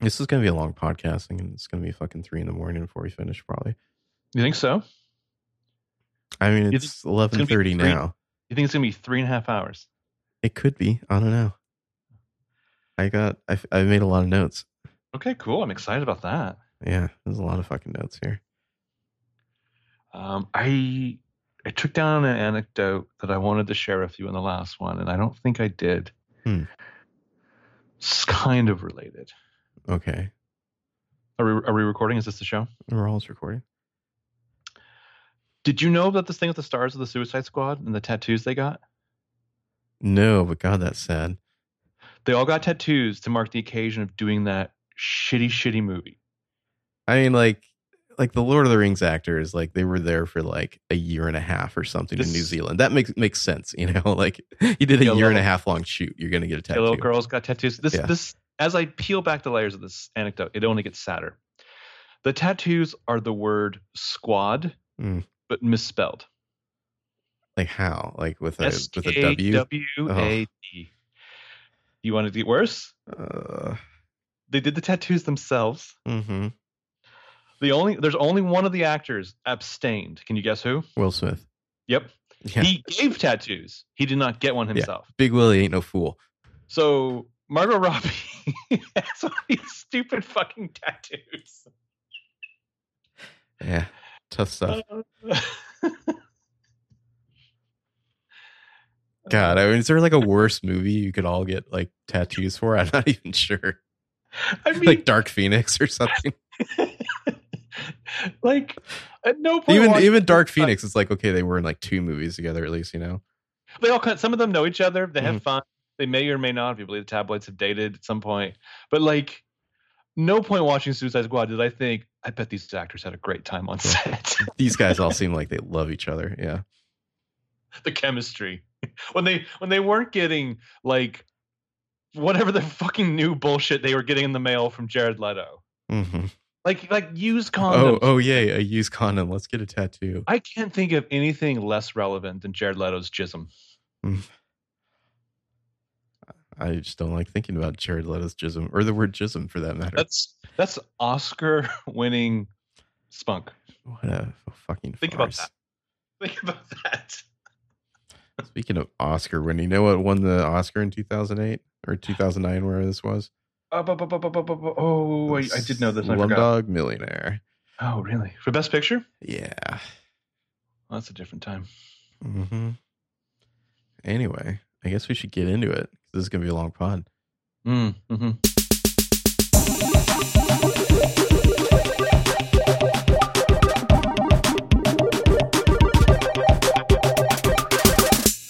This is gonna be a long podcasting, and it's gonna be fucking three in the morning before we finish. Probably. You think so? I mean, it's eleven thirty now. You think it's gonna be three and a half hours? It could be. I don't know. I got. I, I made a lot of notes. Okay, cool. I'm excited about that. Yeah, there's a lot of fucking notes here. Um, I I took down an anecdote that I wanted to share with you in the last one, and I don't think I did. Hmm. It's kind of related. Okay, Are we are we recording? Is this the show? we're always recording. Did you know about this thing with the stars of the Suicide Squad and the tattoos they got? No, but God, that's sad. They all got tattoos to mark the occasion of doing that shitty, shitty movie. I mean, like, like the Lord of the Rings actors, like they were there for like a year and a half or something in New Zealand. That makes makes sense, you know. Like you did a year and a half long shoot, you're gonna get a The tattoo. little girls got tattoos. This Yeah. this as I peel back the layers of this anecdote, it only gets sadder. The tattoos are the word squad, Mm. but misspelled. Like how? Like with a S with a W. W A D. You want it to get worse? Uh, They did the tattoos themselves. hmm The only there's only one of the actors abstained. Can you guess who? Will Smith. Yep. Yeah. He gave tattoos. He did not get one himself. Big Willie ain't no fool. So Margot Robbie has all these stupid fucking tattoos. Yeah. Tough stuff. God, I mean, is there like a worse movie you could all get like tattoos for? I'm not even sure. I mean, Like Dark Phoenix or something. like at no point even even Dark Phoenix it's like okay, they were in like two movies together at least, you know. they all kind some of them know each other. They have Mhm. fun. They may or may not. If you believe the tabloids have dated at some point, but like, no point watching Suicide Squad did I think I bet these actors had a great time on set. These guys all seem like they love each other. Yeah. the chemistry when they when they weren't getting like whatever the fucking new bullshit they were getting in the mail from Jared Leto, hmm like like used Oh, condoms. oh yay, a used condom. Let's get a tattoo. I can't think of anything less relevant than Jared Leto's jism. I just don't like thinking about Jared Leto's jism or the word jism for that matter. That's that's Oscar winning spunk. what a fucking Think about that. Think about that. Speaking of Oscar winning, you know what won the Oscar in 2008 or 2009, where this was? Oh, bu- bu- bu- oh, I, I did know this. Slumdog Millionaire. Oh, really? For best picture? Yeah. Well, that's a different time. hmm Anyway, I guess we should get into it. 'Cause This is gonna be a long pod. Mm, hmm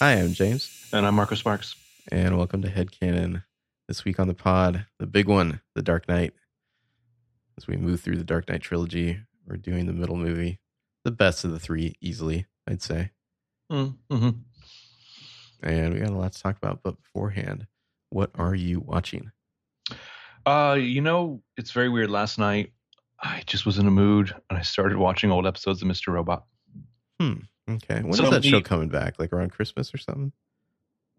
Hi, I'm James, And I'm Marco Sparks. and welcome to Headcanon. This week on the pod, the big one, The Dark Knight. As we move through the Dark Knight trilogy, we're doing the middle movie, the best of the three, easily, I'd say. Mm-hmm. And we got a lot to talk about. But beforehand, what are you watching? Uh, you know, it's very weird. Last night, I just was in a mood and I started watching old episodes of Mr. Robot. Hmm. Okay, when So is that show coming back? Like around Christmas or something?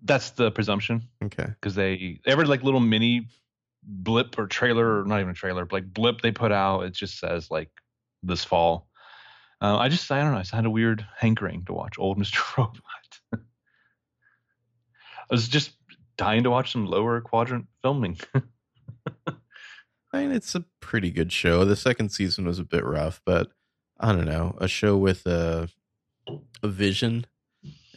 That's the presumption Okay. because they every like little mini blip or trailer, or not even a trailer, but like blip they put out, it just says like this fall. Uh, I just I don't know. I just had a weird hankering to watch old Mr. Robot. I was just dying to watch some lower quadrant filming. I mean, it's a pretty good show. The second season was a bit rough, but I don't know. A show with a, a vision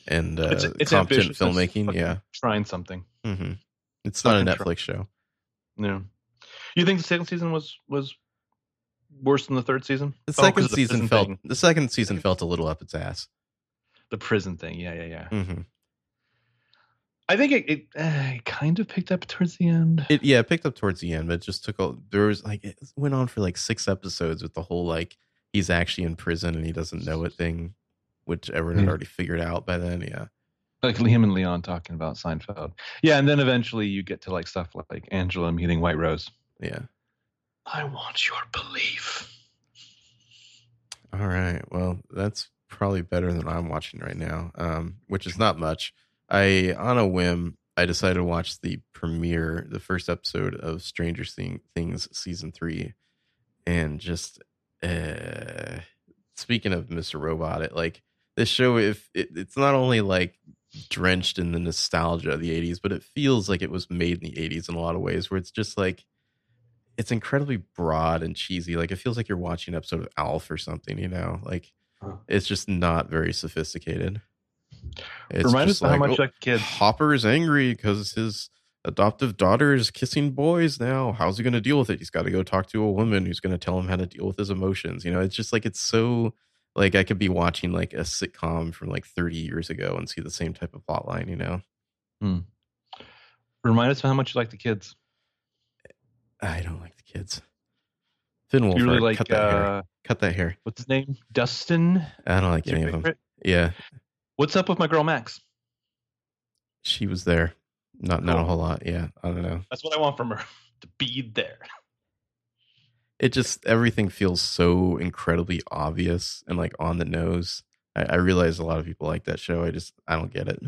and uh, It's- it's competent. Filmmaking. Yeah. Trying something. hmm It's not a Fucking try- Netflix show. Yeah. You think the second season was was worse than the third season? The Oh, second the season prison felt thing. the second season felt a little up its ass. the prison thing. Yeah, yeah, yeah. hmm I think it, it, uh, kind of picked up towards the end. It yeah, it picked up towards the end, but it just took a there was like it went on for like six episodes with the whole like he's actually in prison and he doesn't know it thing, which everyone had Yeah. already figured out by then. Yeah. like Liam and Leon talking about Seinfeld. Yeah, and then eventually you get to like stuff like, like Angela meeting White Rose. Yeah. I want your belief. All right. Well, that's probably better than I'm watching right now, um, which is not much. I, on a whim, I decided to watch the premiere, the first episode of Stranger Things season three, and just uh, speaking of Mr. Robot, it like this show, if it, it's not only like drenched in the nostalgia of the 80s, but it feels like it was made in the 80s in a lot of ways, where it's just like it's incredibly broad and cheesy. Like it feels like you're watching an episode of Alf or something, you know? Like it's just not very sophisticated. It's Remind us like, how much oh, like kids. Hopper is angry because his adoptive daughter is kissing boys now. How's he going to deal with it? He's got to go talk to a woman who's going to tell him how to deal with his emotions. You know, it's just like it's so like I could be watching like a sitcom from like 30 years ago and see the same type of plot line, you know. Hmm. Remind us how much you like the kids. I don't like the kids. Finn Wolfhard, you really like, cut that uh, hair. Cut that hair. What's his name? Dustin. I don't like any of them. Yeah. What's up with my girl Max? She was there. Not cool. not a whole lot. Yeah, I don't know. That's what I want from her to be there. It just everything feels so incredibly obvious and like on the nose. I, I realize a lot of people like that show. I just I don't get it.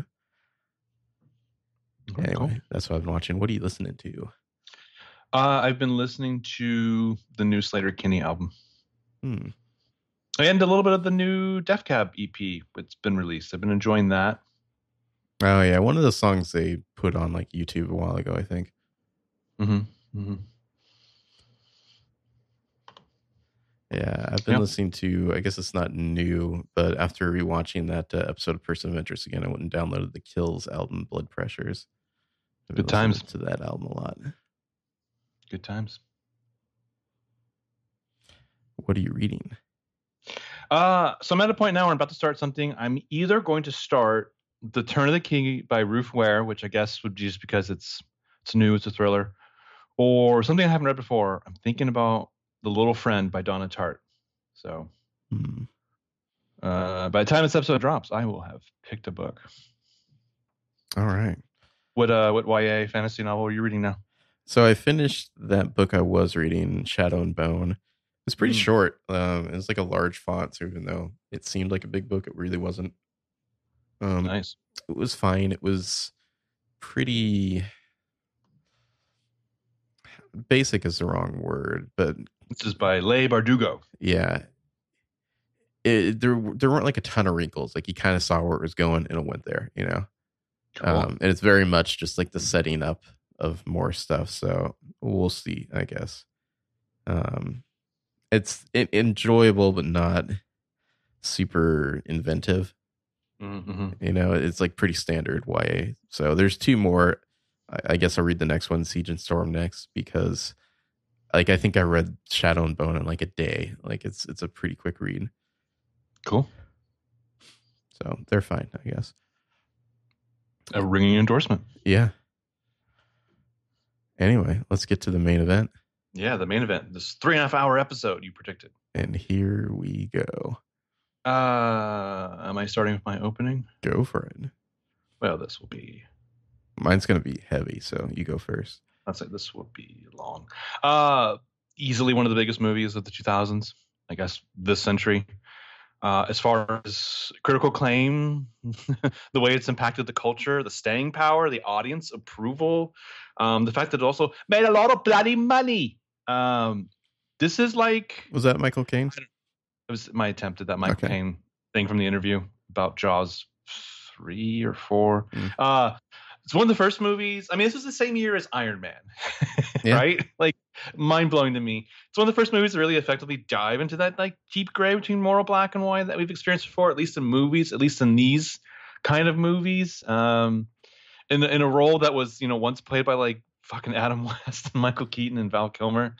Anyway, cool. that's what I've been watching. What are you listening to? Uh, I've been listening to the new Sleater-Kinney album. Hmm. And a little bit of the new Death Cab EP that's been released. I've been enjoying that. Oh yeah, one of the songs they put on like YouTube a while ago, I think. Mm-hmm. mm-hmm. Yeah, I've been yep. listening to. I guess it's not new, but after rewatching that uh, episode of Person of Interest again, I went and downloaded the Kills album, Blood Pressures. Good times to that album a lot. Good times. What are you reading? Uh, so I'm at a point now where I'm about to start something. I'm either going to start The Turn of the Key by Ruth Ware, which I guess would be just because it's it's new, it's a thriller, or something I haven't read before. I'm thinking about The Little Friend by Donna Tartt. So hmm. uh, by the time this episode drops, I will have picked a book. All right. What uh what YA fantasy novel are you reading now? So I finished that book I was reading, Shadow and Bone. It's pretty mm. short. Um, it was like a large font, so even though it seemed like a big book, it really wasn't. Um, nice. It was fine. It was pretty basic is the wrong word, but this is by Leigh Bardugo. Yeah, it, there there weren't like a ton of wrinkles. Like you kind of saw where it was going, and it went there. You know, cool. um, and it's very much just like the setting up of more stuff. So we'll see, I guess. Um, it's it, enjoyable, but not super inventive. Mm-hmm. You know, it's like pretty standard YA. So there's two more. I, I guess I'll read the next one, Siege and Storm, next because, like, I think I read Shadow and Bone in like a day. Like, it's it's a pretty quick read. Cool. So they're fine, I guess. A ringing endorsement. Yeah. Anyway, let's get to the main event. Yeah, the main event. This three and a half hour episode you predicted. And here we go. Uh, am I starting with my opening? Go for it. Well, this will be. Mine's going to be heavy, so you go first. I'd say this will be long. Uh, easily one of the biggest movies of the 2000s, I guess, this century. Uh, as far as critical claim, the way it's impacted the culture, the staying power, the audience approval, um, the fact that it also made a lot of bloody money. Um, this is like was that Michael Caine? It was my attempt at that Michael okay. Caine thing from the interview about Jaws three or four. Mm. Uh, it's one of the first movies. I mean, this was the same year as Iron Man, right? Like mind blowing to me. It's one of the first movies that really effectively dive into that like deep gray between moral black and white that we've experienced before, at least in movies, at least in these kind of movies. Um, in in a role that was you know once played by like fucking Adam West and Michael Keaton and Val Kilmer.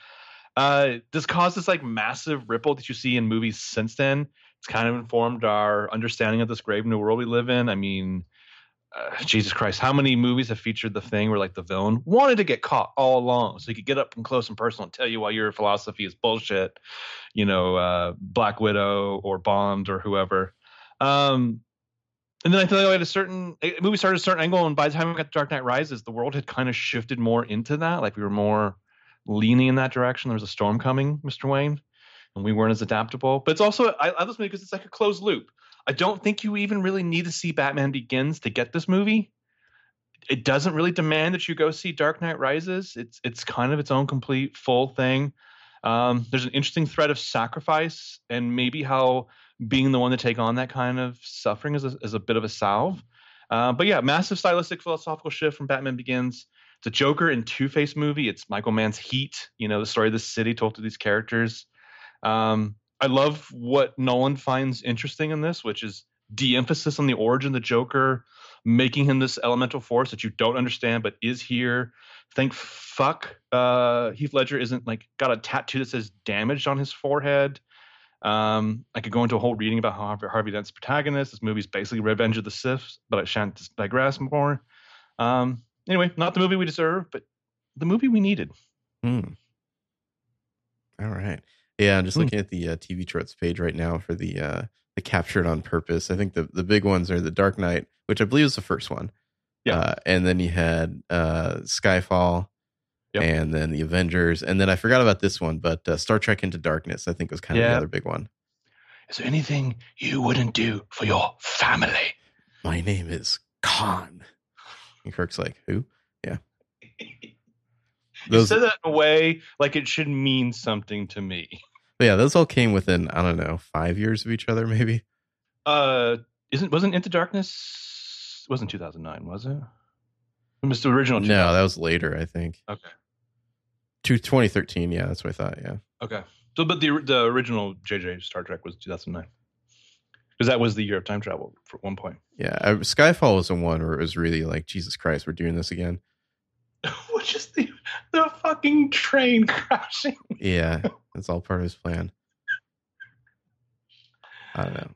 Uh, this caused this like massive ripple that you see in movies since then. It's kind of informed our understanding of this grave new world we live in. I mean, uh, Jesus Christ, how many movies have featured the thing where like the villain wanted to get caught all along, so he could get up and close and personal and tell you why your philosophy is bullshit. You know, uh, Black Widow or Bond or whoever. Um, and then I feel like at a certain movie started a certain angle, and by the time we got to Dark Knight Rises, the world had kind of shifted more into that. Like we were more leaning in that direction. There was a storm coming, Mr. Wayne, and we weren't as adaptable. But it's also I, I love this movie because it's like a closed loop I don't think you even really need to see Batman Begins to get this movie. it doesn't really demand that you go see Dark Knight Rises. It's it's kind of its own complete full thing. Um, there's an interesting thread of sacrifice and maybe how being the one to take on that kind of suffering is a, is a bit of a salve. Uh, but yeah, massive stylistic philosophical shift from Batman Begins. It's a Joker and Two Face movie. It's Michael Mann's Heat. You know the story of the city told to these characters. Um, I love what Nolan finds interesting in this, which is de-emphasis on the origin of the Joker, making him this elemental force that you don't understand but is here. Thank fuck uh, Heath Ledger isn't like got a tattoo that says damaged on his forehead. Um, I could go into a whole reading about how Harvey Dent's protagonist. This movie's basically Revenge of the Sith, but I shan't digress more. Um, anyway, not the movie we deserve, but the movie we needed. Hmm. All right. Yeah, I'm just Hmm. looking at the uh, TV Tropes page right now for the uh, the captured on purpose. I think the the big ones are the Dark Knight, which I believe is the first one. Yeah. Uh, and then you had uh, Skyfall, Yep. and then the Avengers, and then I forgot about this one, but uh, Star Trek Into Darkness, I think was kind of the other big one. Is there anything you wouldn't do for your family? My name is Khan. And Kirk's like, who? Yeah. You said that in a way like it should mean something to me. yeah, those all came within I don't know five years of each other, maybe. Uh, isn't wasn't Into Darkness? Wasn't 2009, was it? It was the original. No, that was later, I think. Okay. To 2013, yeah, that's what I thought. Yeah. Okay. So, but the the original JJ Star Trek was 2009, because that was the year of time travel for one point. Yeah, I, Skyfall was the one where it was really like, Jesus Christ, we're doing this again. Which is the the fucking train crashing. Yeah, that's all part of his plan. I don't know.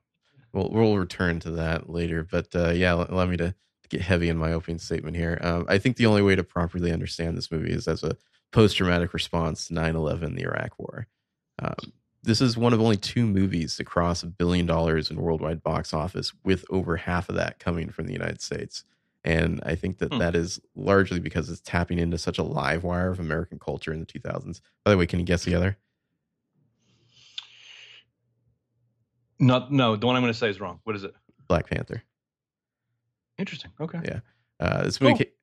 We'll we'll return to that later, but uh, yeah, al- allow me to get heavy in my opening statement here. Um, I think the only way to properly understand this movie is as a post traumatic response to 9/11, the Iraq War. Um, this is one of only two movies to cross a billion dollars in worldwide box office, with over half of that coming from the United States. And I think that Hmm. that is largely because it's tapping into such a live wire of American culture in the 2000s. By the way, can you guess the other? Not no. The one I'm going to say is wrong. What is it? Black Panther. Interesting. Okay. Yeah. Uh, this movie, Cool.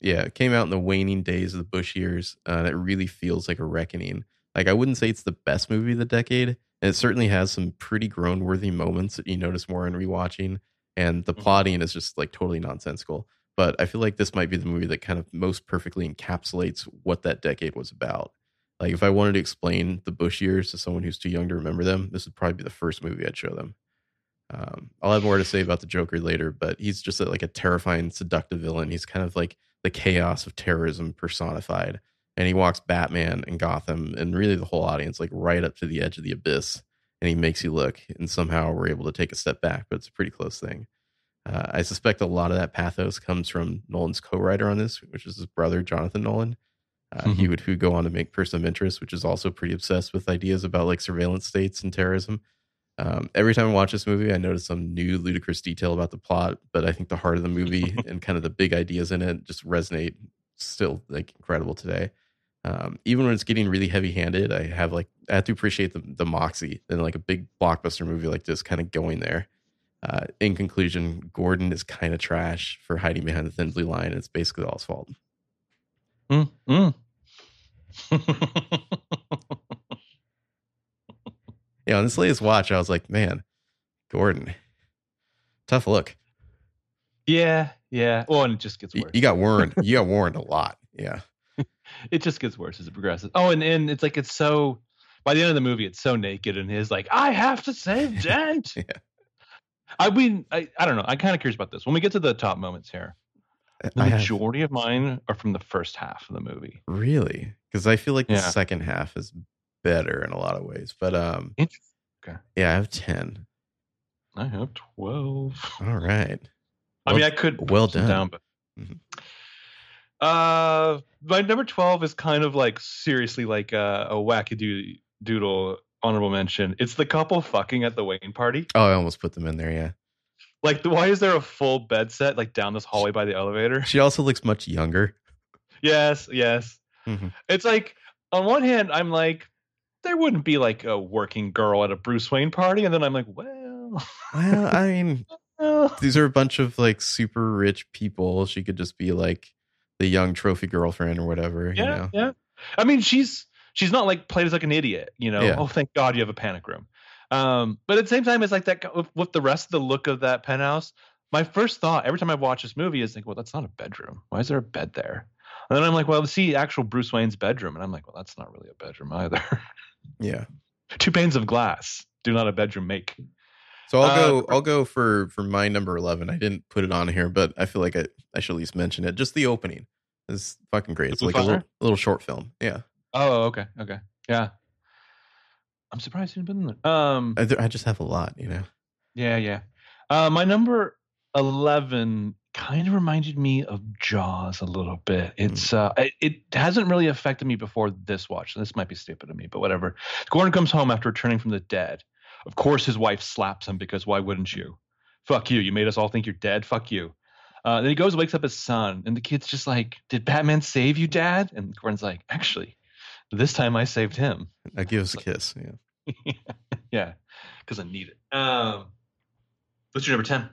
Yeah, it came out in the waning days of the Bush years. Uh, and it really feels like a reckoning. Like I wouldn't say it's the best movie of the decade, and it certainly has some pretty groan-worthy moments that you notice more in rewatching. And the Mhm. plotting is just like totally nonsensical. But I feel like this might be the movie that kind of most perfectly encapsulates what that decade was about. Like if I wanted to explain the Bush years to someone who's too young to remember them, this would probably be the first movie I'd show them. Um, I'll have more to say about the Joker later, but he's just a, like a terrifying, seductive villain. He's kind of like the chaos of terrorism personified, and he walks Batman and Gotham and really the whole audience like right up to the edge of the abyss, and he makes you look. And somehow we're able to take a step back, but it's a pretty close thing. Uh, I suspect a lot of that pathos comes from Nolan's co-writer on this, which is his brother Jonathan Nolan. Uh, He would who go on to make Person of Interest, which is also pretty obsessed with ideas about like surveillance states and terrorism. Um, every time I watch this movie, I notice some new ludicrous detail about the plot, but I think the heart of the movie and kind of the big ideas in it just resonate still like incredible today. Um, even when it's getting really heavy handed, I have like I have to appreciate the the moxie and like a big blockbuster movie like this kind of going there. Uh, in conclusion, Gordon is kind of trash for hiding behind the thin blue line. It's basically all his fault. Mm, mm. Yeah, on this latest watch, I was like, man, Gordon, tough look. yeah, yeah. Well, and it just gets worse. you got warned. you got warned a lot. Yeah. it just gets worse as it progresses. Oh, and and it's like it's so. By the end of the movie, it's so naked, and his like, I have to save Dent. Yeah. I mean, I, I don't know. I'm kind of curious about this. When we get to the top moments here, the I have- majority of mine are from the first half of the movie. really because I feel like the Yeah. second half is better in a lot of ways. But um, Interesting. yeah, I have ten. I have twelve. All right. I mean, I could well done. down, but Mhm. uh, my number twelve is kind of like seriously like a, a wackadoo doodle honorable mention. It's the couple fucking at the Wayne party. Oh, I almost put them in there. Yeah. Like, why is there a full bed set like down this hallway by the elevator? She also looks much younger. yes, yes. Mhm. It's like on one hand, I'm like, there wouldn't be like a working girl at a Bruce Wayne party, and then I'm like, well, Well, I mean, well, these are a bunch of like super rich people. She could just be like the young trophy girlfriend or whatever. Yeah, you know? yeah. I mean, she's she's not like played as like an idiot, you know. Yeah. Oh, thank God you have a panic room. Um, but at the same time, it's like that with, with the rest of the look of that penthouse. My first thought every time I watch this movie is like, well, that's not a bedroom. Why is there a bed there? And then I'm like, well, see actual Bruce Wayne's bedroom, and I'm like, well, that's not really a bedroom either. Yeah. Two panes of glass do not a bedroom make. So I'll Uh, go. I'll go for for my number eleven. I didn't put it on here, but I feel like I, I should at least mention it. Just the opening is fucking great. It's like a little, Fire? little short film. Yeah, Oh, okay, okay, yeah. I'm surprised you didn't put in there. Um, I, I just have a lot. You know. Yeah, yeah. Uh, my number eleven kind of reminded me of Jaws a little bit. It's uh, it, it hasn't really affected me before this watch. This might be stupid of me, but whatever. Gordon comes home after returning from the dead. Of course, his wife slaps him because why wouldn't you? Fuck you! You made us all think you're dead. Fuck you. Uh, then he goes, wakes up his son, and the kid's just like, "Did Batman save you, Dad?" And Gordon's like, "Actually, this time I saved him." I give us a kiss. Yeah. yeah, because I need it. Um, what's your number ten?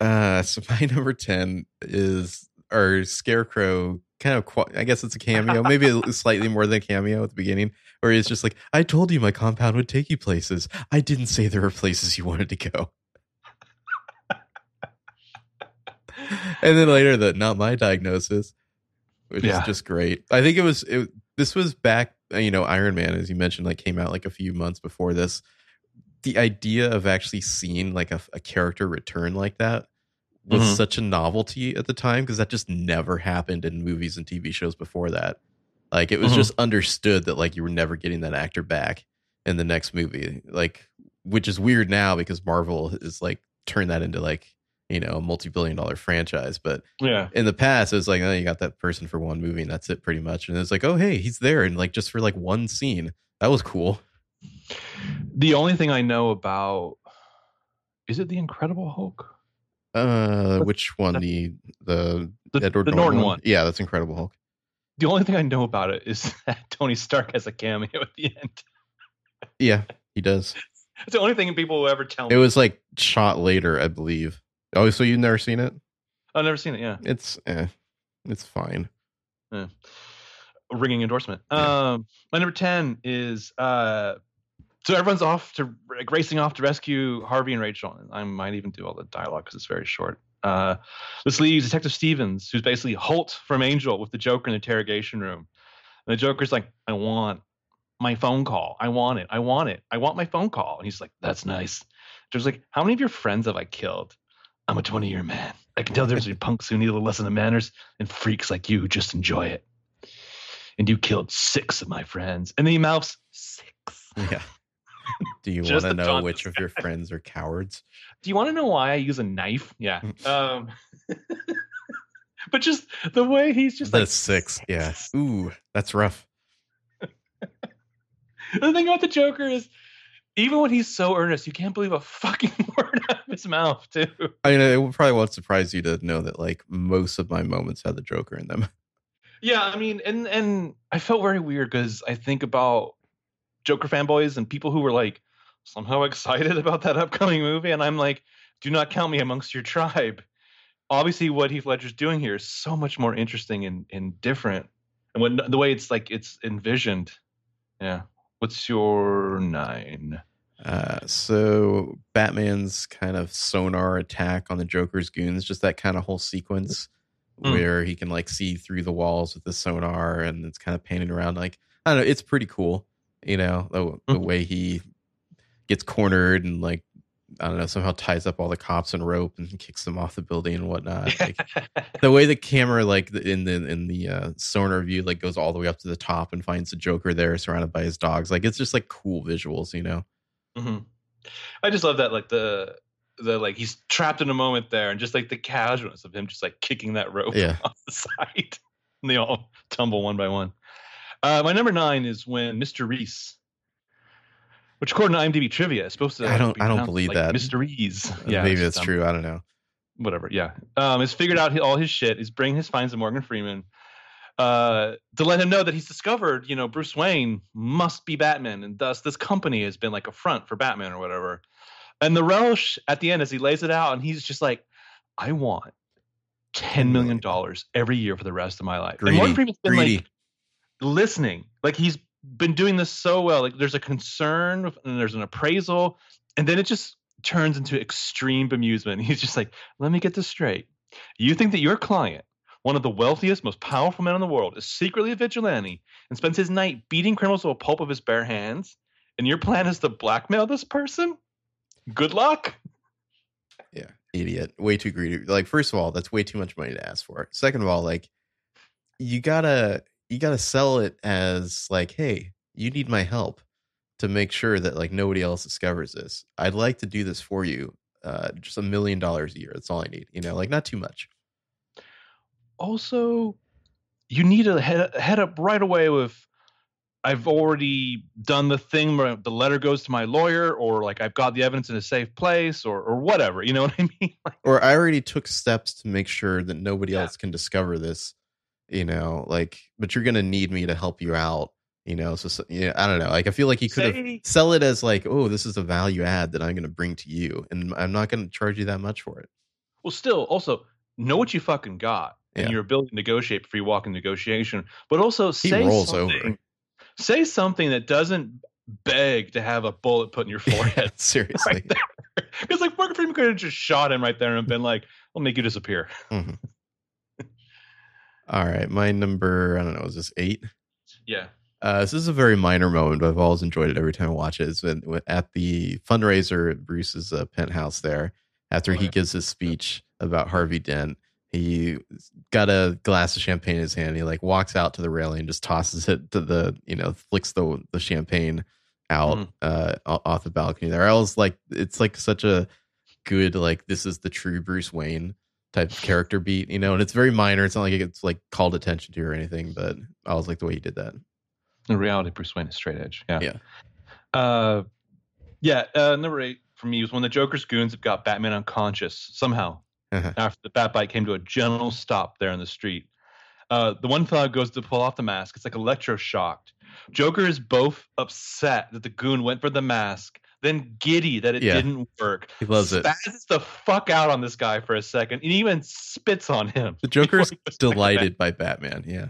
Uh, so my number ten is our Scarecrow. Kind of, I guess it's a cameo, maybe slightly more than a cameo at the beginning, where he's just like, "I told you my compound would take you places. I didn't say there were places you wanted to go." and then later, the not my diagnosis, which Yeah. is just great. I think it was it, this was back, uh, you know, Iron Man, as you mentioned, like came out like a few months before this. The idea of actually seeing like a, a character return like that was Mhm. such a novelty at the time because that just never happened in movies and TV shows before that. Like it was Mhm. just understood that like you were never getting that actor back in the next movie. Like which is weird now because Marvel is like turned that into like, you know, a multi-billion dollar franchise, but Yeah, in the past it was like oh you got that person for one movie and that's it pretty much and it's like oh hey he's there and like just for like one scene that was cool the only thing I know about is it the Incredible Hulk, uh which one the the the, Edward the Norton one. yeah that's incredible hulk The only thing I know about it is that Tony Stark has a cameo at the end. yeah he does It's the only thing people will ever tell me. it was like shot later i believe oh so you've never seen it I've never seen it. Yeah, it's eh, it's fine a ringing endorsement. Yeah. Um, my number ten is uh, so everyone's off to like, racing off to rescue Harvey and Rachel. I might even do all the dialogue because it's very short. Uh, this leaves Detective Stevens, who's basically Holtz from Angel with the Joker in the interrogation room. And the Joker's like, I want my phone call. I want it. I want it. I want my phone call. And he's like, That's nice. Joker's like, How many of your friends have I killed? I'm a 20 year man. I can tell there's punks who need a little lesson of manners and freaks like you who just enjoy it. And you killed six of my friends. And then he mouths six. yeah do you want to know taunt which of your friends are cowards Do you want to know why I use a knife? Yeah. Um, but just the way he's just that's like six yeah ooh that's rough The thing about the Joker is, even when he's so earnest, you can't believe a fucking word out of his mouth, too. i mean it probably won't surprise you to know that like most of my moments had the joker in them Yeah, I mean, and and I felt very weird because I think about Joker fanboys and people who were like somehow excited about that upcoming movie, and I'm like, do not count me amongst your tribe. Obviously, what Heath Ledger's doing here is so much more interesting and, and different, and when the way it's like it's envisioned. Yeah. What's your nine? Uh, so Batman's kind of sonar attack on the Joker's goons, just that kind of whole sequence Mm. where he can like see through the walls with the sonar and it's kind of painted around like I don't know, it's pretty cool. You know, the, the Mhm. way he gets cornered and like I don't know, somehow ties up all the cops in rope and kicks them off the building and whatnot. Like the way the camera like in the in the uh, sonar view like goes all the way up to the top and finds the Joker there surrounded by his dogs. Like it's just like cool visuals, you know. hmm I just love that, like the the like he's trapped in a moment there, and just like the casualness of him just like kicking that rope Yeah. off the side, and they all tumble one by one. Uh, my number nine is when Mr. Reese, which according to IMDb trivia is supposed to. I don't- be I don't believe like that. Mr. Reese. Yeah, maybe it's that's true. I don't know. Whatever. Yeah. Um, has figured out all his shit. Is bringing his finds to Morgan Freeman. Uh, to let him know that he's discovered, you know, Bruce Wayne must be Batman, and thus this company has been like a front for Batman or whatever. And the relish at the end as he lays it out, and he's just like, I want ten million dollars every year for the rest of my life. Greedy. And Morgan Freeman's been Greedy. like listening, like he's been doing this so well. Like there's a concern and there's an appraisal, and then it just turns into extreme bemusement. He's just like, let me get this straight. You think that your client, one of the wealthiest, most powerful men in the world, is secretly a vigilante and spends his night beating criminals to a pulp of his bare hands, and your plan is to blackmail this person? Good luck. Yeah, idiot. Way too greedy. Like, first of all, that's way too much money to ask for. Second of all, like, you gotta you gotta sell it as like, hey, you need my help to make sure that like nobody else discovers this. I'd like to do this for you. Uh, just a million dollars a year. That's all I need. You know, like not too much. Also, you need to head, head up right away with I've already done the thing where the letter goes to my lawyer, or like I've got the evidence in a safe place, or or whatever. You know what I mean? Like, Or I already took steps to make sure that nobody Yeah. else can discover this. You know, like, but you're gonna need me to help you out. You know, so, so yeah, I don't know. Like, I feel like he could have sell it as like, oh, this is a value add that I'm going to bring to you, and I'm not going to charge you that much for it. well, still, also know what you fucking got and Yeah. your ability to negotiate before you walk in negotiation, but also He say rolls something. over. Say something that doesn't beg to have a bullet put in your forehead. Seriously. right. Because like Morgan Freeman could have just shot him right there and been like, "I'll make you disappear." Mhm. All right, my number, I don't know, is this eight? Yeah. Uh, this is a very minor moment, but I've always enjoyed it every time I watch it. It's when, when- at the fundraiser at Bruce's uh, penthouse there. After he Okay. gives his speech about Harvey Dent, he got a glass of champagne in his hand. He like walks out to the railing and just tosses it to the, you know, flicks the the champagne out Mhm. uh, off the balcony there. I was like, it's like such a good like this is the true Bruce Wayne type of character beat, you know, and it's very minor. It's not like it gets like called attention to or anything, but I was like the way he did that. In reality, Bruce Wayne is straight edge. Yeah. Yeah. Uh, yeah. Uh, number eight for me was when the Joker's goons have got Batman unconscious somehow Uh-huh. after the bat bite came to a gentle stop there in the street. Uh, the one fellow goes to pull off the mask. It's like electroshocked. Joker is both upset that the goon went for the mask, then giddy that it Yeah. didn't work. He loves it. Spazzes the fuck out on this guy for a second, and even spits on him. The Joker's he goes delighted by Batman. Yeah.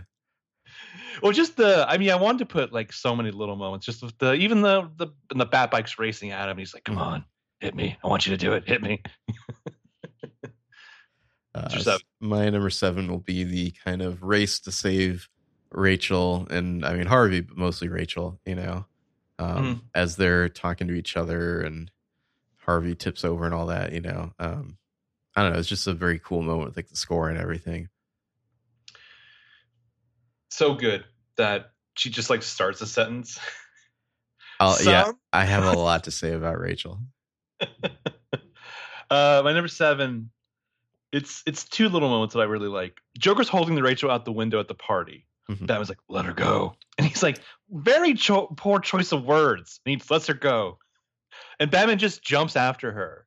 well, just the I mean, I wanted to put like so many little moments. Just the even the the and the bat bike's racing at him. He's like, "Come on, hit me! I want you to do it. Hit me!" Uh, What's your seven? my number seven will be the kind of race to save Rachel and I mean Harvey, but mostly Rachel. You know, um, Mhm. as they're talking to each other and Harvey tips over and all that. You know, um, I don't know. It's just a very cool moment with like the score and everything. So good that she just like starts a sentence. I'll, yeah, I have a lot to say about Rachel. uh, my number seven. It's it's two little moments that I really like. Joker's holding the Rachel out the window at the party. Mhm. Batman's like, "Let her go," and he's like, "Very cho- poor choice of words." And he lets her go, and Batman just jumps after her.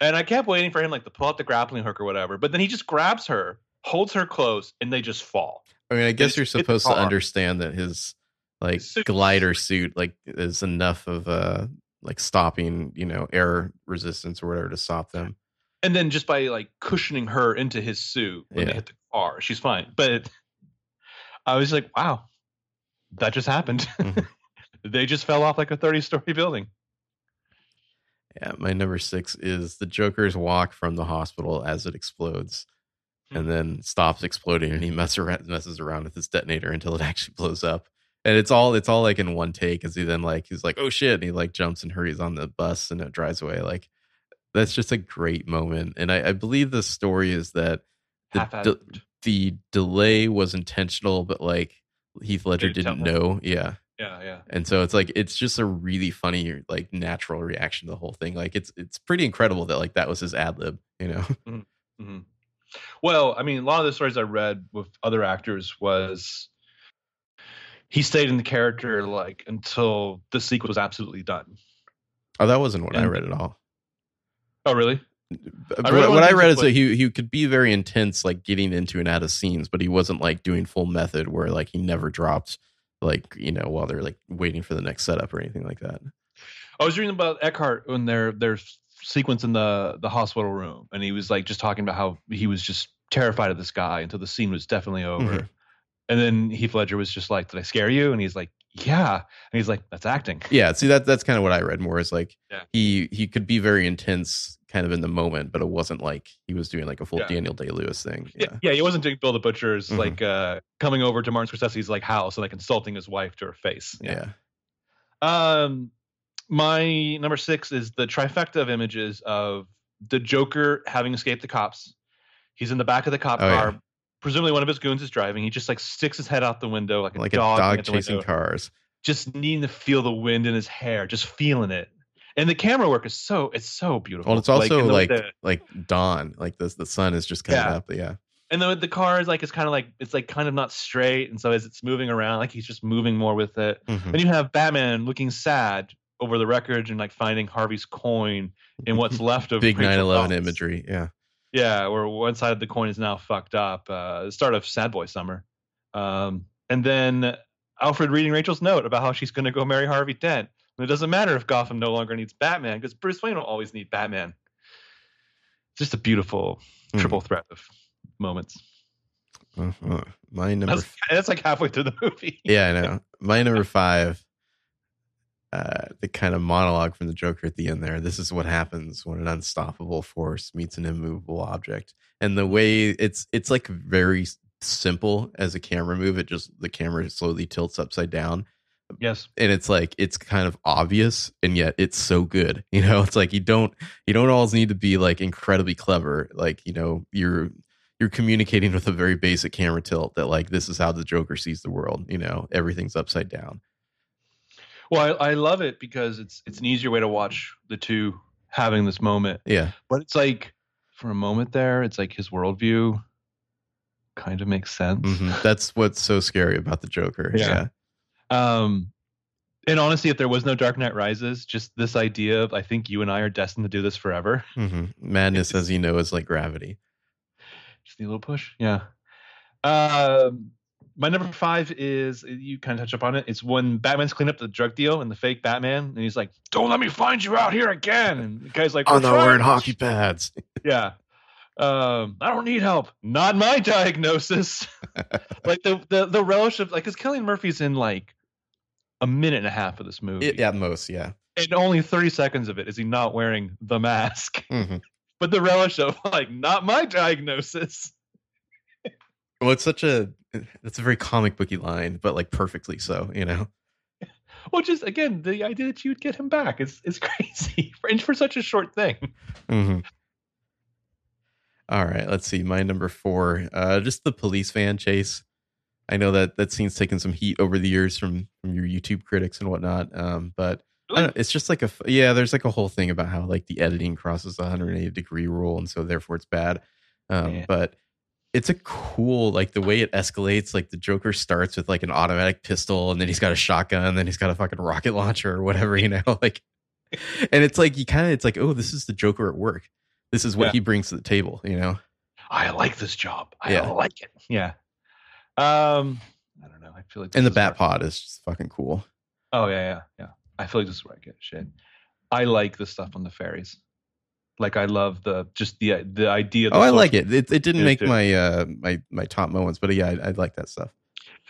And I kept waiting for him like to pull out the grappling hook or whatever, but then he just grabs her, holds her close, and they just fall. I mean, I guess It's- you're supposed to understand that his like Suit. glider suit like is enough of uh like stopping, you know, air resistance or whatever to stop them. And then just by like cushioning her into his suit when Yeah. they hit the car, she's fine. But I was like, wow, that just happened. Mhm. they just fell off like a 30 story building. Yeah, my number six is the Joker's walk from the hospital as it explodes, Hmm. and then stops exploding, and he mess around, messes around with his detonator until it actually blows up. And it's all it's all like in one take. As he then like he's like, oh shit, and he like jumps and hurries on the bus, and it drives away. Like that's just a great moment. And I, I believe the story is that the de- the delay was intentional, but like Heath Ledger didn't know. Yeah. Yeah, yeah. And so it's like it's just a really funny, like natural reaction to the whole thing. Like it's it's pretty incredible that like that was his ad lib, you know. hmm Well, I mean, a lot of the stories I read with other actors was he stayed in the character like until the sequel was absolutely done. Oh, that wasn't what I read at all. Oh, really? Read what, I read is that he he could be very intense, like getting into and out of scenes, but he wasn't like doing full method where like he never dropped, like you know, while they're like waiting for the next setup or anything like that. I was reading about Eckhart when their their sequence in the the hospital room, and he was like just talking about how he was just terrified of this guy until the scene was definitely over. Mhm. And then Heath Ledger was just like, "Did I scare you?" And he's like, "Yeah." And he's like, "That's acting." Yeah, see that that's kind of what I read more is like Yeah. he he could be very intense kind of in the moment, but it wasn't like he was doing like a full Yeah. Daniel Day Lewis thing. Yeah, Yeah. yeah, he wasn't doing Bill the Butcher's Mhm. like uh coming over to Martin Scorsese's like house and like insulting his wife to her face. Yeah. Um, my number six is the trifecta of images of the Joker having escaped the cops. He's in the back of the cop Oh, car. yeah. Presumably, one of his goons is driving. He just like sticks his head out the window like a Like a dog, dog at the chasing window, cars. just needing to feel the wind in his hair, just feeling it. And the camera work is so it's so beautiful. Well, it's also and the- like the- like dawn, like the the sun is just coming Yeah. up. Yeah. and the the car is like it's kind of like it's like kind of not straight, and so as it's moving around, like he's just moving more with it. Mhm. Then you have Batman looking sad over the wreckage and like finding Harvey's coin and what's left of Big Rachel 9/11 imagery. Yeah. Yeah, where one side of the coin is now fucked up. Uh, the start of Sad Boy Summer, um, and then Alfred reading Rachel's note about how she's going to go marry Harvey Dent. And it doesn't matter if Gotham no longer needs Batman because Bruce Wayne will always need Batman. It's just a beautiful Hmm. triple threat of moments. Uh-huh. My number That's, that's like halfway through the movie. Yeah, I know. My number five, uh, the kind of monologue from the Joker at the end there. This is what happens when an unstoppable force meets an immovable object. And the way it's it's like very simple as a camera move. It just the camera slowly tilts upside down. Yes. And it's like it's kind of obvious and yet it's so good. You know, it's like you don't you don't always need to be like incredibly clever. Like, you know, you're you're communicating with a very basic camera tilt that like this is how the Joker sees the world. You know, everything's upside down. Well, I, I love it because it's it's an easier way to watch the two having this moment. Yeah, But it's like for a moment there, it's like his worldview kind of makes sense. mhm. that's what's so scary about the Joker. Yeah. Yeah, Um, and honestly, if there was no Dark Knight Rises, just this idea of I think you and I are destined to do this forever. Mhm. madness, as you know, is like gravity. Just need a little push. Yeah. Um, my number five is you kind of touch upon it. It's when Batman's cleaning up the drug deal and the fake Batman, and he's like, "Don't let me find you out here again." And the guy's like, Oh "We're no, wearing hockey pads. Yeah. Um, I don't need help. Not my diagnosis. like the the the relish of like, because Cillian Murphy's in like a minute and a half of this movie, It, at most, yeah. and only thirty seconds of it is he not wearing the mask. Mhm. But the relish of like, not my diagnosis. Well, it's such a it's a very comic booky line, but like perfectly so. You know. Well, just again, the idea that you'd get him back is is crazy for and for such a short thing. hmm All right, let's see. My number four, uh, just the police van chase. I know that that scene's taken some heat over the years from from your YouTube critics and whatnot, um, but I don't know, it's just like a yeah. There's like a whole thing about how like the editing crosses the 180 degree rule, and so therefore it's bad. Um, Yeah. But it's a cool like the way it escalates. Like the Joker starts with like an automatic pistol, and then he's got a shotgun, and then he's got a fucking rocket launcher or whatever, you know, like. And it's like you kind of it's like oh this is the Joker at work. This is what Yeah. he brings to the table, you know. I like this job. I Yeah. like it. Yeah. Um, I don't know. I feel like And the Bat Pod is just fucking cool. Oh yeah, yeah, yeah. I feel like this is where I get shit. I like the stuff on the ferries. Like I love the just the the idea. The Oh, I like it. It, it didn't make too. my uh my my top moments, but yeah, I, I like that stuff.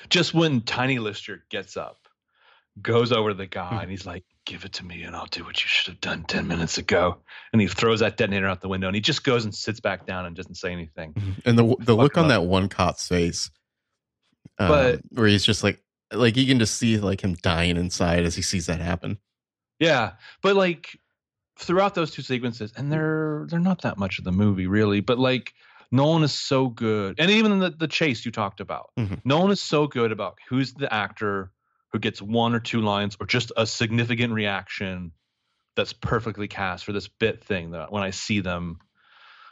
Just when Tiny Lister gets up, goes over to the guy, Hmm. and he's like, "Give it to me, and I'll do what you should have done ten minutes ago." And he throws that detonator out the window, and he just goes and sits back down and doesn't say anything. And the the look on love that one cop's face, um, But- where he's just like like you can just see like him dying inside as he sees that happen. Yeah, but like throughout those two sequences, and they're they're not that much of the movie really, but like Nolan is so good, and even the the chase you talked about, Mhm. Nolan is so good about who's the actor who gets one or two lines or just a significant reaction that's perfectly cast for this bit thing that when I see them,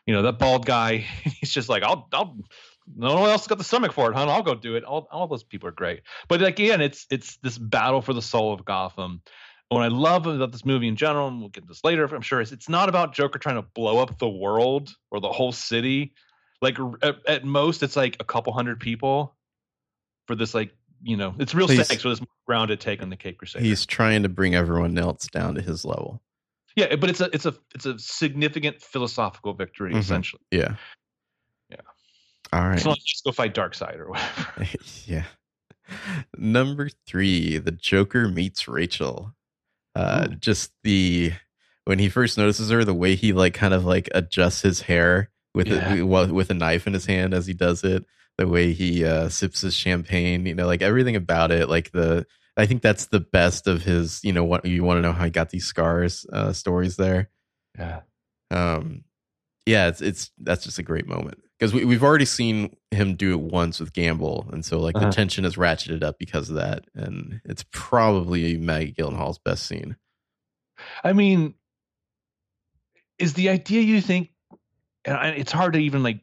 you know, that bald guy, he's just like, I'll, I'll, no one else got the stomach for it, huh? I'll go do it. All, all those people are great. But like, again, it's, it's this battle for the soul of Gotham. What I love about this movie in general, and we'll get to this later, I'm sure, is it's not about Joker trying to blow up the world or the whole city. Like at, at most, it's like a couple hundred people for this like you know, it's real stakes with this grounded take on the Cape Crusader. He's trying to bring everyone else down to his level. yeah, but it's a it's a it's a significant philosophical victory Mhm. essentially. Yeah. All right. Not like just go fight Darkseid or whatever. yeah. Number three, the Joker meets Rachel. Uh, Ooh. just the when he first notices her, the way he like kind of like adjusts his hair with Yeah. a, with with a knife in his hand as he does it. The way he uh, sips his champagne, you know, like everything about it. Like the, I think that's the best of his. You know, what you want to know how he got these scars uh, stories there. Yeah. um yeah it's it's that's just a great moment because we, we've already seen him do it once with gamble and so like Uh-huh. the tension is ratcheted up because of that and it's probably maggie gyllenhaal's best scene I mean, is the idea you think? And it's hard to even like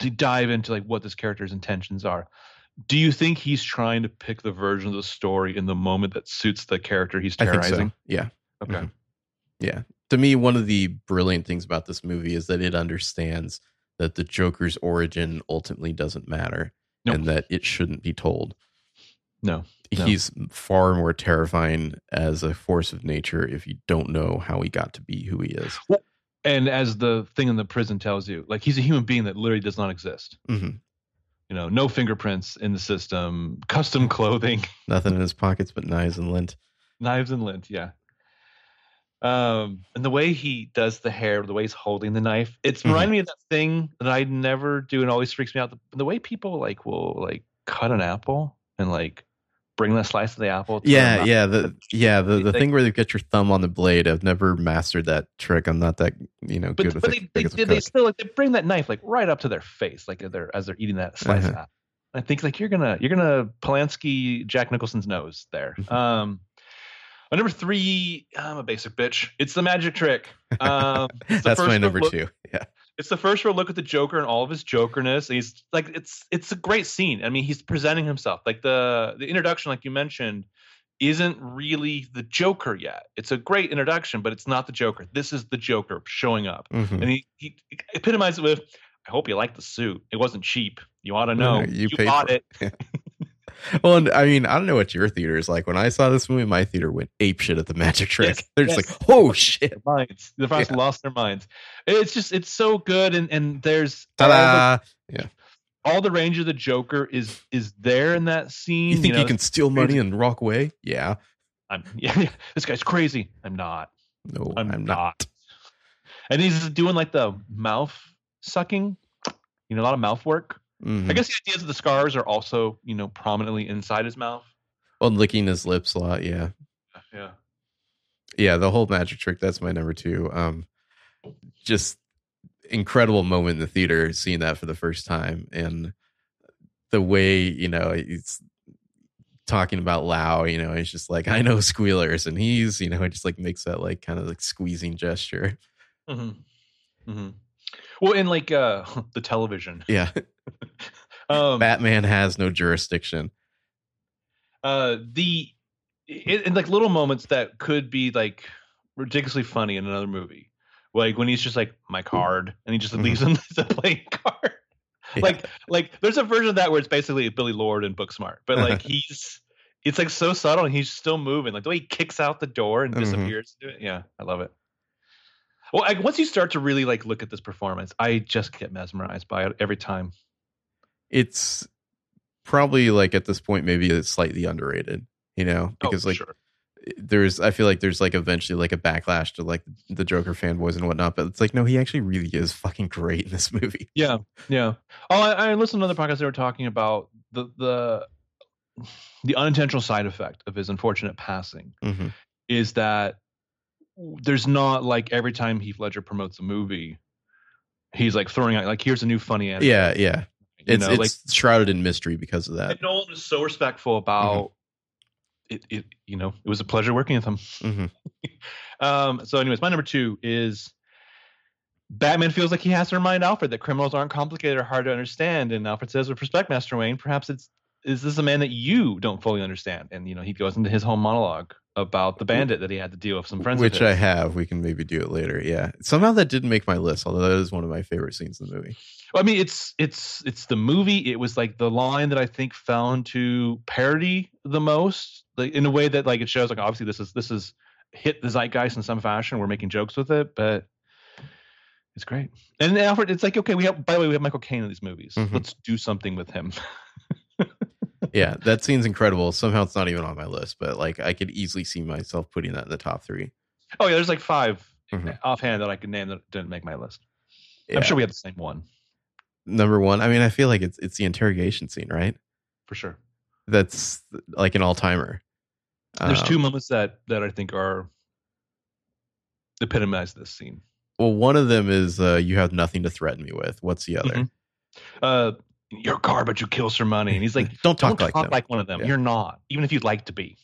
to dive into like what this character's intentions are. Do you think he's trying to pick the version of the story in the moment that suits the character he's terrorizing? so yeah Okay. Mhm. yeah to me one of the brilliant things about this movie is that it understands that the joker's origin ultimately doesn't matter Nope. and that it shouldn't be told No. No. he's far more terrifying as a force of nature if you don't know how he got to be who he is And as the thing in the prison tells you, like he's a human being that literally does not exist. Mhm. You know, no fingerprints in the system, custom clothing, Nothing in his pockets but knives and lint. knives and lint. Yeah. Um, and the way he does the hair, the way he's holding the knife, it's Mhm. reminding me of that thing that I never do and always freaks me out. The, the way people like will like cut an apple and like bring the slice of the apple. to Yeah, yeah, the yeah the, the thing where they get your thumb on the blade. I've never mastered that trick. I'm not that you know But, good with but it. they, they, they, they still like they bring that knife like right up to their face, like they're as they're eating that slice Uh-huh. apple. I think like you're gonna you're gonna Polanski Jack Nicholson's nose there. Mhm. Um, uh, number three, I'm a basic bitch. It's the magic trick. Um, it's the That's my number look- two. Yeah, It's the first real look at the Joker and all of his Jokerness. He's like it's it's a great scene. I mean, he's presenting himself like the the introduction, like you mentioned, isn't really the Joker yet. It's a great introduction, but it's not the Joker. This is the Joker showing up, Mhm. and he he epitomizes it with, "I hope you like the suit. It wasn't cheap. You ought to know. You you paid bought for it." well, and I mean, I don't know what your theater is like. When I saw this movie, my theater went ape shit at the magic trick. Yes, They're just like, oh shit, Their minds. The fans Yeah. lost their minds. It's just it's so good, and and there's all the- ta-da! all the range of the Joker is is there in that scene. You think you, know, can steal money and walk away? Yeah, I'm yeah, yeah, this guy's crazy. I'm not. no, I'm, I'm, not. not. And he's doing like the mouth sucking, you know, a lot of mouth work. Mhm. I guess the idea is that the scars are also, you know, prominently inside his mouth. Well, licking his lips a lot. Yeah, Yeah. yeah. The whole magic trick. That's my number two. Um, just incredible moment in the theater seeing that for the first time and the way you know he's talking about Lau. You know, he's just like I know squealers, and he's you know he just like makes that like kind of like squeezing gesture. Mm-hmm. Mm-hmm. Well, in like uh the television, Yeah, um, Batman has no jurisdiction. uh, the in, in like little moments that could be like ridiculously funny in another movie, like when he's just like my card, and he just Mhm. leaves him the playing card. Yeah. like like there's a version of that where it's basically Billie Lourd and Booksmart, but like he's it's like so subtle and he's still moving. Like the way he kicks out the door and Mhm. disappears. it. Yeah, I love it. Well, I, once you start to really like look at this performance, I just get mesmerized by it every time. it's probably like at this point maybe it's slightly underrated. You know, Oh, because for like sure. there's I feel like there's like eventually like a backlash to like the Joker fanboys and whatnot, but it's like no, he actually really is fucking great in this movie. Yeah, yeah. Oh, I, I listened to another podcast. They were talking about the the the unintentional side effect of his unfortunate passing Mhm. is that there's not like every time Heath Ledger promotes a movie, he's like throwing out like here's a new funny anecdote. Yeah, yeah. you It's know, like shrouded in mystery because of that. and Nolan is so respectful about it, it. You know, it was a pleasure working with him. Mhm. Um, so, anyways, my number two is Batman feels like he has to remind Alfred that criminals aren't complicated or hard to understand. And Alfred says, with respect, Master Wayne, perhaps it's is this a man that you don't fully understand? And you know, he goes into his whole monologue about the bandit that he had to deal with some friends. Which I have. We can maybe do it later. Yeah. Somehow that didn't make my list, although that is one of my favorite scenes in the movie. Well, I mean, it's it's it's the movie. It was like the line that I think fell into parody the most, like in a way that like it shows like obviously this is this is hit the zeitgeist in some fashion. We're making jokes with it, but it's great. And Alfred, it's like okay, we have by the way we have Michael Caine in these movies. Mhm. Let's do something with him. Yeah, that scene's incredible. Somehow it's not even on my list, but like I could easily see myself putting that in the top three. oh yeah, there's like 5 Mhm. offhand that I could name that didn't make my list. Yeah. I'm sure we had the same one Number one, I mean, I feel like it's it's the interrogation scene, right? for sure. That's like an all timer. There's two moments that that I think are epitomize this scene. Well, one of them is uh, you have nothing to threaten me with. What's the other? Mhm. Uh, you're garbage. You kill some money, and he's like, don't talk don't like talk like one of them. Yeah. You're not, even if you'd like to be.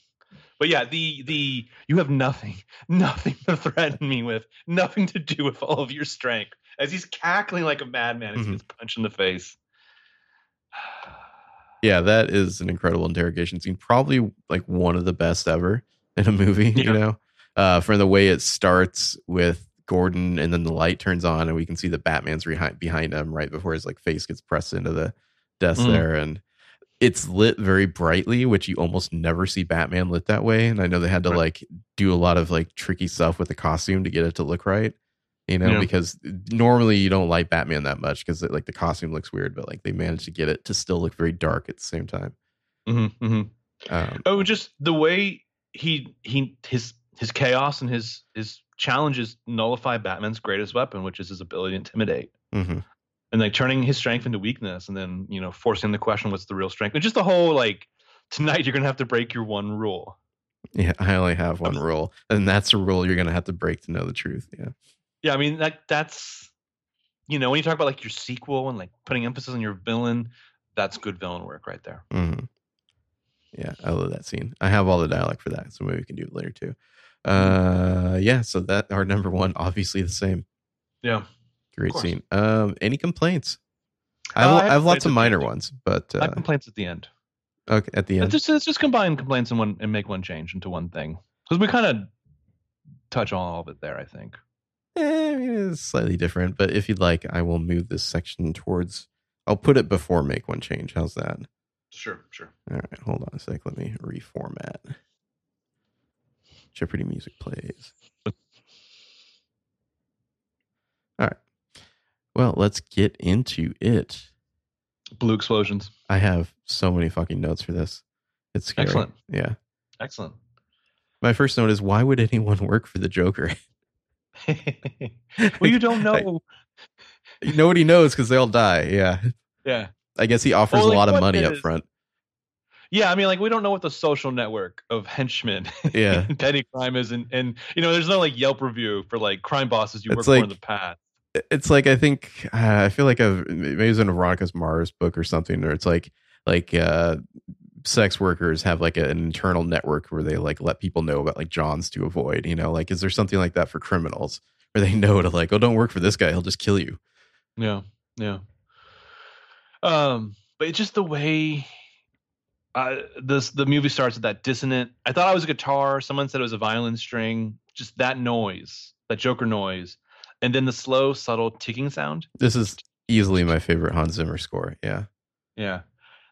But yeah, the the you have nothing, nothing to threaten me with, nothing to do with all of your strength. As he's cackling like a madman, as Mhm. he gets punched in the face. Yeah, that is an incredible interrogation scene. Probably like one of the best ever in a movie, Yeah. you know, uh, from the way it starts with Gordon and then the light turns on and we can see that Batman's behind, behind him right before his like face gets pressed into the desk Mm. there. And it's lit very brightly, which you almost never see Batman lit that way. And I know they had to Right. like do a lot of like tricky stuff with the costume to get it to look right. You know, Yeah. because normally you don't like Batman that much because like the costume looks weird, but like they managed to get it to still look very dark at the same time. Mm-hmm, mm-hmm. Um, Oh, just the way he he his his chaos and his his challenges nullify Batman's greatest weapon, which is his ability to intimidate. mhm. and like turning his strength into weakness and then you know forcing the question what's the real strength and just the whole like tonight you're gonna have to break your one rule Yeah, I only have one rule, and that's a rule you're gonna have to break to know the truth. Yeah, yeah i mean that that's you know when you talk about like your sequel and like putting emphasis on your villain that's good villain work right there hmm yeah, I love that scene. I have all the dialogue for that, so maybe we can do it later too. Uh, yeah, so that our number one, obviously the same. yeah Great scene. Um, any complaints? I have, Uh, I I have have lots of minor ones, but my uh, complaints at the end okay, at the end. let's just let's just combine complaints and one and make one change into one thing because we kind of touch on all of it there i think Eh, I mean, it's slightly different, but if you'd like, I will move this section towards. I'll put it before make one change. How's that? sure sure All right, hold on a sec. Let me reformat. Jeopardy music plays. All right. Well, let's get into it. blue explosions I have so many fucking notes for this. It's scary. Excellent. Yeah. excellent My first note is why would anyone work for the Joker? well you don't I- know Nobody knows because they all die. Yeah. yeah I guess he offers Well, a lot of money up front. Yeah, I mean, like we don't know what the social network of henchmen, Yeah. and petty crime is, and and you know, there's no like Yelp review for like crime bosses you It's work for in the past. it's like I think uh, I feel like I've maybe it's in a Veronica's Mars book or something, or it's like like uh, sex workers have like an internal network where they like let people know about like Johns to avoid. You know, like is there something like that for criminals where they know to like, oh, don't work for this guy, he'll just kill you. Yeah, yeah. Um, but it's just the way uh, this the movie starts with that dissonant. I thought I was a guitar. Someone said it was a violin string. Just that noise, that Joker noise, and then the slow, subtle ticking sound. This is easily my favorite Hans Zimmer score. Yeah, Yeah.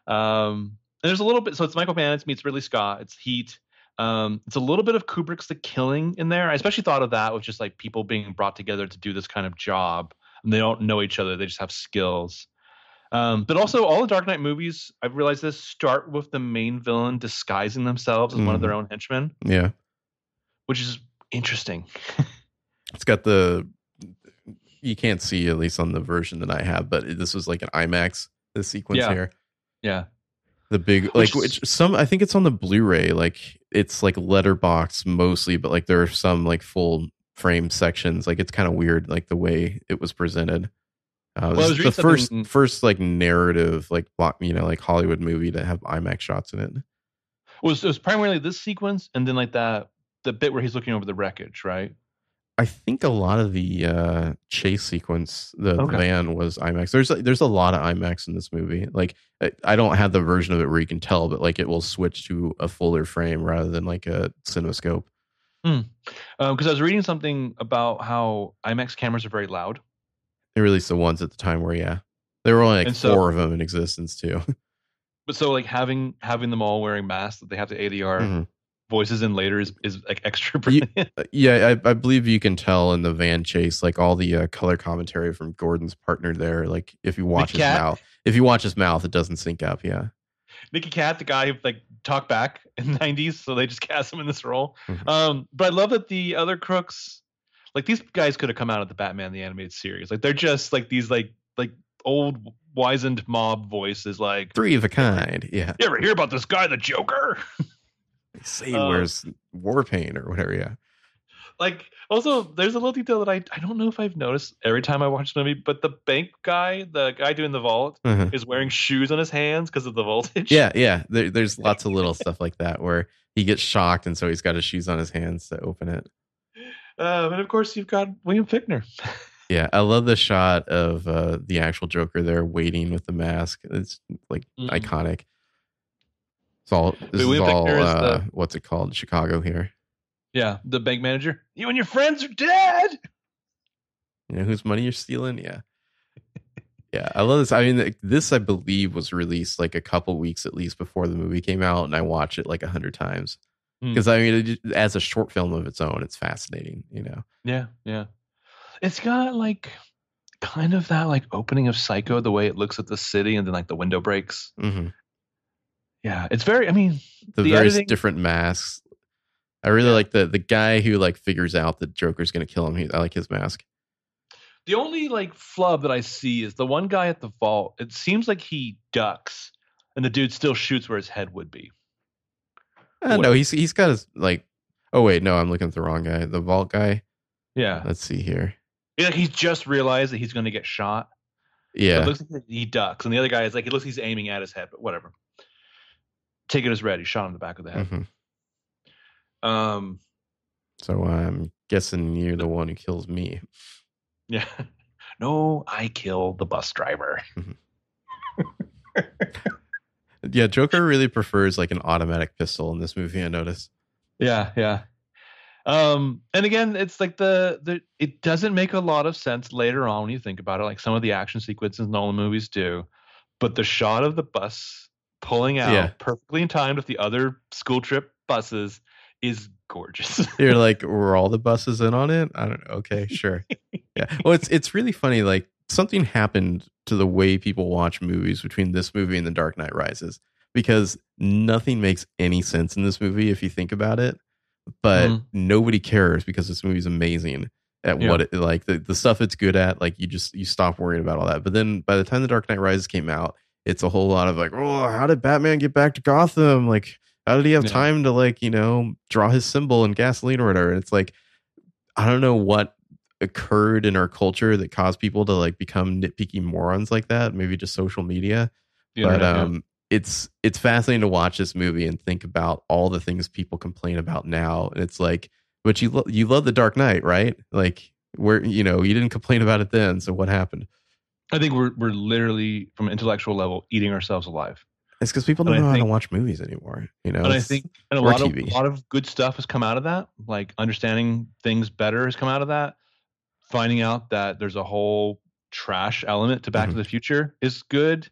Um, and there's a little bit. So it's Michael Mann It's meets Ridley Scott. It's Heat. Um, it's a little bit of Kubrick's The Killing in there. I especially thought of that with just like people being brought together to do this kind of job, and they don't know each other. They just have skills. Um, but also, all the Dark Knight movies, I've realized this start with the main villain disguising themselves as one of their own henchmen, yeah. which is interesting. It's got the you can't see at least on the version that I have, but this was like an IMAX. The sequence Yeah. here. yeah. The big like Which which some I think it's on the Blu-ray like it's like letterbox mostly but like there are some like full frame sections like it's kind of weird like the way it was presented. Uh, Well, the first something- first like narrative like block you know like Hollywood movie to have IMAX shots in it. It was, it was primarily this sequence, and then like that the bit where he's looking over the wreckage, right? I think a lot of the uh, chase sequence, the, Okay. van was IMAX. There's there's a lot of IMAX in this movie. Like I, I don't have the version of it where you can tell, but like it will switch to a fuller frame rather than like a cinemascope. because Um, I was reading something about how IMAX cameras are very loud. They released the ones at the time where yeah, there were only like so- four of them in existence too. But so like having having them all wearing masks that they have to ADR Mhm. voices in later is, is like extra brilliant. Uh, Yeah, I, I believe you can tell in the van chase, like all the uh, color commentary from Gordon's partner there. Like if you watch his mouth, if you watch his mouth, it doesn't sync up. Yeah, Nicky Katt, the guy who like talked back in the 90s, so they just cast him in this role. Mhm. Um, but I love that the other crooks, like these guys could have come out of the Batman the animated series. Like they're just like these like like old wizened mob voices. Like, three of a kind. Yeah, you ever hear about this guy, the Joker? they say he Uh, wears war paint or whatever. Yeah, like also there's a little detail that I I don't know if I've noticed every time I watch the movie, but the bank guy, the guy doing the vault, Uh-huh. is wearing shoes on his hands because of the voltage. yeah, yeah. There, there's lots of little stuff like that where he gets shocked, and so he's got his shoes on his hands to open it. Um, and of course you've got William Fichtner. Yeah, I love the shot of uh, the actual Joker there waiting with the mask. It's like Mhm. iconic. It's all this Wait, is William all Fichtner is uh, the- what's it called? Chicago here. Yeah, the bank manager. You and your friends are dead. You know whose money you're stealing? Yeah. Yeah, I love this. I mean, this I believe was released like a couple weeks at least before the movie came out, and I watched it like a hundred times. Because I mean, it, as a short film of its own, it's fascinating. You know, Yeah, yeah. It's got like kind of that like opening of Psycho, the way it looks at the city and then like the window breaks. hmm Yeah, it's very. I mean, the, The various editing- different masks. I really like the the guy who like figures out that Joker's gonna kill him. He, I like his mask. the only like flub that I see is the one guy at the vault. It seems like he ducks, and the dude still shoots where his head would be. Uh, no, he's he's got his like. Oh wait, no, I'm looking at the wrong guy. The vault guy. Yeah, Let's see here. like he's just realized that he's going to get shot. Yeah, It looks like he ducks, and the other guy is like it looks like he's aiming at his head, but whatever. Take it as read. He shot him in the back of the head. mhm. Um, so I'm guessing you're the one who kills me. yeah. No, I kill the bus driver. Yeah, Joker really prefers like an automatic pistol in this movie. I noticed. Yeah, yeah. Um, and again, it's like the the it doesn't make a lot of sense later on when you think about it. Like some of the action sequences in all the movies do, but the shot of the bus pulling out Yeah. perfectly in time with the other school trip buses is gorgeous. You're like, were all the buses in on it? I don't know. Okay, sure. Yeah. Well, it's it's really funny. Like something happened to the way people watch movies between this movie and The Dark Knight Rises because nothing makes any sense in this movie if you think about it. But Mhm. nobody cares because this movie's amazing at Yeah. what it like the, the stuff it's good at. Like you just you stop worrying about all that. But then by the time The Dark Knight Rises came out, it's a whole lot of like, oh, how did Batman get back to Gotham? Like, how did he have Yeah. time to like you know draw his symbol in gasoline or whatever? And it's like, I don't know what occurred in our culture that caused people to like become nitpicky morons like that. Maybe just social media The but yeah. um it's it's fascinating to watch this movie and think about all the things people complain about now and it's like but you lo- you love the dark knight right like where you know you didn't complain about it then so what happened I think we're we're literally from an intellectual level eating ourselves alive. it's because people don't I know how to watch movies anymore you know and I think and a lot of a lot of good stuff has come out of that. Like understanding things better has come out of that. Finding out that there's a whole trash element to Back Mhm. to the Future is good.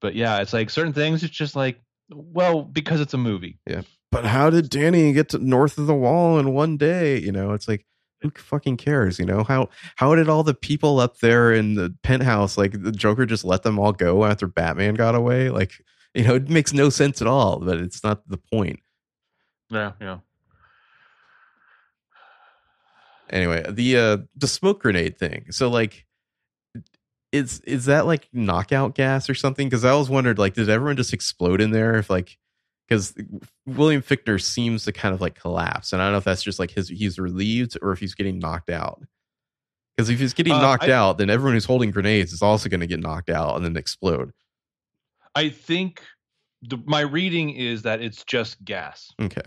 But yeah, it's like certain things. It's just like, well, because it's a movie. Yeah. But how did danny get to north of the wall in one day you know it's like who fucking cares you know how how did all the people up there in the penthouse like the joker just let them all go after batman got away like you know it makes no sense at all but it's not the point Yeah, yeah. Anyway the uh the smoke grenade thing. So like is is that like knockout gas or something? Because i always wondered like did everyone just explode in there if like because william fichtner seems to kind of like collapse and i don't know if that's just like his he's relieved or if he's getting knocked out. Because if he's getting Uh, knocked I- out then everyone who's holding grenades is also going to get knocked out and then explode. I think the, my reading is that it's just gas. okay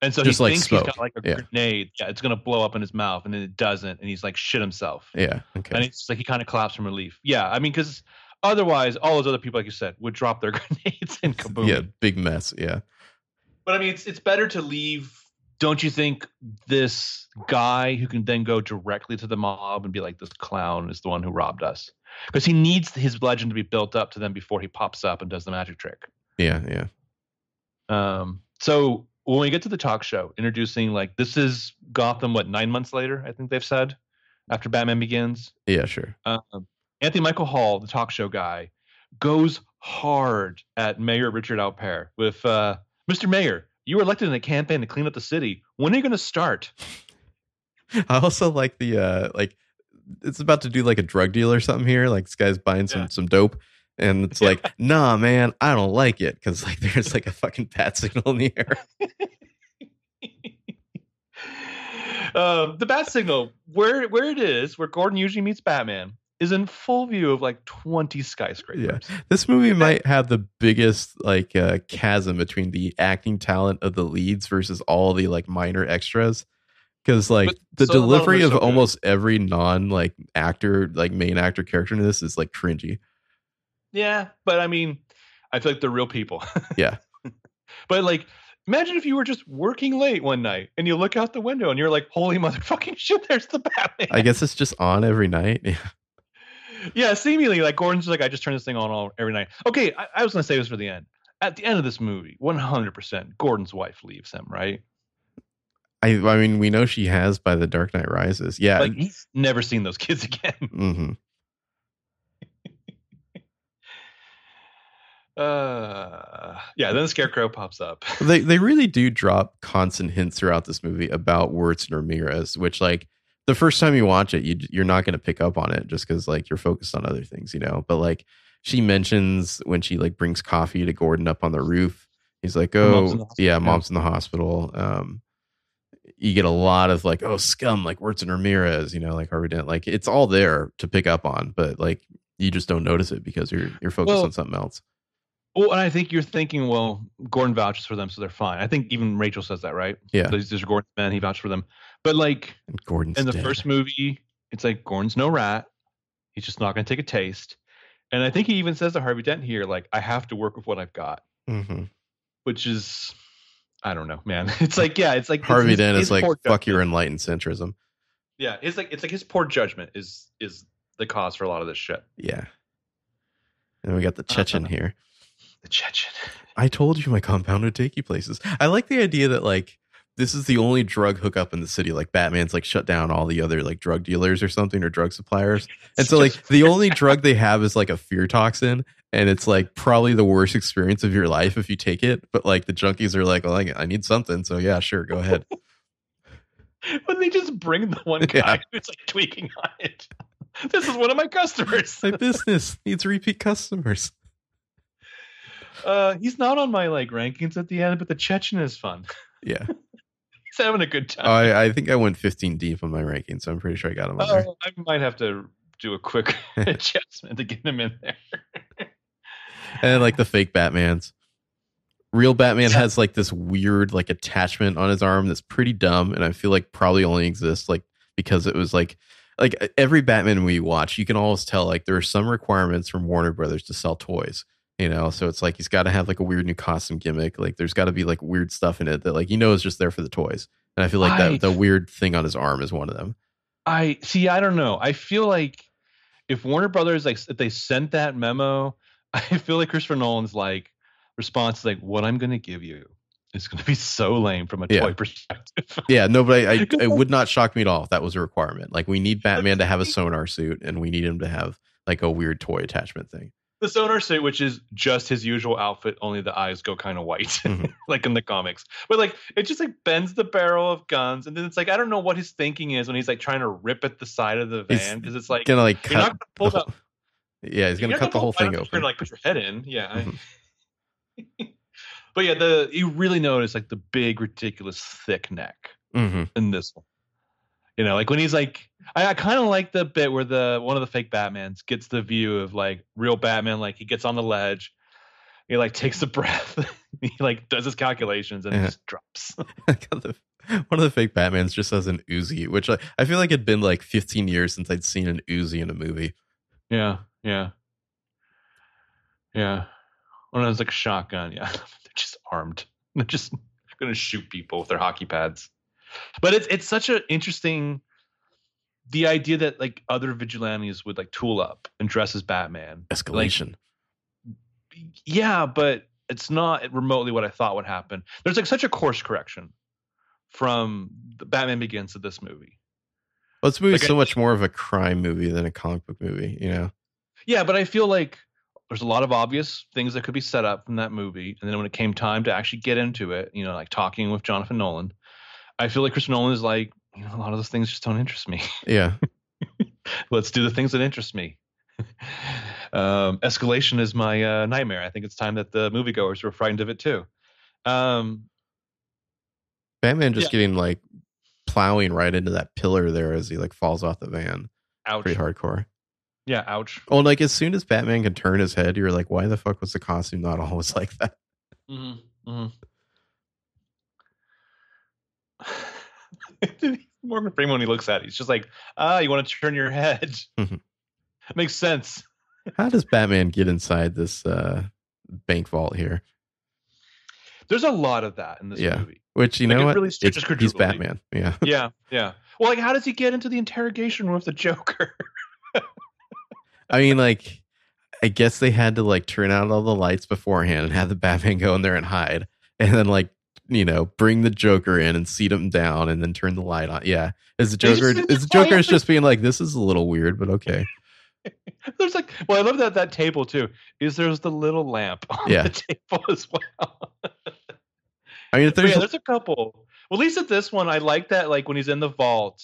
And so Just he like thinks smoke. he's got like a Yeah. grenade. Yeah, it's gonna blow up in his mouth, and then it doesn't, and he's like shit himself. Yeah. Okay. And it's like he kind of claps from relief. Yeah, I mean, because otherwise, all those other people, like you said, would drop their grenades and kaboom. yeah. Big mess. Yeah. But I mean, it's it's better to leave. Don't you think this guy who can then go directly to the mob and be like, "This clown is the one who robbed us," because he needs his legend to be built up to them before he pops up and does the magic trick. Yeah. Yeah. Um, so when we get to the talk show, introducing like this is Gotham, what nine months later? I think they've said after Batman Begins. Yeah. Sure. Um, Anthony Michael Hall, the talk show guy, goes hard at Mayor Richard Alper with uh, Mr. Mayor. You were elected in a campaign to clean up the city. When are you going to start? I also like the uh like it's about to do like a drug deal or something here. Like this guy's buying some Yeah. some dope, and it's like, nah, man, I don't like it because like there's like a fucking bat signal in the air. um, the bat signal, where where it is, where Gordon usually meets Batman, is in full view of like twenty skyscrapers. Yeah. This movie might have the biggest like uh, chasm between the acting talent of the leads versus all the like minor extras. Because like But the them delivery of so almost every non like actor like main actor character in this is like cringy. Yeah, but I mean, I feel like they're real people. Yeah. but like, imagine if you were just working late one night and you look out the window and you're like, "Holy motherfucking shit! There's the Batman." I guess it's just on every night. yeah, seemingly like Gordon's like, I just turn this thing on all every night. Okay, I, I was gonna say this for the end. At the end of this movie, 100, percent Gordon's wife leaves him, right? I I mean we know she has by the Dark Knight Rises. Yeah. Like he's never seen those kids again. hmm Uh, yeah. Then the Scarecrow pops up. They they really do drop constant hints throughout this movie about Wuertz and Ramirez, which like the first time you watch it, you you're not going to pick up on it just because like you're focused on other things, you know. But like she mentions when she like brings coffee to Gordon up on the roof, he's like, "Oh, the hospital, yeah, yeah. mom's in the hospital." Um, you get a lot of like, "Oh, scum," like Wuertz and Ramirez, you know, like Harvey Dent. Like it's all there to pick up on, but like you just don't notice it because you're you're focused Well, on something else. Well, and I think you're thinking, well, Gordon vouches for them, so they're fine. I think even Rachel says that, right? Yeah, These are Gordon's men. He vouched for them. But like and Gordon's in the dead. first movie, it's like Gordon's no rat. He's just not going to take a taste. And I think he even says to Harvey Dent here, like, I have to work with what I've got, Mhm. which is, I don't know, man. It's like, yeah, it's like Harvey his- Dent his is like, "Fuck your enlightened centrism." Yeah, it's like it's like his poor judgment is is the cause for a lot of this shit. Yeah. And we got the Chechen Uh, here. The Chechen. I told you my compound would take you places. I like the idea that like this is the only drug hookup in the city. Like Batman's like shut down all the other like drug dealers or something or drug suppliers. And so like the only drug they have is like a fear toxin. And it's like probably the worst experience of your life if you take it. But like the junkies are like, well, I, I need something. So yeah, sure, go ahead. when they just bring the one guy Yeah. who's like tweaking on it. This is one of my customers. my business needs repeat customers. Uh, he's not on my like rankings at the end, but the Chechen is fun. Yeah. He's having a good time. I, I think I went 15 deep on my ranking. So I'm pretty sure I got him on there. Oh, I might have to do a quick adjustment to get him in there. and then, like the fake Batman's. Real Batman has like this weird like attachment on his arm that's pretty dumb, and I feel like probably only exists like because it was like like every Batman we watch, you can always tell like there are some requirements from Warner Brothers to sell toys. You know, so it's like he's got to have like a weird new costume gimmick. Like there's got to be like weird stuff in it that like you know is just there for the toys. And I feel like I- that the weird thing on his arm is one of them. I see. I don't know. I feel like if Warner Brothers like if they sent that memo, I feel like Christopher Nolan's like response is like, "What I'm going to give you is going to be so lame from a Yeah. toy perspective." Yeah, no, but I, I it would not shock me at all if that was a requirement. Like we need Batman to have a sonar suit, and we need him to have like a weird toy attachment thing. The sonar suit, which is just his usual outfit, only the eyes go kind of white, Mhm. like in the comics. But like it just like bends the barrel of guns, and then it's like I don't know what his thinking is when he's like trying to rip at the side of the van because it's like Gonna like you're not cut. gonna pull the whole- yeah, he's gonna cut the whole thing You're open. gonna like put your head in, yeah. I- Mhm. but yeah, the you really notice like the big, ridiculous, thick neck hmm in this one. You know, like when he's like, I, I kind of like the bit where the one of the fake Batmans gets the view of like real Batman, like he gets on the ledge, he like takes a breath. he like does his calculations and Yeah. just drops. I One of the fake Batmans just has an Uzi, which I, I feel like it'd been like 15 years since I'd seen an Uzi in a movie. yeah, yeah, yeah. When it was like a shotgun, yeah, they're just armed. They're just gonna shoot people with their hockey pads. But it's it's such an interesting the idea that like other vigilantes would like tool up and dress as Batman. Escalation. Yeah, but it's not remotely what I thought would happen. There's like such a course correction from the Batman Begins to this movie. well, this movie's like so I- much more of a crime movie than a comic book movie, you know? Yeah, but I feel like there's a lot of obvious things that could be set up from that movie, and then when it came time to actually get into it, you know, like talking with Jonathan Nolan, I feel like Chris Nolan is like, you know, a lot of those things just don't interest me. Yeah. Let's do the things that interest me. um, escalation is my uh, nightmare. I think it's time that the moviegoers were frightened of it too. Um, Batman just Yeah. getting like plowing right into that pillar there as he like falls off the van. ouch. Pretty hardcore. Yeah, ouch. Oh, like as soon as Batman can turn his head, you're like, why the fuck was the costume not always like that? Mm-hmm. Morgan Freeman, when he looks at it, he's just like, ah, you want to turn your head. Mhm. Makes sense. How does Batman get inside this uh, bank vault here? There's a lot of that in this Yeah. movie. Which you Like, know what? really It's- he's. Batman. Yeah. Yeah, yeah. Well, like, how does he get into the interrogation room with the Joker? I mean, like, I guess they had to like turn out all the lights beforehand and have the Batman go in there and hide, and then like you know bring the Joker in and seat him down, and then turn the light on. Yeah, is the Joker? Is the Joker is just being like, this is a little weird, but okay. There's like, well, I love that that table too. Is there's the little lamp on Yeah. the table as well? I mean, there's yeah, there's a couple. Well, at least at this one, I like that. Like when he's in the vault,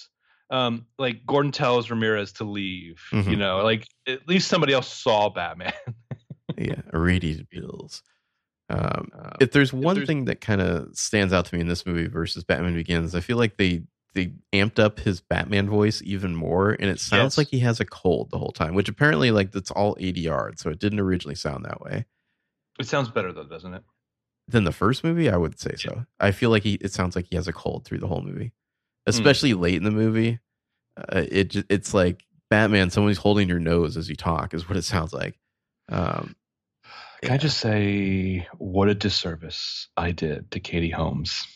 um, like Gordon tells Ramirez to leave. You Mhm. know, like at least somebody else saw Batman. yeah, irradiated bills. Um, Uh, if there's one there's- thing that kind of stands out to me in this movie versus Batman Begins, I feel like they they amped up his Batman voice even more, and it sounds Yes. like he has a cold the whole time. Which apparently, like, that's all ADR, so it didn't originally sound that way. it sounds better though, doesn't it? Than the first movie, I would say Yeah. so. I feel like he it sounds like he has a cold through the whole movie, Hmm. especially late in the movie. Uh, it it's like Batman, someone's holding your nose as you talk, is what it sounds like. Um, Can I just say what a disservice I did to Katie Holmes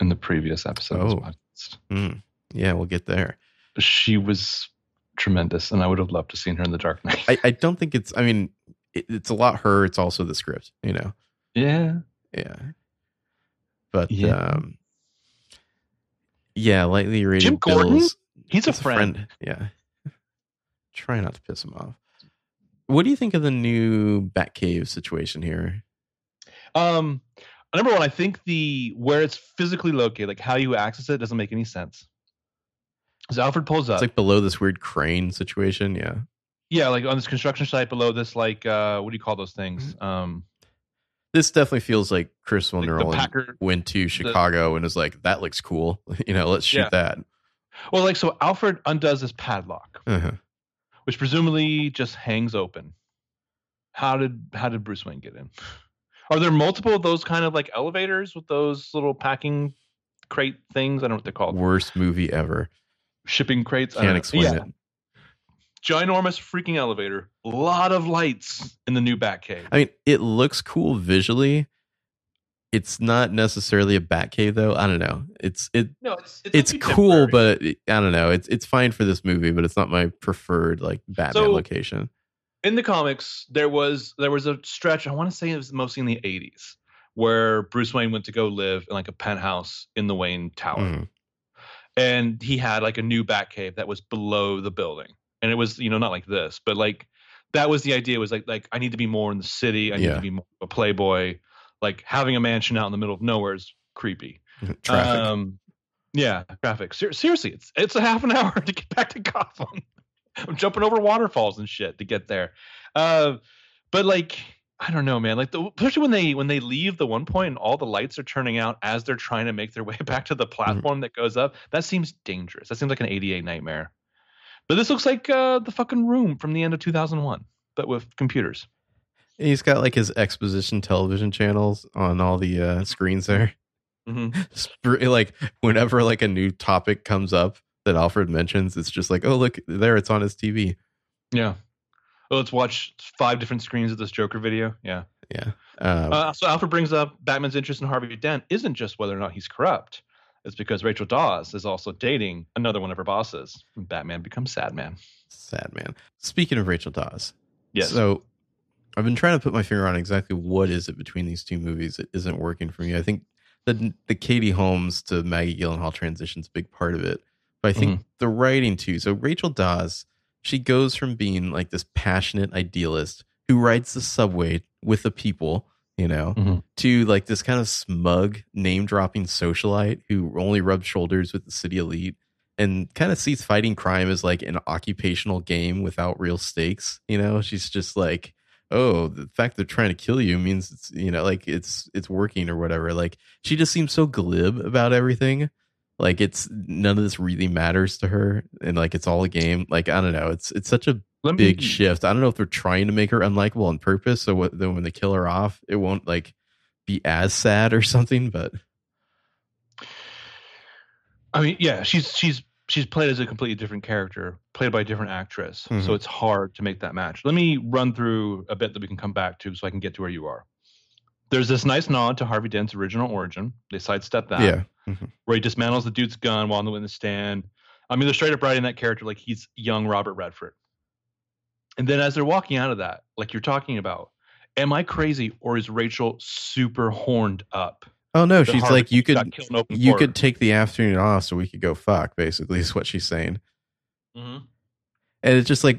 in the previous episode? Oh. mm, yeah, we'll get there. She was tremendous, and I would have loved to have seen her in The Dark Knight. I, I don't think it's. I mean, it, it's a lot her. It's also the script, you know. yeah, Yeah, but Yeah. um, yeah, lightly rated. Jim Gordon? Bills, he's a it's friend. Yeah, try not to piss him off. What do you think of the new Batcave situation here? Um, number one, I think the where it's physically located, like how you access it, doesn't make any sense. As Alfred pulls up, It's like below this weird crane situation. Yeah, yeah, like on this construction site below this, like uh, what do you call those things? Um, this definitely feels like Chris like the Nolan went to Chicago and was like, "That looks cool." You know, let's shoot Yeah. that. Well, like so, Alfred undoes this padlock, Uh-huh. Which presumably just hangs open. How did how did Bruce Wayne get in? Are there multiple of those kind of like elevators with those little packing crate things? I don't know what they're called. Worst movie ever. Shipping crates. I Can't don't explain Yeah. it. Ginormous freaking elevator. A lot of lights in the new Batcave. I mean, it looks cool visually. It's not necessarily a Batcave though. I don't know. It's it No, it's it's cool, but it, I don't know. It's it's fine for this movie, but it's not my preferred like Batman So- location. in the comics there was there was a stretch. I want to say it was mostly in the '80s where Bruce Wayne went to go live in like a penthouse in the Wayne Tower, Mhm. and he had like a new Batcave that was below the building, and it was you know not like this, but like that was the idea. Was like like I need to be more in the city. I need Yeah. to be more of a playboy. Like having a mansion out in the middle of nowhere is creepy. Traffic. Um, yeah, traffic. Ser- seriously, it's it's a half an hour to get back to Gotham. I'm jumping over waterfalls and shit to get there. Uh, but like, I don't know, man. Like, the, especially when they when they leave the one point and all the lights are turning out as they're trying to make their way back to the platform that goes up. That seems dangerous. That seems like an ADA nightmare. But this looks like uh, the fucking room from the end of 2001, but with computers. He's got like his exposition television channels on all the uh, screens there. hmm Like whenever like a new topic comes up that Alfred mentions, it's just like, oh look there, it's on his TV. Yeah. Well, let's watch five different screens of this Joker video. Yeah. Yeah. Um, Uh, so Alfred brings up Batman's interest in Harvey Dent isn't just whether or not he's corrupt. It's because Rachel Dawes is also dating another one of her bosses. And Batman becomes sad man. sad man. Speaking of Rachel Dawes, Yes. So I've been trying to put my finger on exactly what is it between these two movies that isn't working for me. I think the the Katie Holmes to Maggie Gyllenhaal transition is a big part of it, but I think the writing too. So Rachel Dawes, she goes from being like this passionate idealist who rides the subway with the people, you know, Mhm. to like this kind of smug name dropping socialite who only rubs shoulders with the city elite and kind of sees fighting crime as like an occupational game without real stakes. You know, she's just like, oh, the fact they're trying to kill you means it's you know like it's it's working or whatever. Like she just seems so glib about everything. Like it's none of this really matters to her, and like it's all a game. Like I don't know, it's it's such a Let me- big shift. I don't know if they're trying to make her unlikable on purpose, so what, then when they kill her off, it won't like be as sad or something. But I mean, yeah, she's she's she's played as a completely different character, played by a different actress. Mhm. So it's hard to make that match. Let me run through a bit that we can come back to so I can get to where you are. There's this nice nod to Harvey Dent's original origin. They sidestep that. yeah, Mhm. where he dismantles the dude's gun while on the witness stand. I mean, they're straight up writing that character like he's young Robert Redford. And then as they're walking out of that, like you're talking about, am I crazy or is Rachel super horned up? Oh no, she's like you could you court? could take the afternoon off so we could go fuck. Basically, is what she's saying, Mhm. and it's just like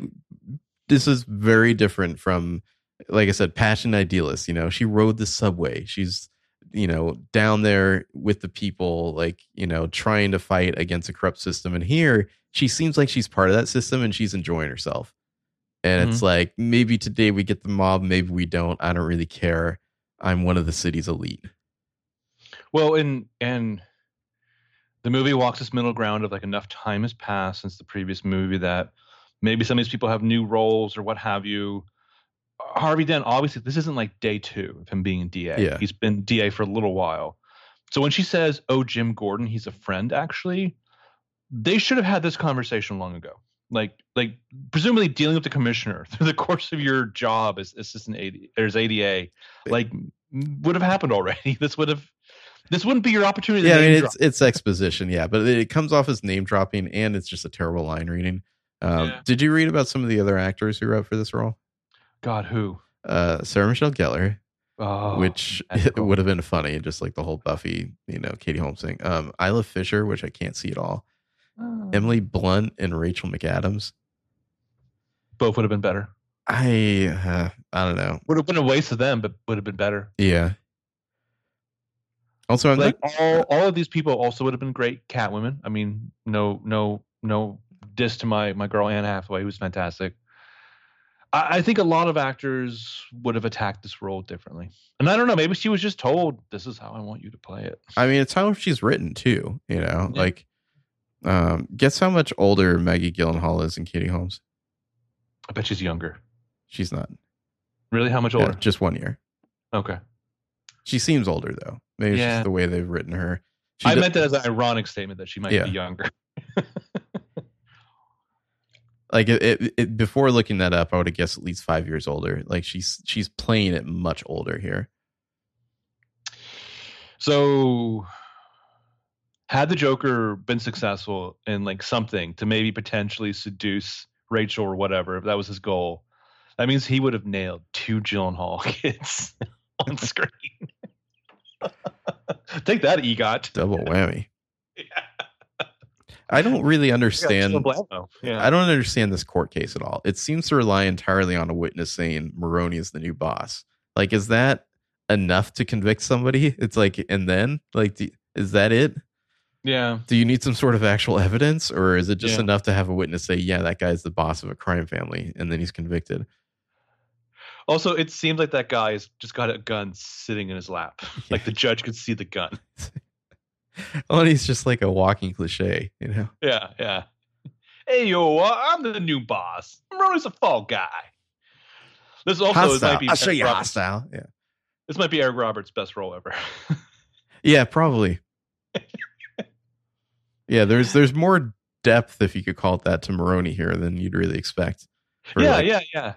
this is very different from, like I said, passion idealist. You know, she rode the subway. She's you know down there with the people, like you know trying to fight against a corrupt system. And here she seems like she's part of that system and she's enjoying herself. And it's like maybe today we get the mob, maybe we don't. I don't really care. I'm one of the city's elite. Well, and and the movie walks this middle ground of like enough time has passed since the previous movie that maybe some of these people have new roles or what have you. Harvey Dent, obviously, this isn't like day two of him being a DA. Yeah. He's been DA for a little while. So when she says, "Oh, Jim Gordon, he's a friend," actually, they should have had this conversation long ago. Like, like presumably dealing with the commissioner through the course of your job as assistant AD, or as ADA, like would have happened already. This would have, this wouldn't be your opportunity. to yeah, I mean drop. it's it's exposition, yeah, but it comes off as name dropping, and it's just a terrible line reading. Um, Yeah. Did you read about some of the other actors who wrote for this role? God, who? Uh, Sarah Michelle Gellar, Oh, which cool. would have been funny, just like the whole Buffy, you know, Katie Holmes thing. Um, Isla Fisher, which I can't see at all. oh. Emily Blunt and Rachel McAdams. both would have been better. I uh, I don't know. Would have been a waste of them, but would have been better. Yeah. Also, I'm like all, all of these people also would have been great Catwomen. I mean, no, no, no diss to my my girl Anne Hathaway, who's fantastic. I, I think a lot of actors would have attacked this role differently, and I don't know. Maybe she was just told, "This is how I want you to play it." I mean, it's how she's written too. You know, Yeah. like, um, guess how much older Maggie Gyllenhaal is than Katie Holmes? I bet she's younger. She's not. Really, how much Yeah, older? just one year. Okay, She seems older though. Maybe it's just the way they've written her. She I do- meant that as an ironic statement that she might Yeah. be younger. like it, it, it, before looking that up, I would have guessed at least five years older. Like she's she's playing it much older here. So, had the Joker been successful in like something to maybe potentially seduce Rachel or whatever, if that was his goal, that means he would have nailed two Gyllenhaal kids on screen. Take that, EGOT. Double whammy. yeah. I don't really understand. Yeah. I don't understand this court case at all. It seems to rely entirely on a witness saying Maroni is the new boss. Like, is that enough to convict somebody? It's like, and then, like, do, is that it? yeah. Do you need some sort of actual evidence, or is it just Yeah. enough to have a witness say, "Yeah, that guy's the boss of a crime family," and then he's convicted? Also, it seems like that guy has just got a gun sitting in his lap. Like the judge could see the gun. Oh, and he's just like a walking cliche, you know. Yeah, yeah. Hey, yo, uh, I'm the new boss. Maroni's a fall guy. This also hostile. might be I'll show Eric you Roberts- hostile. Yeah. This might be Eric Roberts' best role ever. Yeah, probably. yeah, there's there's more depth, if you could call it that, to Maroni here than you'd really expect. yeah, like- yeah, yeah.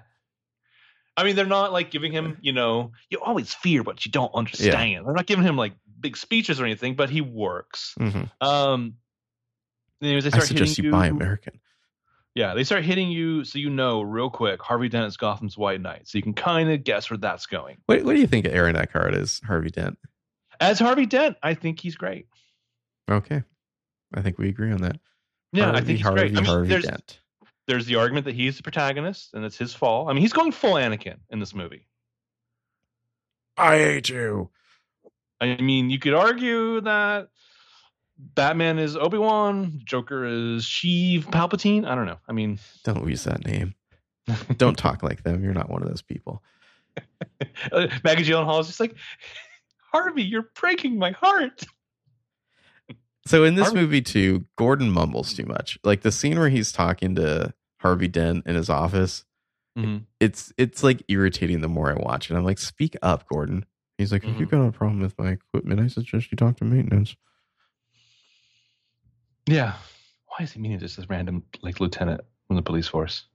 I mean, they're not like giving him, you know, you always fear what you don't understand. They're not giving him like big speeches or anything, but he works. Mhm. Um, anyways, they I suggest hitting you buy American. Yeah, they start hitting you so you know real quick Harvey Dent is Gotham's White Knight. So you can kind of guess where that's going. What, what do you think of Aaron Eckhart as Harvey Dent? As Harvey Dent, I think he's great. Okay, I think we agree on that. Yeah, I think he's Harvey, great. I mean, Harvey there's Dent. There's the argument that he's the protagonist and it's his fault. I mean, he's going full Anakin in this movie. I hate you. I mean, you could argue that Batman is Obi Wan, Joker is Sheev Palpatine. I don't know. I mean, Don't use that name. Don't talk like them. You're not one of those people. uh, Maggie Gyllenhaal is just like, Harvey, you're breaking my heart. So in this Harvey- movie too, Gordon mumbles too much. Like the scene where he's talking to Harvey Dent in his office, Mhm. it's it's like irritating the more I watch it. I'm like, speak up, Gordon. He's like, if you Mhm. got a problem with my equipment, I suggest you talk to maintenance. Yeah. Why is he meeting just this random like lieutenant from the police force?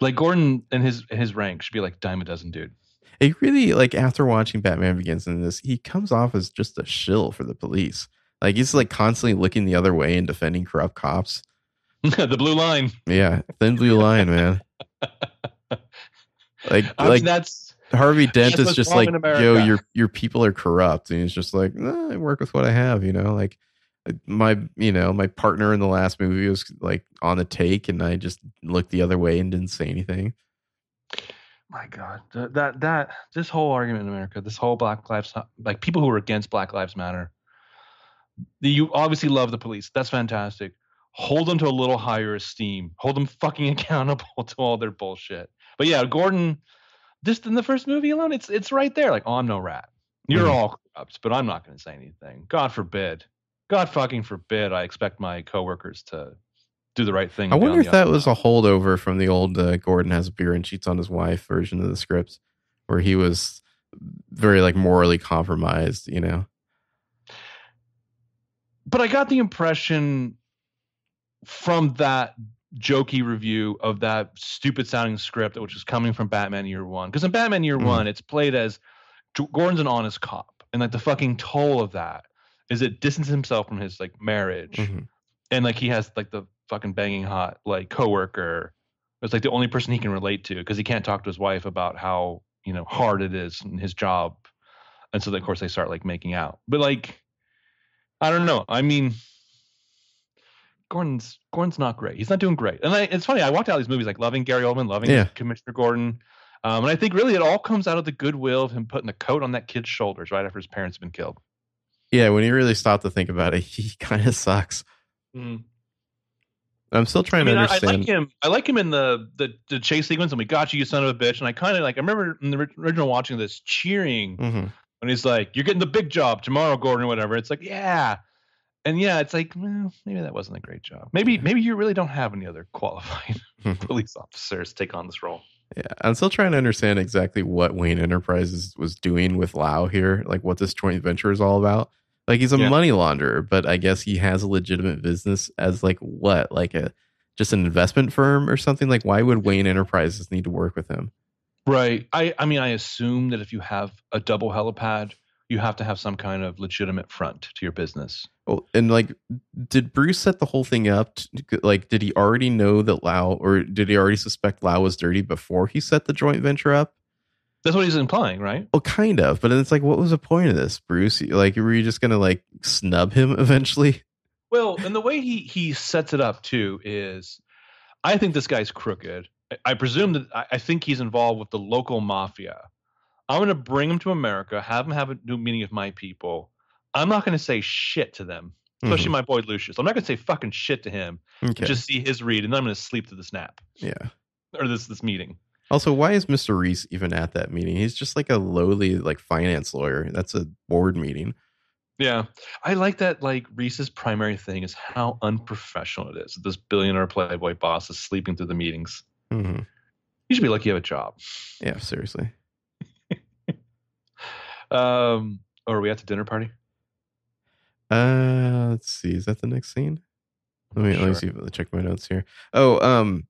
Like Gordon and his his rank should be like dime a dozen dude. It really like after watching Batman Begins in this, he comes off as just a shill for the police. Like he's like constantly looking the other way and defending corrupt cops. the blue line. Yeah, thin blue line, man. Like I like that's Harvey Dent That's is just like, yo, your your people are corrupt, and he's just like, nah, I work with what I have, you know. Like my, you know, my partner in the last movie was like on the take, and I just looked the other way and didn't say anything. my God. th- That that this whole argument in America, this whole Black Lives like people who are against Black Lives Matter. You obviously love the police. That's fantastic. Hold them to a little higher esteem. Hold them fucking accountable to all their bullshit. But yeah, Gordon, just in the first movie alone, it's it's right there. Like, oh, I'm no rat. You're Mhm. all corrupt, but I'm not going to say anything. God forbid. God fucking forbid. I expect my coworkers to do the right thing. I and be on wonder if that was a holdover from the old uh, Gordon has a beer and cheats on his wife version of the script, where he was very like morally compromised, you know. But I got the impression from that jokey review of that stupid sounding script, which is coming from Batman Year One. Because in Batman Year Mhm. One, it's played as Gordon's an honest cop, and like the fucking toll of that is it distances himself from his like marriage, Mhm. and like he has like the fucking banging hot like coworker. It's like the only person he can relate to because he can't talk to his wife about how you know hard it is in his job, and so of course they start like making out. But like, I don't know. I mean, Gordon's Gordon's not great. He's not doing great. And I, it's funny. I walked out of these movies like loving Gary Oldman, loving Yeah. Commissioner Gordon. Um, and I think really it all comes out of the goodwill of him putting the coat on that kid's shoulders right after his parents have been killed. Yeah, when you really stop to think about it, he kind of sucks. I'm still I trying mean, to I, I like him. I like him in the, the the chase sequence, and we got you, you son of a bitch. And I kind of like. I remember in the original watching this, cheering Mhm. When he's like, "You're getting the big job tomorrow, Gordon," or whatever. It's like, yeah, and yeah, it's like, well, maybe that wasn't a great job. Maybe maybe you really don't have any other qualified hmm. police officers take on this role. Yeah, I'm still trying to understand exactly what Wayne Enterprises was doing with Lau here, like what this joint venture is all about. Like he's a Yeah. money launderer, but I guess he has a legitimate business as like what, like a just an investment firm or something. Like why would Wayne Enterprises need to work with him? Right. I I mean, I assume that if you have a double helipad, you have to have some kind of legitimate front to your business. Oh, and like, did Bruce set the whole thing up? To, like, did he already know that Lau, or did he already suspect Lau was dirty before he set the joint venture up? That's what he's implying, right? Well, kind of, but then it's like, what was the point of this, Bruce? Like, were you just gonna like snub him eventually? Well, and the way he he sets it up too is, I think this guy's crooked. I, presume that I, think he's involved with the local mafia. I'm going to bring him to America, have him have a new meeting with my people. I'm not going to say shit to them, especially mm-hmm. my boy Lucius. I'm not going to say fucking shit to him. Okay. Just see his read, and then I'm going to sleep through the snap yeah. or this this meeting. Also, why is Mr. Reese even at that meeting? He's just like a lowly like finance lawyer. That's a board meeting. Yeah, I like that. Like Reese's primary thing is how unprofessional it is. This billionaire playboy boss is sleeping through the meetings. Mhm. You should be lucky you have a job. Yeah, seriously. Um, or are we at the dinner party? Uh, let's see. Is that the next scene? Let me let me Sure. see. Let me check my notes here. Oh, um,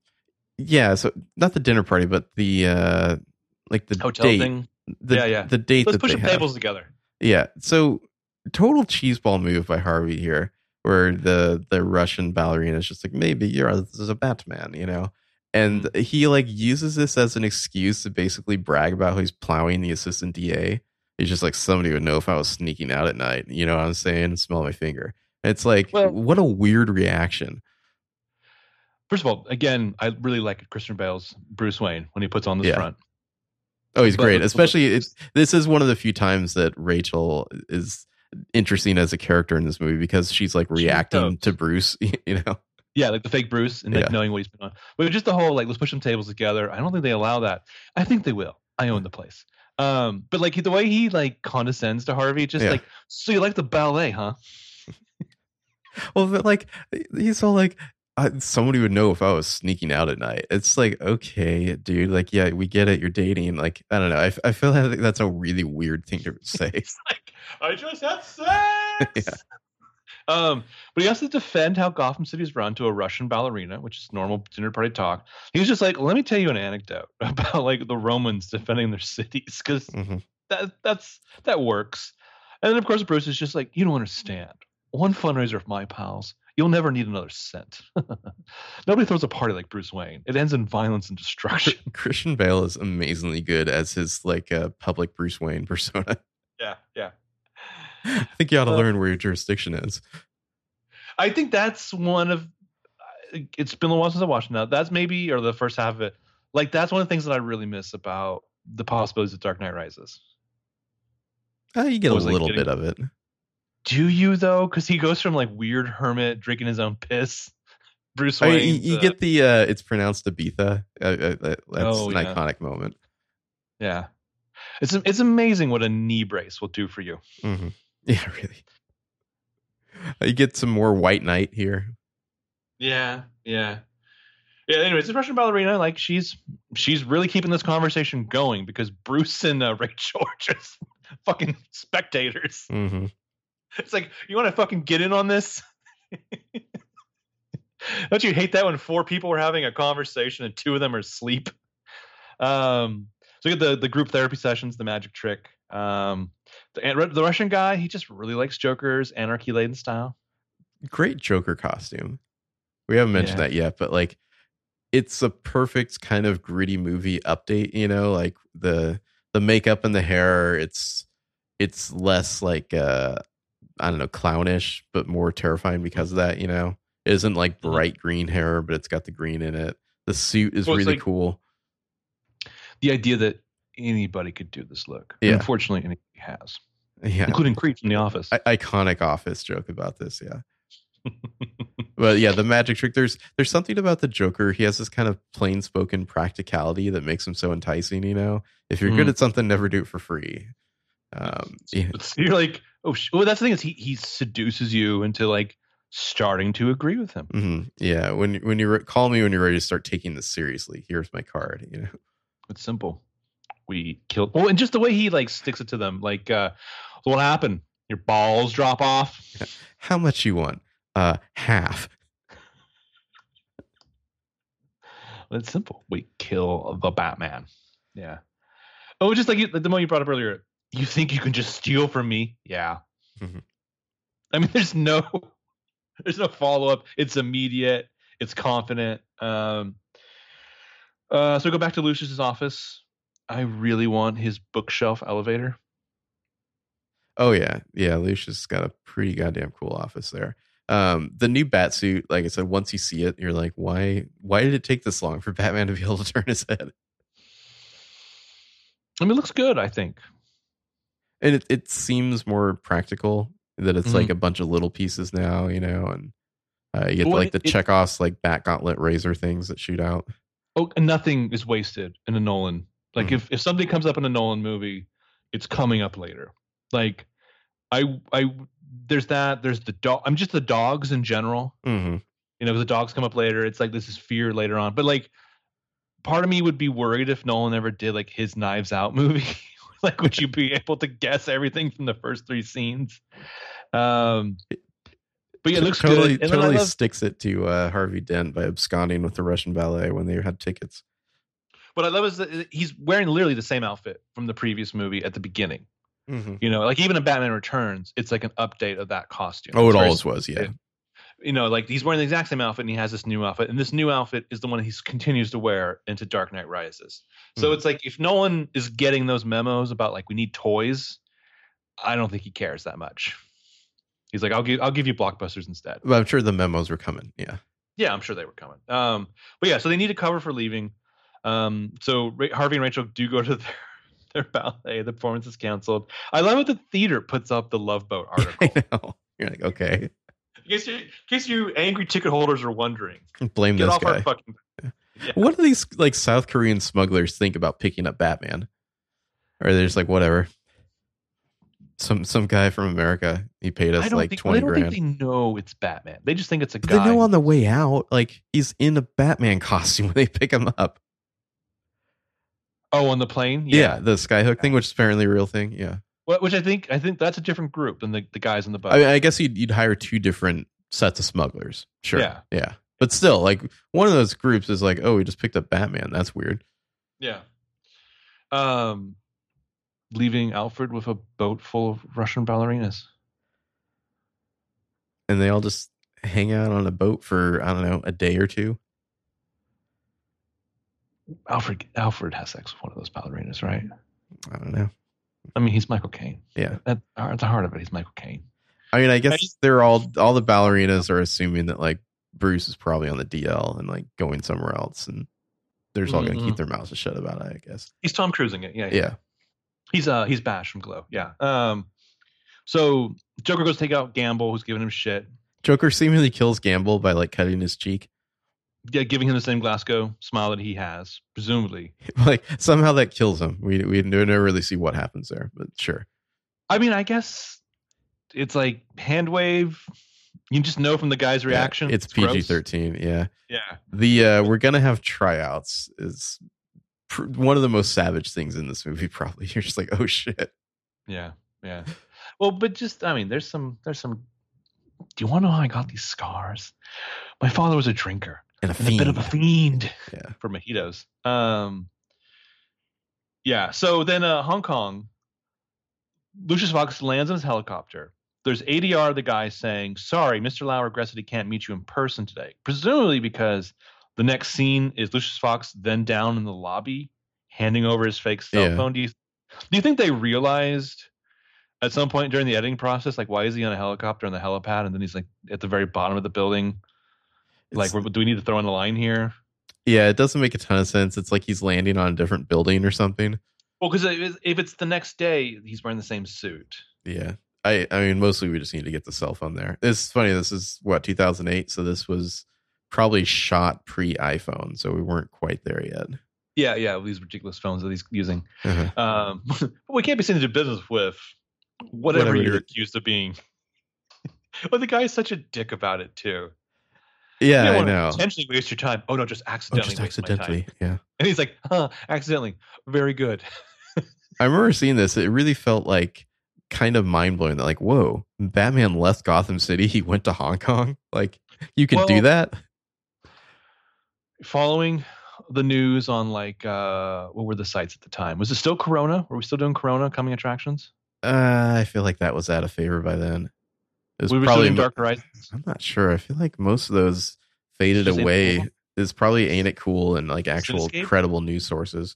yeah. So not the dinner party, but the uh, like the Hotel date. thing. The, Yeah, yeah. The date Let's push some tables together. Yeah. So total cheeseball move by Harvey here, where the the Russian ballerina is just like maybe you're this is a Batman, you know, and Mm-hmm. he like uses this as an excuse to basically brag about how he's plowing the assistant DA. He's just like somebody would know if I was sneaking out at night. You know what I'm saying? Smell my finger. It's like Well- what a weird reaction. First of all, again, I really like Christian Bale's Bruce Wayne when he puts on this Yeah. front. Oh, he's But- great. but- Especially it's, this is one of the few times that Rachel is interesting as a character in this movie because she's like reacting knows. to Bruce. You know. Yeah, like the fake Bruce and like Yeah. knowing what he's been on. But just the whole like let's push some tables together. I don't think they allow that. I think they will. I own the place. Um, but like the way he like condescends to Harvey, just Yeah. like so you like the ballet, huh? Well, but like he's all like, I, somebody would know if I was sneaking out at night. It's like, okay, dude. Like, yeah, we get it. You're dating. Like, I don't know. I, I feel like that's a really weird thing to say. It's like I just had sex. Um, but he has to defend how Gotham City is run to a Russian ballerina, which is normal dinner party talk. He was just like, "Let me tell you an anecdote about like the Romans defending their cities, because Mhm. that that's that works." And then of course Bruce is just like, "You don't understand. One fundraiser of my pals, you'll never need another cent. Nobody throws a party like Bruce Wayne. It ends in violence and destruction." Christian Bale is amazingly good as his like uh, public Bruce Wayne persona. yeah, yeah. I think you ought to learn where your jurisdiction is. I think that's one of. It's been a while since I watched it now. That's maybe or the first half of it. Like that's one of the things that I really miss about the possibilities of Dark Knight Rises. Uh, you get a like, little getting- bit of it. Do you though? Because he goes from like weird hermit drinking his own piss, Bruce I Wayne. mean, you, you get the uh, it's pronounced Ibiza. Uh, uh, uh, that's Oh, an yeah. iconic moment. yeah. It's it's amazing what a knee brace will do for you. hmm Yeah, really. You get some more White Knight here. Yeah, yeah, yeah. Anyways, the Russian ballerina, like she's she's really keeping this conversation going because Bruce and uh, Rachel are just fucking spectators. hmm It's like you want to fucking get in on this. Don't you hate that when four people are having a conversation and two of them are asleep? Um, so you get the the group therapy sessions, the magic trick. Um, the the Russian guy, he just really likes Joker's anarchy laden style. Great Joker costume. We haven't mentioned Yeah. that yet, but like, it's a perfect kind of gritty movie update. You know, like the the makeup and the hair. It's it's less like uh I don't know clownish, but more terrifying because of that. You know, it isn't like Mhm. bright green hair, but it's got the green in it. The suit is Well, really like- cool. The idea that anybody could do this look. Yeah. Unfortunately, anybody has, Yeah, including Creed from The Office. I- iconic office joke about this yeah but yeah the magic trick there's there's something about the joker he has this kind of plain spoken practicality that makes him so enticing you know if you're good Mhm. at something never do it for free um yeah, you're like, oh, sh-. well, that's the thing is he he seduces you into like starting to agree with him. mhm. yeah when when you re- call me when you're ready to start taking this seriously here's my card you know It's simple. We killed. Well, and just the way he like sticks it to them, like, uh, so what happened? Your balls drop off. how much you want uh half It's simple. We kill the Batman. Yeah. Oh, just like you, the moment you brought up earlier. You think you can just steal from me? Yeah. Mhm. I mean, there's no, there's no follow up. It's immediate. It's confident. Um. Uh. So we go back to Lucius's office. I really want his bookshelf elevator. Oh yeah, yeah. Lucius got a pretty goddamn cool office there. Um, the new bat suit, like I said, once you see it, you're like, why? Why did it take this long for Batman to be able to turn his head? I mean, it looks good. I think. And it, it seems more practical that it's like a bunch of little pieces now, you know, and uh, you get Well, like the it- Chekhov's like bat gauntlet razor things that shoot out. Oh, and nothing is wasted in a Nolan. Like Mhm. if if something comes up in a Nolan movie, it's coming up later. Like I I there's that. There's the dog. I'm just the dogs in general. hmm You know, the dogs come up later. It's like this is fear later on. But like part of me would be worried if Nolan ever did like his Knives Out movie. like, would you be able to guess everything from the first three scenes? Um, but yeah, it looks totally, good. And totally love, sticks it to uh, Harvey Dent by absconding with the Russian ballet when they had tickets. What I love is that he's wearing literally the same outfit from the previous movie at the beginning. Mm-hmm. You know, like even in Batman Returns, it's like an update of that costume. Oh, it always was, yeah. you know, like he's wearing the exact same outfit and he has this new outfit, and this new outfit is the one he continues to wear into Dark Knight Rises. So Mhm. it's like if no one is getting those memos about like we need toys, I don't think he cares that much. He's like, I'll give I'll give you blockbusters instead. But I'm sure the memos were coming. Yeah. Yeah, I'm sure they were coming. Um, but yeah, so they need a cover for leaving. Um, so Ra- Harvey and Rachel do go to their their ballet. The performance is canceled. I love what the theater puts up the Love Boat article. I know. You're like, okay, in, case you, in case you angry ticket holders are wondering, blame get this off guy. our fucking. Yeah. What do these like South Korean smugglers think about picking up Batman? Or they're just like, whatever. Some some guy from America, he paid us like think, twenty they don't grand. think they know it's Batman. They just think it's a But guy. they know on the way out, like he's in a Batman costume when they pick him up. Oh, on the plane. Yeah, the skyhook thing, which is apparently a real thing. Yeah, Wh- Which I think I think that's a different group than the, the guys on the boat. I, mean, I guess you'd you'd hire two different sets of smugglers. Sure, Yeah. yeah, but still, like one of those groups is like, oh, we just picked up Batman. That's weird. yeah. Um, leaving Alfred with a boat full of Russian ballerinas. And they all just hang out on a boat for I don't know a day or two. Alfred Alfred has sex with one of those ballerinas, right? I don't know. I mean, he's Michael Caine. Yeah. At, at the heart of it, he's Michael Caine. I mean, I guess just- they're all all the ballerinas are assuming that like Bruce is probably on the DL and like going somewhere else, and they're just all going to Mhm. keep their mouths shut about it. I guess. He's Tom Cruising it. Yeah, Yeah. He's uh he's Bash from Glow. Yeah. Um. So Joker goes take out Gambol, who's giving him shit. Joker seemingly kills Gambol by like cutting his cheek. Yeah, giving him the same Glasgow smile that he has, presumably. like somehow that kills him. We we never really see what happens there, but sure. I mean, I guess it's like hand wave. You just know from the guy's Yeah, reaction. it's. PG thirteen. Yeah. Yeah. The uh we're gonna have tryouts is pr- one of the most savage things in this movie. Probably you're just like, oh shit. Yeah. Yeah. Well, but just I mean, there's some there's some. Do you want to know how I got these scars? My father was a drinker. And a and a bit of a fiend. fiend Yeah. for mojitos. Um, yeah. So then, uh, Hong Kong, Lucius Fox lands on his helicopter. There's ADR, the guy saying, "Sorry, Mr. Lau regrets that he can't meet you in person today." Presumably because the next scene is Lucius Fox then down in the lobby, handing over his fake cell Yeah. phone. Do you do you think they realized? At some point during the editing process, like why is he on a helicopter on the helipad, and then he's like at the very bottom of the building? Like, do we need to throw in the line here? yeah, it doesn't make a ton of sense. It's like he's landing on a different building or something. Well, because if it's the next day, he's wearing the same suit. Yeah. I, I mean, mostly we just need to get the cell phone there. It's funny. This is what 2008, so this was probably shot pre iPhone, so we weren't quite there yet. Yeah, yeah, these ridiculous phones that he's using. Uh-huh. Um, but we can't be seen to do business with whatever, Whatever you're accused of being. well, the guy's such a dick about it too. Yeah, I know. intentionally waste your time. Oh no, just Oh, accidentally. just my time. accidentally. Yeah. And he's like, huh, accidentally. Very good. I remember seeing this. It really felt like kind of mind blowing that, like, whoa, Batman left Gotham City. He went to Hong Kong. Like, you can do that? Following the news on like uh what were the sites at the time? Was it still Corona? Were we still doing Corona coming attractions? Uh, I feel like that was out of favor by then. Was we probably. Dark Horizons. I'm not sure. I feel like most of those faded Just away. Cool? Is probably ain't it cool and like actual credible news sources.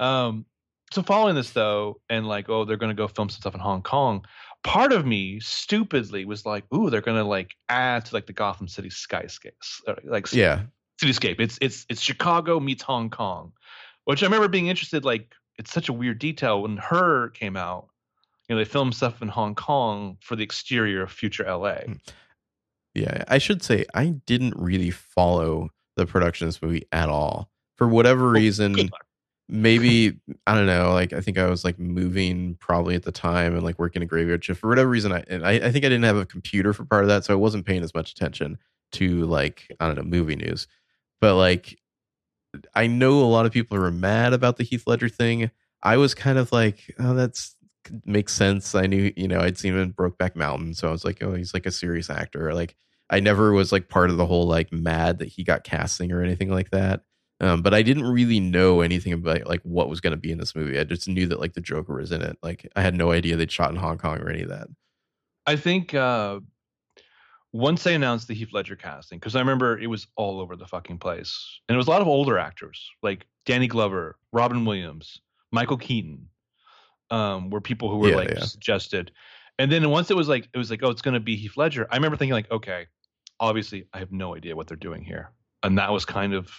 Um, so following this though, and like, oh, they're gonna go film some stuff in Hong Kong. Part of me stupidly was like, ooh, they're gonna like add to like the Gotham City skyscapes, uh, like Yeah, cityscape. It's it's it's Chicago meets Hong Kong, which I remember being interested. Like, it's such a weird detail when her came out. You know, they film stuff in Hong Kong for the exterior of future LA. Hmm. Yeah, I should say I didn't really follow the production of this movie at all. For whatever reason, maybe I don't know. Like I think I was like moving probably at the time and like working a graveyard shift for whatever reason. I and I, I think I didn't have a computer for part of that, so I wasn't paying as much attention to like I don't know movie news. But like I know a lot of people are mad about the Heath Ledger thing. I was kind of like, oh, that's makes sense. I knew, you know, I'd seen him in Brokeback Mountain, so I was like, oh, he's like a serious actor. Like, I never was like part of the whole like mad that he got casting or anything like that. Um, but I didn't really know anything about like what was going to be in this movie. I just knew that like the Joker was in it. Like, I had no idea they'd shot in Hong Kong or any of that. I think uh, once they announced the Heath Ledger casting, because I remember it was all over the fucking place, and it was a lot of older actors like Danny Glover, Robin Williams, Michael Keaton, um, were people who were Yeah, like yeah. suggested. And then once it was like it was like oh it's going to be Heath Ledger. I remember thinking like okay, obviously I have no idea what they're doing here, and that was kind of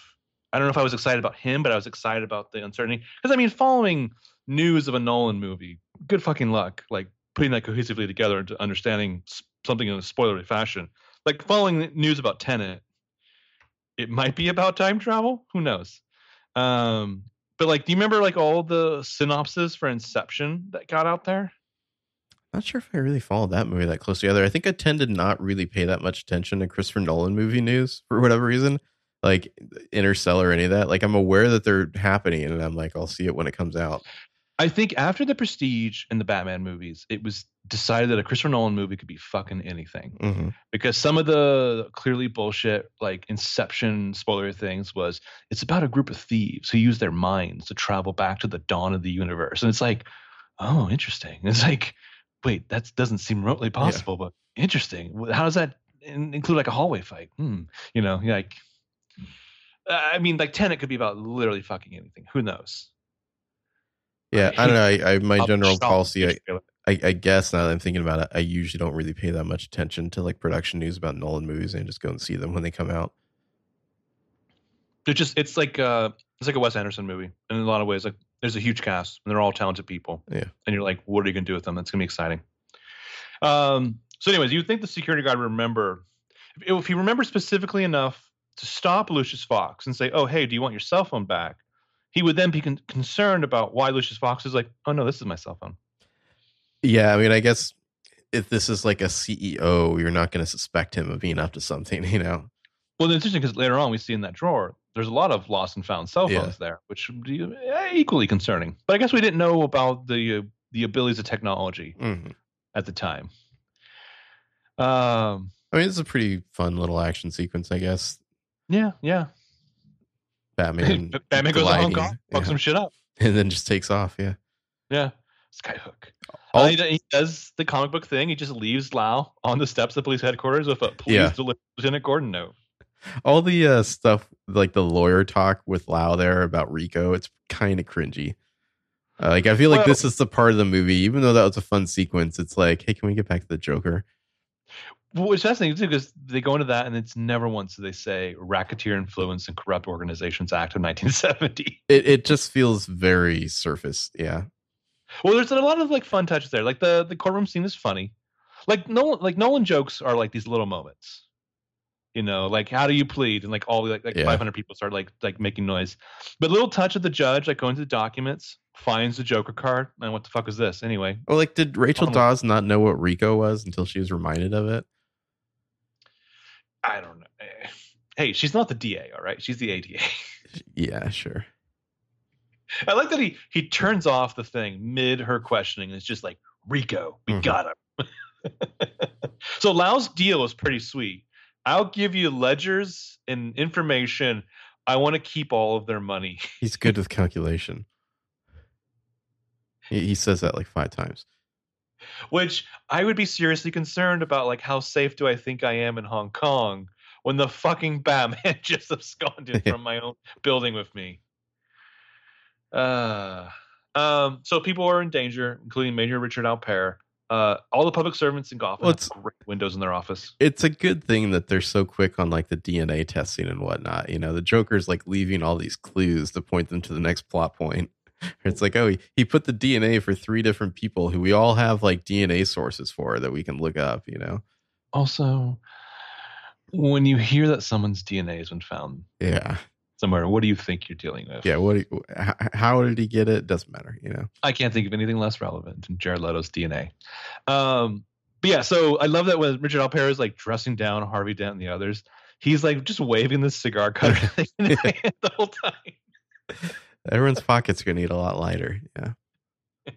I don't know if I was excited about him, but I was excited about the uncertainty because I mean following news of a Nolan movie, good fucking luck like putting that cohesively together into understanding something in a spoilery fashion. Like following news about Tenet, it might be about time travel. Who knows? Um, but like, do you remember like all the synopses for Inception that got out there? Not sure if I really followed that movie that close together. I think I tend to not really pay that much attention to Christopher Nolan movie news for whatever reason, like Interstellar or any of that. Like I'm aware that they're happening, and I'm like, I'll see it when it comes out. I think after the Prestige and the Batman movies, it was decided that a Christopher Nolan movie could be fucking anything. hmm because some of the clearly bullshit like inception spoiler things was it's about a group of thieves who use their minds to travel back to the dawn of the universe. And it's like oh interesting. It's like wait that doesn't seem remotely possible but interesting. How does that in- include like a hallway fight? Hmm. You know like i mean like tenet could be about literally fucking anything. Who knows Yeah, I don't know. I, I my general policy, I, I, I guess now that I'm thinking about it, I usually don't really pay that much attention to like production news about Nolan movies and just go and see them when they come out. It's just it's like uh it's like a Wes Anderson movie in a lot of ways. Like there's a huge cast and they're all talented people. Yeah. And you're like, what are you gonna do with them? That's gonna be exciting. Um. So, anyways, you think the security guard would remember if, if he remembers specifically enough to stop Lucius Fox and say, "Oh, hey, do you want your cell phone back?" He would then be con- concerned about why Lucius Fox is like, "Oh no, this is my cell phone." Yeah, I mean, I guess if this is like a CEO, you're not going to suspect him of being up to something, you know? Well, it's interesting because later on we see in that drawer there's a lot of lost and found cell Yeah. phones there, which would be eh, equally concerning. But I guess we didn't know about the uh, the abilities of technology Mhm. at the time. Um, I mean, it's a pretty fun little action sequence, I guess. yeah, yeah. Batman, Batman goes to Hong Kong, fucks yeah, some shit up. and then just takes off. Yeah. Yeah, Skyhook. All- Uh, he, he does the comic book thing. He just leaves Lau on the steps of police headquarters with a police Yeah. deliver Lieutenant Gordon note. all the uh, stuff like the lawyer talk with Lau there about Rico, it's kind of cringy. Uh, like I feel like Well- this is the part of the movie, even though that was a fun sequence. It's like, hey, can we get back to the Joker? Which fascinating too, because they go into that and it's never once do they say racketeer influence and corrupt organizations act of 1970. It it just feels very surface. Yeah, Well, there's a lot of like fun touches there. Like the the courtroom scene is funny. Like Nolan like Nolan jokes are like these little moments. You know, like how do you plead? And like all like, like Yeah. 500 people start like like making noise. But little touch of the judge like going to the documents, finds the Joker card, and what the fuck is this anyway? Well, like, did Rachel. Dawes not know what Rico was until she was reminded of it? I don't know. Hey, she's not the DA, all right? She's the ADA. Yeah, sure. I like that he he turns off the thing mid her questioning. And it's just like Rico, we Mhm. got him. so Lau's deal is pretty sweet. I'll give you ledgers and information. I want to keep all of their money. He's good with calculation. He, he says that like five times. Which I would be seriously concerned about. Like, how safe do I think I am in Hong Kong when the fucking Batman just absconded from my own building with me? Uh, um, so people are in danger, including Major Richard Alper. Uh, all the public servants in Gotham Well, have it's- great windows in their office. It's a good thing that they're so quick on like the DNA testing and whatnot. You know, the Joker's like leaving all these clues to point them to the next plot point. It's like, oh, he, put the DNA for three different people who we all have like DNA sources for that we can look up, you know? Also, when you hear that someone's DNA has been found Yeah. somewhere, what do you think you're dealing with? Yeah. What, you- how, did he get it? Doesn't matter, you know? I can't think of anything less relevant than Jared Leto's DNA. Um, but yeah, so I love that when Richard Alper is like dressing down Harvey Dent and the others, he's like just waving the cigar cutter thing in his hand the whole time. Everyone's pockets are gonna get a lot lighter. Yeah.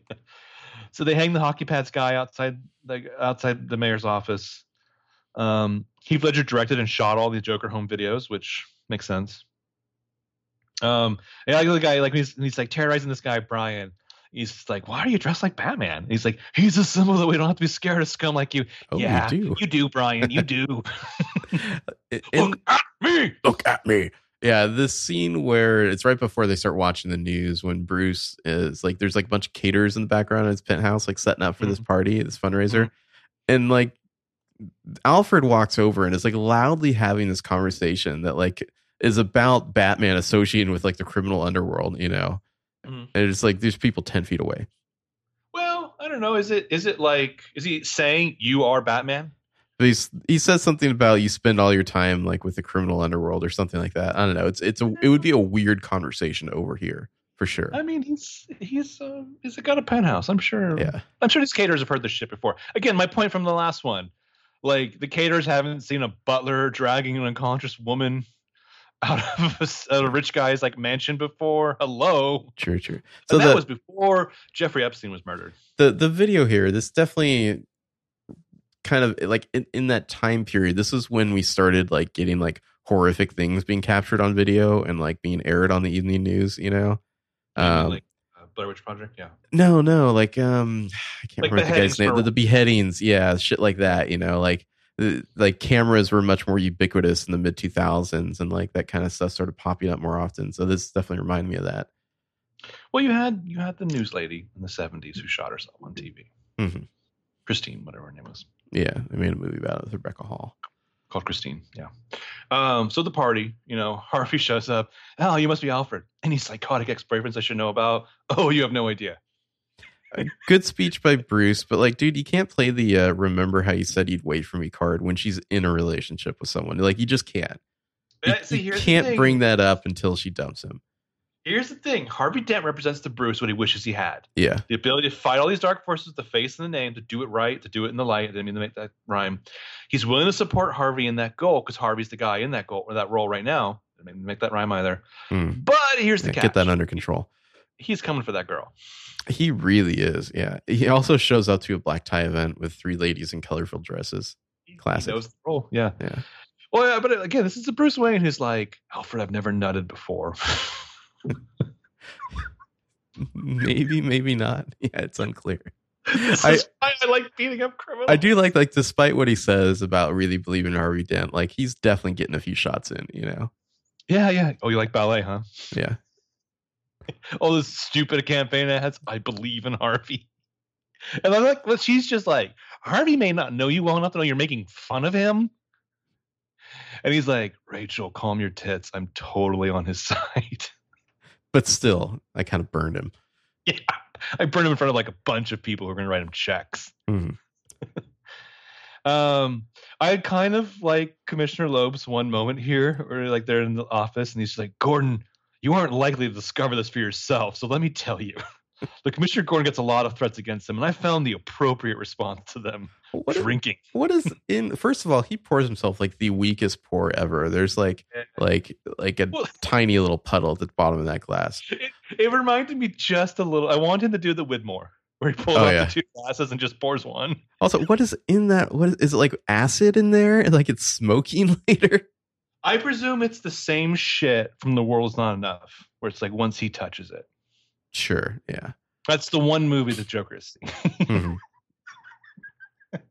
So they hang the hockey pads guy outside the outside the mayor's office. Um, Heath Ledger directed and shot all the Joker home videos, which makes sense. Um, and I like the guy like he's he's like terrorizing this guy Brian. He's like, "Why are you dressed like Batman?" he's like, "He's a symbol that we don't have to be scared of scum like you." Oh, yeah, you do. you do, Brian. You do. In- Look at me. look at me. Yeah, this scene where it's right before they start watching the news when Bruce is like, there's like a bunch of caterers in the background in his penthouse, like setting up for this party, this fundraiser. And like Alfred walks over and is like loudly having this conversation that like is about Batman associating with like the criminal underworld, you know? Mhm. And it's like there's people 10 feet away. Well, I don't know. Is it is it like is he saying you are Batman? But he's, he says something about you spend all your time like with the criminal underworld or something like that. I don't know. It's it's a it would be a weird conversation over here for sure. I mean, he's he's uh, he's got a penthouse. I'm sure. Yeah. I'm sure these caterers have heard this shit before. Again, my point from the last one, like the caterers haven't seen a butler dragging an unconscious woman out of a rich guy's like mansion before. Hello. True, true. So So that the, was before Jeffrey Epstein was murdered. the the video here, this definitely kind of like in, in that time period, this is when we started like getting like horrific things being captured on video and like being aired on the evening news, you know? Um, like uh, Blair Witch Project. Yeah. no, no, like um I can't Like remember the guy's name. for- The, the beheadings, yeah, shit like that, you know, like the, like cameras were much more ubiquitous in the mid 2000s and like that kind of stuff started popping up more often. So this definitely reminded me of that. Well, you had you had the news lady in the 70s who shot herself on TV. Mhm. Christine, whatever her name was. Yeah, they made a movie about it with Rebecca Hall. called Christine. Yeah. Um, so the party, you know, Harvey shows up. Oh, you must be Alfred. Any psychotic ex boyfriends I should know about? Oh, you have no idea. a good speech by Bruce, but like, dude, you can't play the uh, "Remember how you said you'd wait for me" card when she's in a relationship with someone. Like, you just can't. You, see, you can't bring that up until she dumps him. Here's the thing Harvey Dent represents to Bruce what he wishes he had Yeah, the ability to fight all these dark forces with the face and the name, to do it right, to do it in the light. I didn't mean to make that rhyme. He's willing to support Harvey in that goal because Harvey's the guy in that goal or that role right now. I didn't mean to make that rhyme either. Hmm. But here's the Yeah, catch. get that under control. He's coming for that girl. He really is. Yeah, he also shows up to a black tie event with three ladies in colorful dresses. Classic. He knows the role. Yeah. Yeah, Well, yeah, but again, this is a Bruce Wayne who's like, Alfred, I've never nutted before. maybe, maybe not. Yeah, it's unclear. I- I like beating up criminals. I do like, like, despite what he says about really believing Harvey Dent, like he's definitely getting a few shots in. You know? Yeah, yeah. Oh, you like ballet, huh? Yeah. All oh, this stupid campaign ads. I believe in Harvey. And I'm like, well, she's just like, Harvey may not know you well enough to know you're making fun of him. And he's like, Rachel, calm your tits. I'm totally on his side. But still, I kind of burned him. yeah. I burned him in front of like a bunch of people who are going to write him checks. Mhm. Um, I kind of like Commissioner Loeb's one moment here, where like they're in the office and he's like, Gordon, you aren't likely to discover this for yourself. So let me tell you. the Commissioner Gordon gets a lot of threats against him, and I found the appropriate response to them What is, drinking. what is in? First of all, he pours himself like the weakest pour ever. There's like like like a Well- tiny little puddle at the bottom of that glass. It, it reminded me just a little. I want him to do the Widmore, where he pulls Oh, out yeah. the two glasses and just pours one. Also, what is in that? What is, is it like acid in there? Like it's smoking later? I presume it's the same shit from The World's Not Enough, where it's like once he touches it. Sure, yeah. That's the one movie the Joker has seen. Mhm.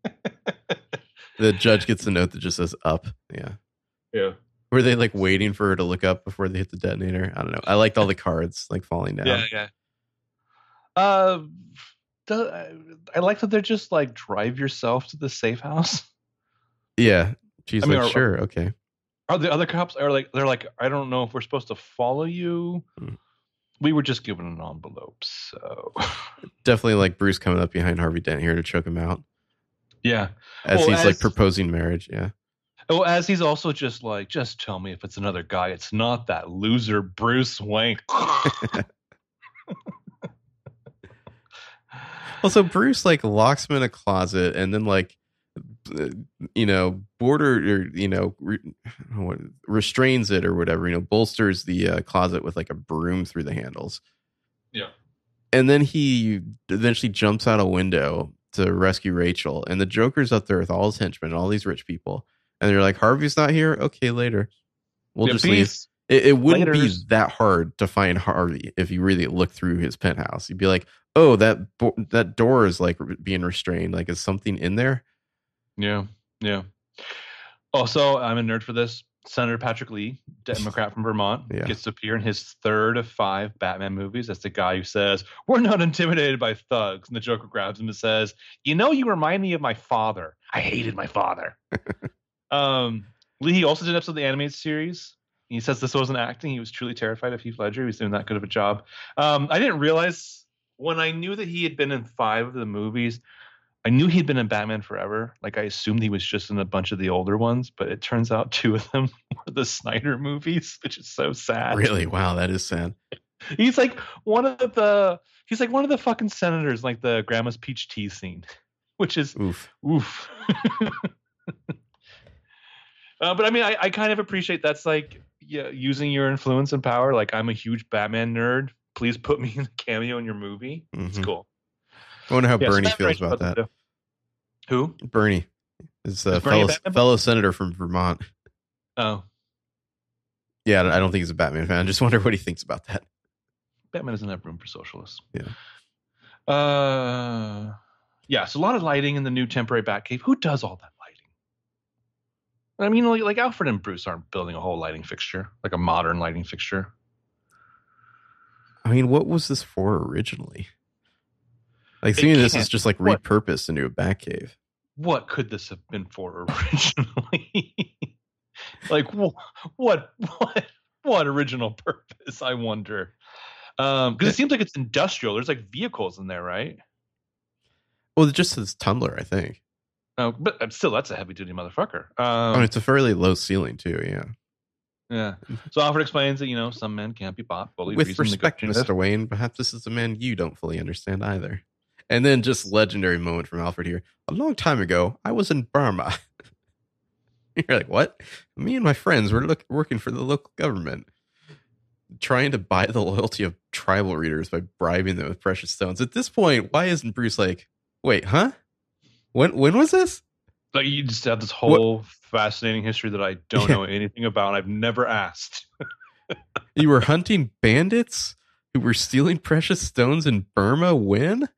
the judge gets a note that just says "up." Yeah. yeah. Were they like waiting for her to look up before they hit the detonator? I don't know. I liked all the cards like falling down. Yeah, yeah. Uh, the, I like that they're just like drive yourself to the safe house. Yeah. She's I mean, like, are- sure, okay. Are the other cops are like they're like I don't know if we're supposed to follow you. Hmm. We were just given an envelope, so Definitely like Bruce coming up behind Harvey Dent here to choke him out yeah. as Well, he's as- like proposing marriage. Yeah. Oh, as he's also just like, just tell me if it's another guy. It's not that loser Bruce Wayne. Also, Bruce like locks him in a closet and then like you know, border or you know, re, restrains it or whatever. You know, bolsters the uh, closet with like a broom through the handles. Yeah. And then he eventually jumps out a window to rescue Rachel, and the Joker's up there with all his henchmen and all these rich people, and they're like, "Harvey's not here. Okay, later. We'll Yeah, just leave." It, it wouldn't Laters. be that hard to find Harvey if you really look through his penthouse. You'd be like, "Oh, that that door is like being restrained. Like, is something in there?" Yeah, yeah. Also, I'm a nerd for this. Senator Patrick Leahy, Democrat from Vermont, Yeah. gets to appear in his third of five Batman movies. That's the guy who says, We're not intimidated by thugs. And the Joker grabs him and says, You know, you remind me of my father. I hated my father. um, Leahy also did an episode of the animated series. He says this wasn't acting. He was truly terrified of Heath Ledger. He was doing that good of a job. Um, I didn't realize when I knew that he had been in five of the movies, I knew he'd been in Batman Forever. Like I assumed he was just in a bunch of the older ones, but it turns out two of them were the Snyder movies, which is so sad. Really? Wow, that is sad. He's like one of the he's like one of the fucking senators, like the grandma's peach tea scene, which is Oof. oof. uh, but I mean, I, I kind of appreciate that's like yeah, using your influence and power. Like I'm a huge Batman nerd. Please put me in a cameo in your movie. It's Mhm. cool. I wonder how Yeah, Bernie Batman feels Rachel about that. Who? Bernie is a Bernie a fellow, Batman? fellow senator from Vermont. Oh, Yeah, I don't think he's a Batman fan. I just wonder what he thinks about that. Batman doesn't have room for socialists. Yeah. Uh, yeah. So a lot of lighting in the new temporary Batcave. Who does all that lighting? I mean, like, like Alfred and Bruce aren't building a whole lighting fixture, like a modern lighting fixture. I mean, what was this for originally? Like, seeing this is just like what? repurposed into a Batcave. What could this have been for originally? like wh- what what what original purpose? I wonder. Um, because it seems like it's industrial. There's like vehicles in there, right? Well, it just says Tumbler, I think. Oh, but uh, still, that's a heavy duty motherfucker. Um, oh, it's a fairly low ceiling too. Yeah. Yeah. So Alfred explains that you know some men can't be bought, bullied, With respect. Mr. Wayne, perhaps this is a man you don't fully understand either. And then just legendary moment from Alfred here. A long time ago, I was in Burma. You're like, what? Me and my friends were look, working for the local government, trying to buy the loyalty of tribal readers by bribing them with precious stones. At this point, why isn't Bruce like, wait, huh? When when was this? Like you just have this whole fascinating history that I don't Yeah. know anything about. I've never asked. You were hunting bandits who were stealing precious stones in Burma when?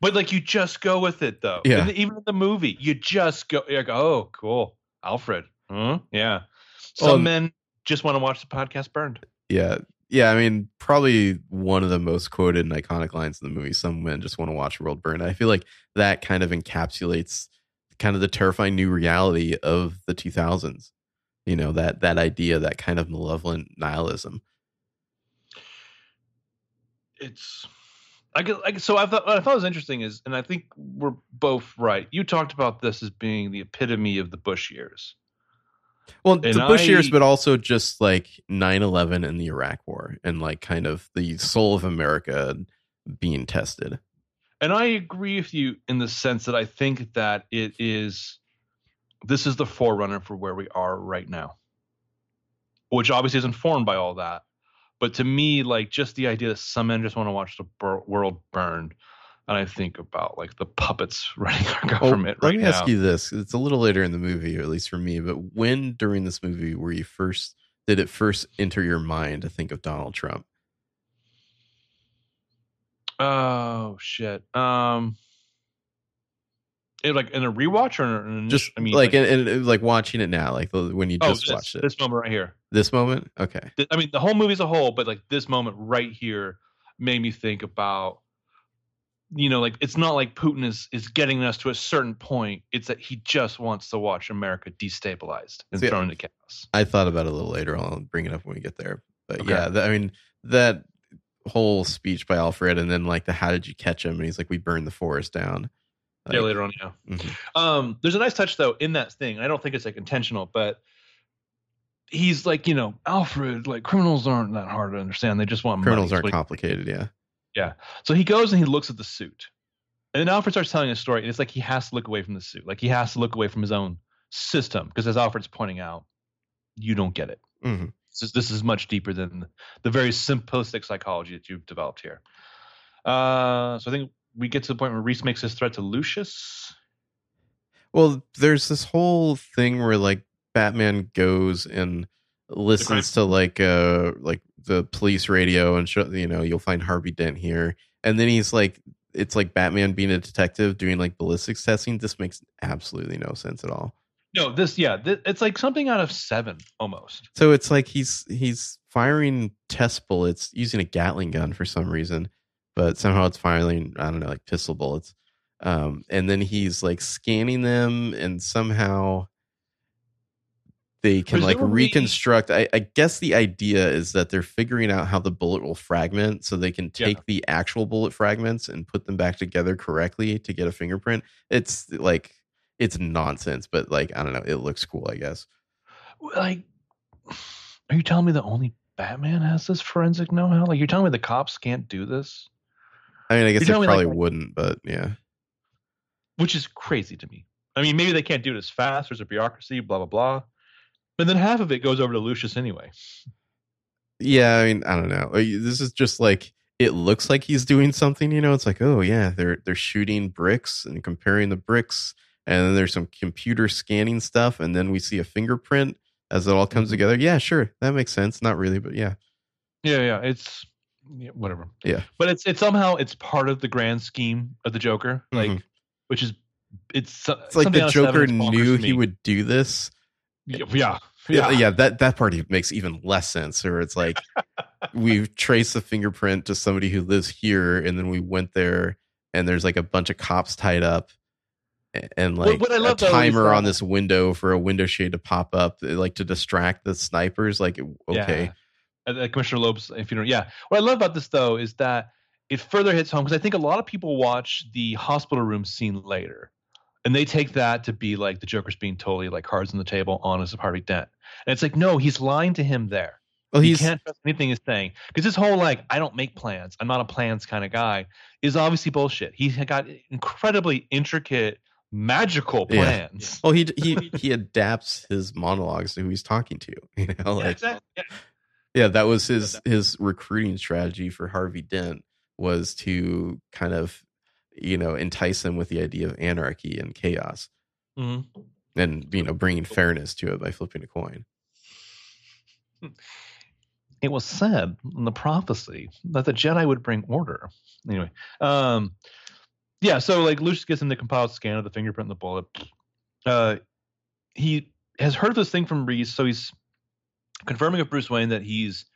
But like you just go with it though. Yeah. And even in the movie, you just go you're like, oh, cool. Alfred. Huh? Yeah. Some Well- men just want to watch the podcast burned. Yeah. Yeah, I mean, probably one of the most quoted and iconic lines in the movie. Some men just want to watch the world burn. I feel like that kind of encapsulates kind of the terrifying new reality of the 2000s. You know, that that idea, that kind of malevolent nihilism. It's I guess, I guess so I thought what I thought was interesting is and I think we're both right. You talked about this as being the epitome of the Bush years. Well, And the Bush years, but also just like 9 11 and the Iraq War and like kind of the soul of America being tested. And I agree with you in the sense that I think that it is this is the forerunner for where we are right now. Which obviously is informed by all that. But to me, like just the idea that some men just want to watch the bur- world burn, and I think about like the puppets running our Oh, government let right me now. ask you this: It's a little later in the movie, or at least for me. But when during this movie were you first? Did it first enter your mind to think of Donald Trump? Oh shit. Um, it, like in a rewatch or in Just I mean, like and, and like watching it now, like when you oh, just this, watched it. this moment right here. this moment, okay. I mean, the whole movie as a whole, but like this moment right here made me think about, you know, like it's not like Putin is is getting us to a certain point. It's that he just wants to watch America destabilized and See, thrown into chaos. I thought about it a little later. I'll bring it up when we get there. But Okay. yeah, that, I mean that whole speech by Alfred, and then like the "How did you catch him?" and he's like, "We burned the forest down." Yeah, later on, yeah. mhm. Um, there's a nice touch though in that thing. I don't think it's like intentional, but he's like, you know, Alfred, like criminals aren't that hard to understand. They just want Criminals money. aren't So he- complicated. Yeah, Yeah. So he goes and he looks at the suit. And then Alfred starts telling a story, and it's like he has to look away from the suit, like he has to look away from his own system, because as Alfred's pointing out, you don't get it. Mhm. This is, this is much deeper than the very simplistic psychology that you've developed here. Uh, so I think we get to the point where Reese makes his threat to Lucius. Well, there's this whole thing where like Batman goes and listens to like uh like the police radio and show, you know you'll find Harvey Dent here, and then he's like it's like Batman being a detective doing like ballistics testing. This makes absolutely no sense at all. No, this yeah, th- it's like something out of Seven almost. So it's like he's he's firing test bullets using a Gatling gun for some reason, but somehow it's firing I don't know like pistol bullets. Um, and then he's like scanning them, and somehow they can like reconstruct. I, I guess the idea is that they're figuring out how the bullet will fragment, so they can Yeah. take the actual bullet fragments and put them back together correctly to get a fingerprint. It's like it's nonsense, but like I don't know, it looks cool, I guess. Like, are you telling me the only Batman has this forensic know-how? Like, you're telling me the cops can't do this, I mean, I guess they probably like- wouldn't, but yeah. which is crazy to me. I mean, maybe they can't do it as fast. There's a bureaucracy, blah blah blah. But then half of it goes over to Lucius anyway. Yeah, I mean, I don't know. This is just like it looks like he's doing something, you know. It's like, oh yeah, they're they're shooting bricks and comparing the bricks, and then there's some computer scanning stuff, and then we see a fingerprint as it all comes Mhm. together. Yeah, sure, that makes sense. Not really, but yeah, Yeah, yeah, it's yeah, whatever. Yeah. but it's it's somehow it's part of the grand scheme of the Joker, like Mhm. which is it's it's like the Joker knew he would do this. Yeah, yeah, Yeah, yeah, that that part even makes even less sense. Or it's like we've traced the fingerprint to somebody who lives here, and then we went there, and there's like a bunch of cops tied up, and like what I a love, though, is timer on this window for a window shade to pop up, uh, like to distract the snipers. Like, okay, Yeah. Uh, uh, Commissioner Loeb's, if you know, yeah. What I love about this though is that it further hits home because I think a lot of people watch the hospital room scene later, and they take that to be like the Joker's being totally like cards on the table, honest of Harvey Dent, and it's like no, he's lying to him there. well, he can't trust anything he's saying because his whole like I don't make plans, I'm not a plans kind of guy is obviously bullshit. He's got incredibly intricate magical Yeah. plans. well, he he he adapts his monologues to who he's talking to. You know, Yeah, like exactly. Yeah. Yeah that was his his recruiting strategy for harvey dent was to kind of you know entice him with the idea of anarchy and chaos Mhm. and you know bringing fairness to it by flipping a coin it was said in the prophecy that the Jedi would bring order. Anyway, um, yeah. So like Lucius gets in the compiled scan of the fingerprint and the bullet. Uh, he has heard of this thing from Reese, so he's confirming with Bruce Wayne that he's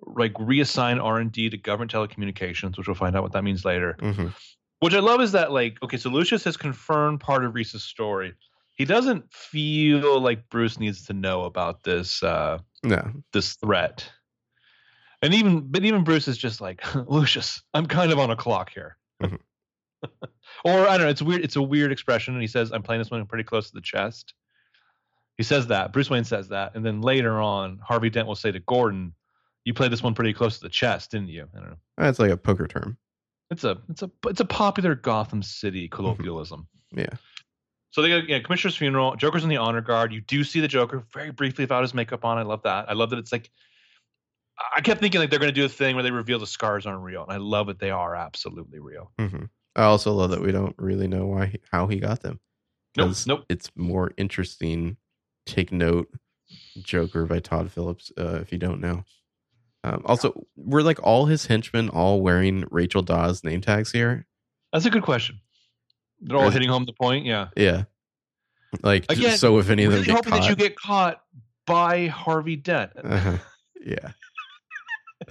like reassigned R and D to government telecommunications, which we'll find out what that means later. Mhm. Which I love is that like okay, so Lucius has confirmed part of Reese's story. He doesn't feel like Bruce needs to know about this. Uh, no this threat. And even but even Bruce is just like, Lucius, I'm kind of on a clock here. Mhm. or I don't know, it's weird, it's a weird expression. And he says, I'm playing this one pretty close to the chest. He says that. Bruce Wayne says that. And then later on, Harvey Dent will say to Gordon, You played this one pretty close to the chest, didn't you? I don't know. that's like a poker term It's a it's a it's a popular Gotham City colloquialism. yeah So they got yeah, Commissioner's funeral. Joker's in the honor guard. You do see the Joker very briefly without his makeup on. I love that. I love that it's like I kept thinking like they're going to do a thing where they reveal the scars aren't real, and I love that they are absolutely real. hmm i also love that we don't really know why how he got them Nope, nope. it's more interesting take note joker by todd phillips uh, if you don't know um, also were like all his henchmen all wearing rachel dawes name tags here That's a good question. They're all hitting home the point. Yeah. Yeah. Like Again, so if any of them Really get hoping caught. that you get caught by Harvey Dent. uh-huh. Yeah.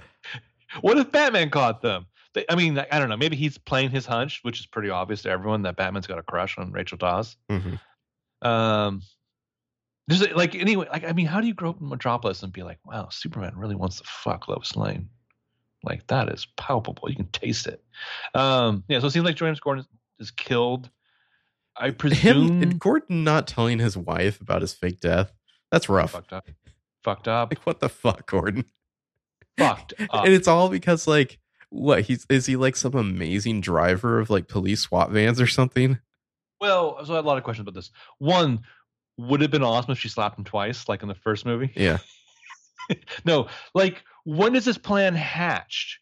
What if Batman caught them? They, I mean, I don't know. Maybe he's playing his hunch, which is pretty obvious to everyone that Batman's got a crush on Rachel Dawes. hmm Um, there's like anyway, like I mean, how do you grow up in Metropolis and be like, wow, Superman really wants to fuck Lois Lane? Like that is palpable. You can taste it. Um, yeah. So it seems like James Gordon is, is killed. I presume Him Gordon not telling his wife about his fake death. That's rough. fucked up. Fucked up. Like what the fuck, Gordon? fucked up. And it's all because like what he's is he like some amazing driver of like police SWAT vans or something? Well, so I had a lot of questions about this. One, would have been awesome if she slapped him twice, like in the first movie? Yeah. no, like when is this plan hatched?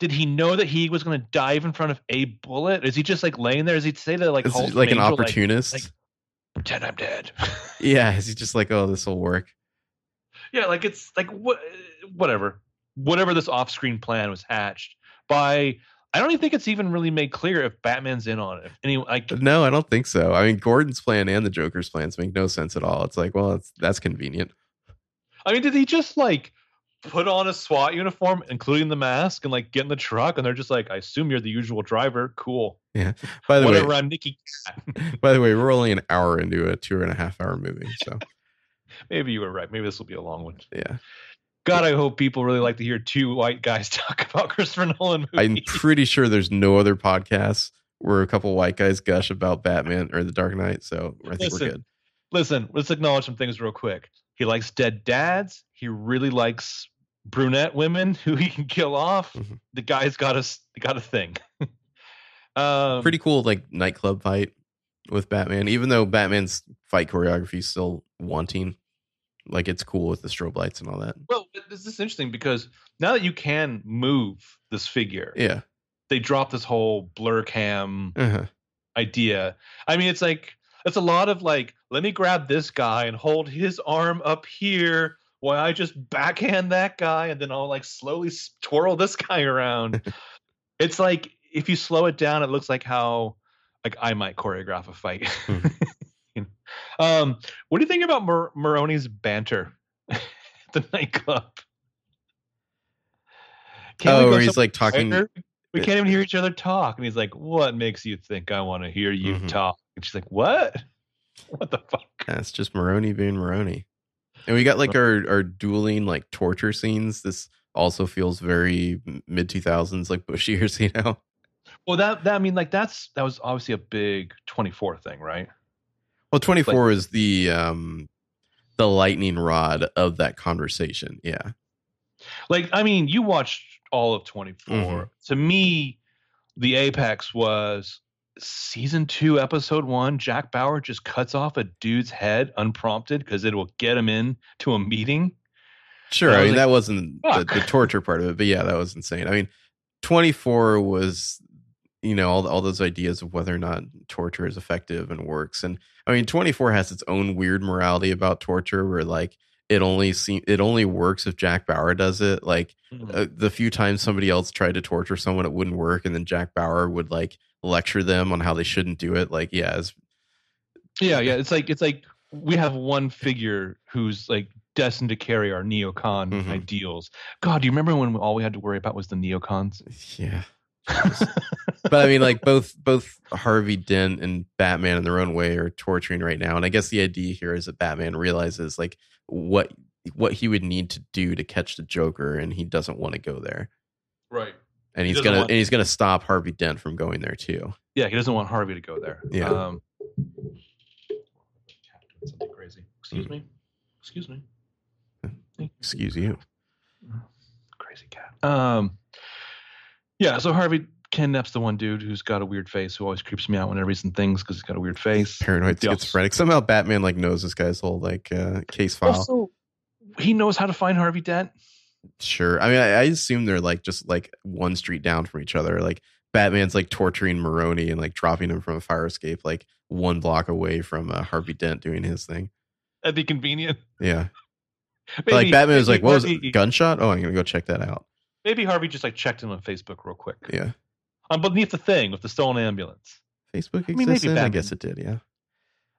Did he know that he was going to dive in front of a bullet? Is he just like laying there? Is he say that like Is like an Angel, opportunist? like- pretend I'm dead? yeah, is he just like, oh, this will work? yeah, like it's like what, whatever, whatever this off-screen plan was hatched by. I don't even think it's even really made clear if Batman's in on it. If any like No, I don't think so. I mean, Gordon's plan and the Joker's plans make no sense at all. It's like, well, it's, that's convenient. I mean, did he just like put on a SWAT uniform, including the mask, and like get in the truck? And they're just like, I assume you're the usual driver. Cool. Yeah. By the Whatever. way, I'm Nicky. by the way, we're only an hour into a two and a half hour movie, so Maybe you were right. Maybe this will be a long one. yeah. God, I hope people really like to hear two white guys talk about Christopher Nolan I'm pretty sure there's no other podcasts where a couple white guys gush about Batman or The Dark Knight, so I think Listen. we're good. Listen, let's acknowledge some things real quick. He likes dead dads. He really likes brunette women who he can kill off. Mhm. The guy's got a got a thing. um, Pretty cool, like nightclub fight with Batman. Even though Batman's fight choreography is still wanting, like it's cool with the strobe lights and all that. Well, this is interesting because now that you can move this figure, Yeah. they drop this whole blur cam Uh-huh. idea. I mean, it's like it's a lot of like, let me grab this guy and hold his arm up here while I just backhand that guy, and then I'll like slowly twirl this guy around. it's like if you slow it down, it looks like how like I might choreograph a fight. Um, what do you think about Mar- Maroni's banter at the nightclub? Can't Oh, where he's like talking. quieter? We can't even hear each other talk. And he's like, What makes you think I want to hear you Mhm. talk? And she's like, What? What the fuck? That's just Maroni being Maroni. And we got like our our dueling like torture scenes. This also feels very mid two thousands like Bush years, you know. Well, that, that I mean, like, that's that was obviously a big 24 thing, right? Well, twenty four is the um the lightning rod of that conversation. Yeah. Like, I mean, you watched all of 24. Mhm. To me, the apex was season two, episode one. Jack Bauer just cuts off a dude's head unprompted because it will get him in to a meeting. Sure. I I mean like, that wasn't the, the torture part of it, but yeah, that was insane. I mean, twenty four was you know all all those ideas of whether or not torture is effective and works. And I mean, twenty four has its own weird morality about torture, where like it only seem it only works if Jack Bauer does it. Like uh, the few times somebody else tried to torture someone, it wouldn't work, and then Jack Bauer would like lecture them on how they shouldn't do it. Like, yeah, it's, Yeah, yeah. It's like it's like we have one figure who's like destined to carry our neocon Mhm. ideals. God, do you remember when all we had to worry about was the neocons? yeah. but I mean, like both both Harvey Dent and Batman in their own way are torturing right now, and I guess the idea here is that Batman realizes like what what he would need to do to catch the Joker, and he doesn't want to go there, right. and he's doesn't gonna want- and he's gonna stop Harvey Dent from going there too. Yeah, he doesn't want Harvey to go there. Yeah. Um, something crazy. Excuse Mm. me. Excuse me. Excuse you. Crazy cat. Um. Yeah. So Harvey Ken kidnaps the one dude who's got a weird face who always creeps me out whenever he's in things because he's got a weird face. Paranoid Yeah. schizophrenic. Somehow Batman like knows this guy's whole like uh, case file. Also, he knows how to find Harvey Dent. Sure. I mean, I, I assume they're like just like one street down from each other. Like Batman's like torturing Maroni and like dropping him from a fire escape, like one block away from uh, Harvey Dent doing his thing. That'd be convenient. Yeah. Maybe, like Batman was like, "What was it? Gunshot? Oh, I'm gonna go check that out." Maybe Harvey just like checked in on Facebook real quick. Yeah. Um, beneath the thing with the stolen ambulance. Facebook mean, maybe existed. I, Batman- guess it did. Yeah.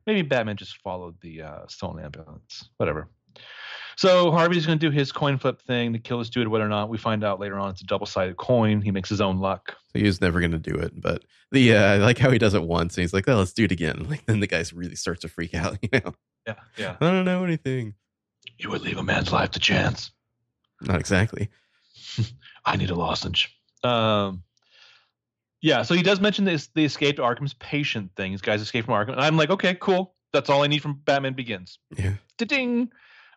Maybe Batman just followed the uh, stolen ambulance. Whatever. So Harvey's going to do his coin flip thing to kill this dude, whether or not we find out later on it's a double sided coin. He makes his own luck. So he was never gonna do it, but the uh, I like how he does it once, and he's like, "Oh, let's do it again." Like then the guy really starts to freak out. You know, Yeah, yeah. I don't know anything. You would leave a man's life to chance. Not exactly. I need a lozenge. Um, yeah, so he does mention this the escape to Arkham's patient thing. These guys escape from Arkham, and I'm like, okay, cool. That's all I need from Batman Begins. Yeah. Ding.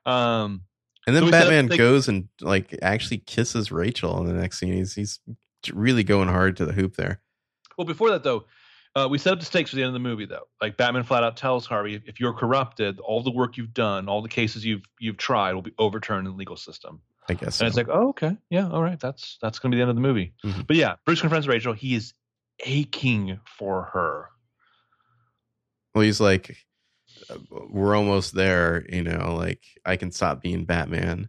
Um, And then So Batman like- goes and like actually kisses Rachel in the next scene. He's he's really going hard to the hoop there. Well, before that though, uh, we set up the stakes for the end of the movie though. Like Batman flat out tells Harvey, if you're corrupted, all the work you've done, all the cases you've you've tried will be overturned in the legal system. I guess. And it's like, oh, okay, yeah, all right, that's that's gonna be the end of the movie. Mhm. But yeah, Bruce confronts Rachel. He is aching for her. well, he's like, uh, we're almost there. You know, like I can stop being Batman,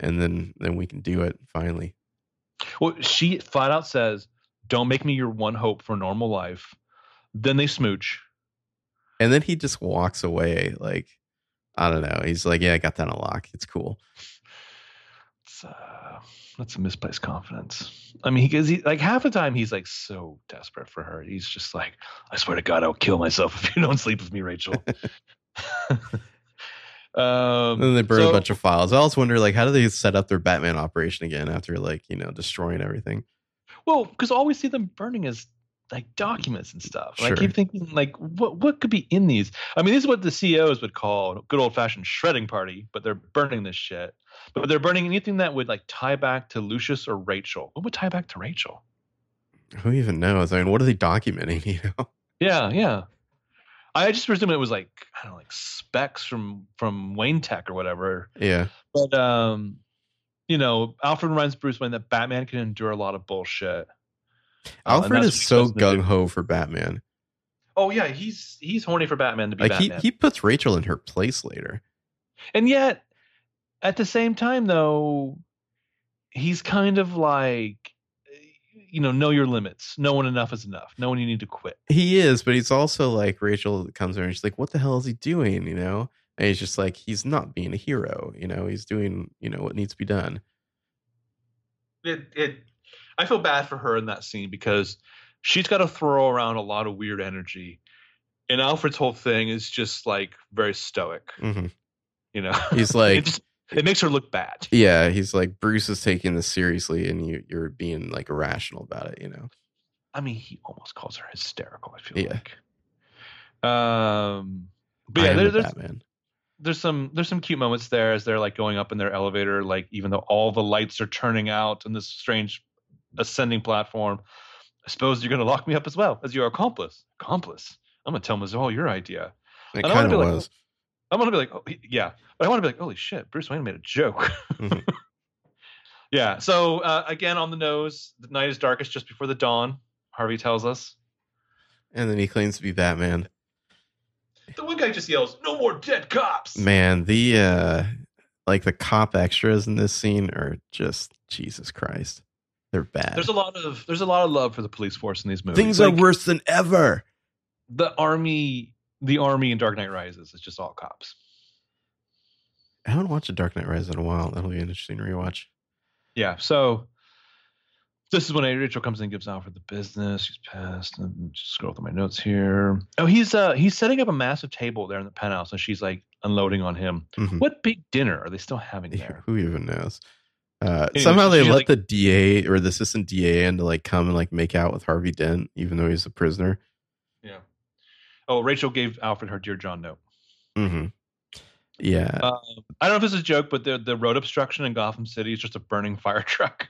and then then we can do it finally. Well, she flat out says, "Don't make me your one hope for normal life." Then they smooch. And then he just walks away. Like I don't know. He's like, yeah, I got that on lock. It's cool. It's, uh, that's a misplaced confidence. I mean, because he, like half the time he's like so desperate for her. He's just like, I swear to God, I'll kill myself if you don't sleep with me, Rachel. um, And then they burn so- a bunch of files. I also wonder, like, how do they set up their Batman operation again after, like, you know, destroying everything? Well, because all we see them burning is like documents and stuff. Sure. I keep thinking, like, what what could be in these? I mean, this is what the CEOs would call a good old fashioned shredding party, but they're burning this shit. But they're burning anything that would like tie back to Lucius or Rachel. What would tie back to Rachel? Who even knows? I mean, what are they documenting? You know? Yeah, yeah. I just presume it was like I don't know, like specs from from Wayne Tech or whatever. Yeah. But um, you know, Alfred reminds Bruce Wayne that Batman can endure a lot of bullshit. Oh, and Alfred is so says in the gung video. ho for Batman. Oh yeah, he's he's horny for Batman to be Like, he, Batman. he puts Rachel in her place later. and yet, at the same time, though, he's kind of like, you know, know your limits. No one enough is enough. No one you need to quit. He is, but he's also like, Rachel comes in and she's like, what the hell is he doing? You know? And he's just like, he's not being a hero. You know? He's doing, you know, what needs to be done. it, it I feel bad for her in that scene because she's got to throw around a lot of weird energy. And Alfred's whole thing is just like very stoic, hmm you know. He's like, it just it makes her look bad. yeah, he's like, Bruce is taking this seriously and you, you're being like irrational about it, you know? I mean, he almost calls her hysterical, I feel Yeah. like. Um but yeah, there, there's Batman. there's some there's some cute moments there as they're like going up in their elevator, like even though all the lights are turning out in this strange ascending platform. I suppose you're gonna lock me up as well as your accomplice. Accomplice. I'm gonna tell him it's all your idea. It I kind of be like, was. I'm gonna be like, oh, yeah, but I want to be like, holy shit, Bruce Wayne made a joke. Mhm. yeah. So uh, again, on the nose, the night is darkest just before the dawn. Harvey tells us. And then he claims to be Batman. The one guy just yells, "No more dead cops!" Man, the uh like the cop extras in this scene are just Jesus Christ. They're bad. There's a lot of there's a lot of love for the police force in these movies. Things are worse than ever. The army, the army in Dark Knight Rises is just all cops. I haven't watched a Dark Knight Rises in a while. That'll be an interesting rewatch. Yeah. So this is when Rachel comes in and gives Alfred the business. She's pissed. And just scroll through my notes here. Oh, he's uh he's setting up a massive table there in the penthouse, and she's like unloading on him. Mhm. What big dinner are they still having there? Who even knows? Uh, Anyway, somehow they let like- the DA or the assistant DA in to like come and like make out with Harvey Dent, even though he's a prisoner. Yeah. Oh, Rachel gave Alfred her Dear John note. hmm Yeah, Um, I don't know if this is a joke, but the the road obstruction in Gotham City is just a burning fire truck.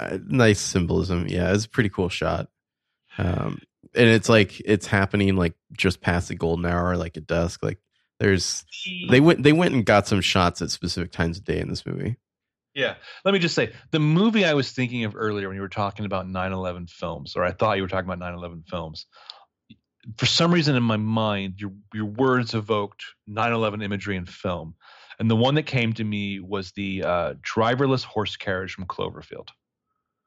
uh, nice symbolism. Yeah, it's a pretty cool shot. Um, and it's like it's happening like just past the golden hour, like at dusk. Like there's they went they went and got some shots at specific times of day in this movie. Yeah. Let me just say the movie I was thinking of earlier when you were talking about 9 11 films, or I thought you were talking about 9 11 films. For some reason in my mind, your, your words evoked 9 11 imagery in film. And the one that came to me was the uh, driverless horse carriage from Cloverfield.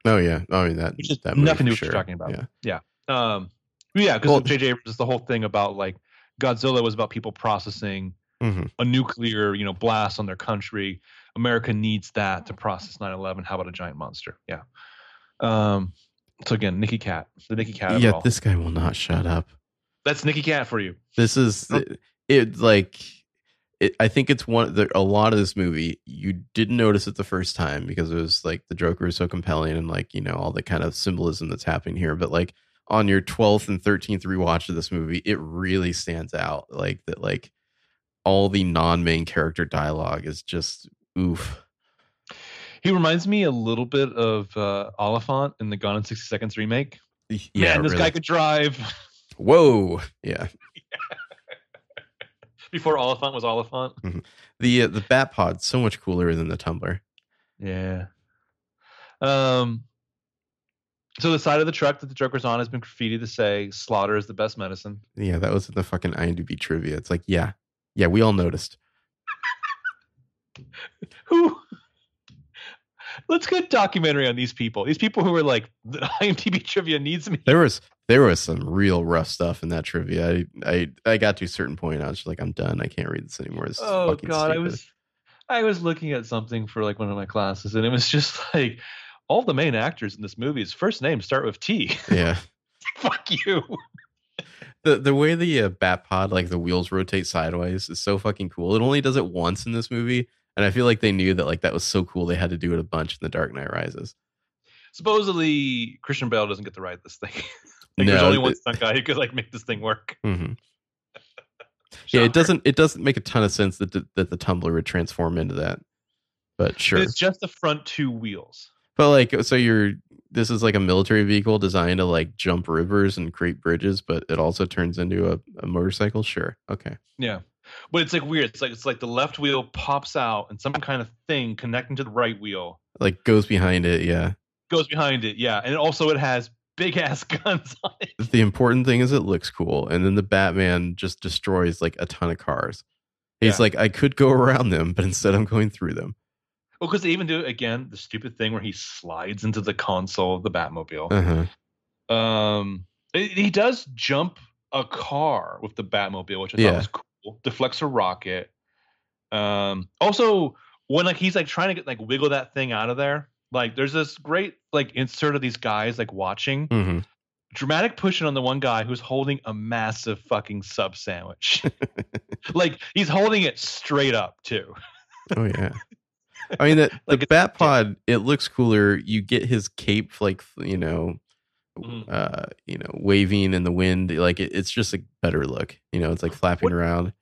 Oh yeah, I mean that Which that movie nothing to with what you're talking about. Yeah, Um, yeah, because Well- J.J. Abrams is the whole thing about like Godzilla was about people processing Mhm. a nuclear, you know, blast on their country. America needs that to process 9/11. How about a giant monster? Yeah. Um. So again, Nicky Katt, the Nicky Katt. Yeah. all. This guy will not shut up. That's Nicky Katt for you. This is Oh. it, it like it, I think it's one the, a lot of this movie you didn't notice it the first time because it was like the Joker is so compelling and like you know all the kind of symbolism that's happening here but like on your 12th and 13th rewatch of this movie it really stands out like that like all the non-main character dialogue is just oof He reminds me a little bit of uh, Olyphant in the Gone in 60 Seconds remake. Yeah, Man, this really. guy could drive Whoa, yeah. before Olyphant was Olyphant. The uh, the Bat Pod's so much cooler than the Tumbler. Yeah. Um. So the side of the truck that the Joker's on has been graffiti to say "Slaughter is the best medicine." Yeah, that was in the fucking IMDb trivia. It's like, yeah, yeah, we all noticed. Who? Let's get a documentary on these people. These people who are like, the IMDb trivia needs me. There was there was some real rough stuff in that trivia. I I, I got to a certain point. I was just like, I'm done. I can't read this anymore. This Oh God, I was, I was looking at something for like one of my classes, and it was just like, all the main actors in this movie's first names start with T. yeah. Fuck you. The the way the uh, Bat Pod like the wheels rotate sideways is so fucking cool. It only does it once in this movie, and I feel like they knew that like that was so cool they had to do it a bunch in The Dark Knight Rises. Supposedly, Christian Bale doesn't get to ride this thing. like, there's only one stunt guy who could like make this thing work. Mhm. Yeah, it doesn't it doesn't make a ton of sense that the, that the tumbler would transform into that. But sure. It's just the front two wheels. But like, so you're this is like a military vehicle designed to like jump rivers and create bridges, but it also turns into a, a motorcycle. Sure, okay. Yeah. But it's like weird. It's like it's like the left wheel pops out and some kind of thing connecting to the right wheel Like goes behind it. Yeah. goes behind it. Yeah. And also it has big ass guns on it. The important thing is it looks cool, and then the Batman just destroys like a ton of cars. He's Yeah. like, I could go around them, but instead I'm going through them. Well, because they even do again the stupid thing where he slides into the console of the Batmobile. Uh huh. Um, he he does jump a car with the Batmobile, which I Yeah. thought was cool. Deflects a rocket. Um, also when like he's like trying to get like wiggle that thing out of there, like there's this great like insert of these guys like watching. Mm-hmm. Dramatic pushing on the one guy who's holding a massive fucking sub sandwich. like he's holding it straight up too. Oh yeah. I mean that Like the Bat Pod, it looks cooler. You get his cape like you know, Mhm. uh, you know, waving in the wind. Like it, it's just a better look. You know, it's like flapping What- around.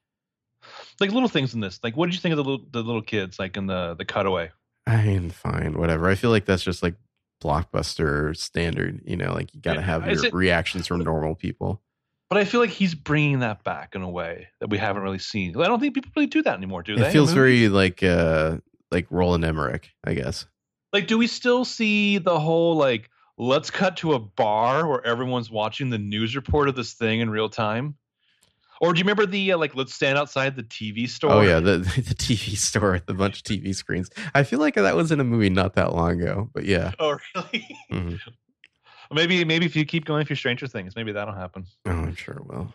Like little things in this. Like what did you think of the little the little kids like in the the cutaway? I mean, fine, whatever. I feel like that's just like blockbuster standard. You know, like you got to have your it- reactions from normal people. But I feel like he's bringing that back in a way that we haven't really seen. I don't think people really do that anymore, do they? It feels very like uh like Roland Emmerich, I guess. like. Do we still see the whole like? Let's cut to a bar where everyone's watching the news report of this thing in real time. Or do you remember the uh, like? Let's stand outside the TV store. Oh yeah, the the TV store with a bunch of TV screens. I feel like that was in a movie not that long ago, but yeah. Oh really? Mhm. maybe maybe if you keep going for Stranger Things, maybe that'll happen. Oh, I'm sure it will.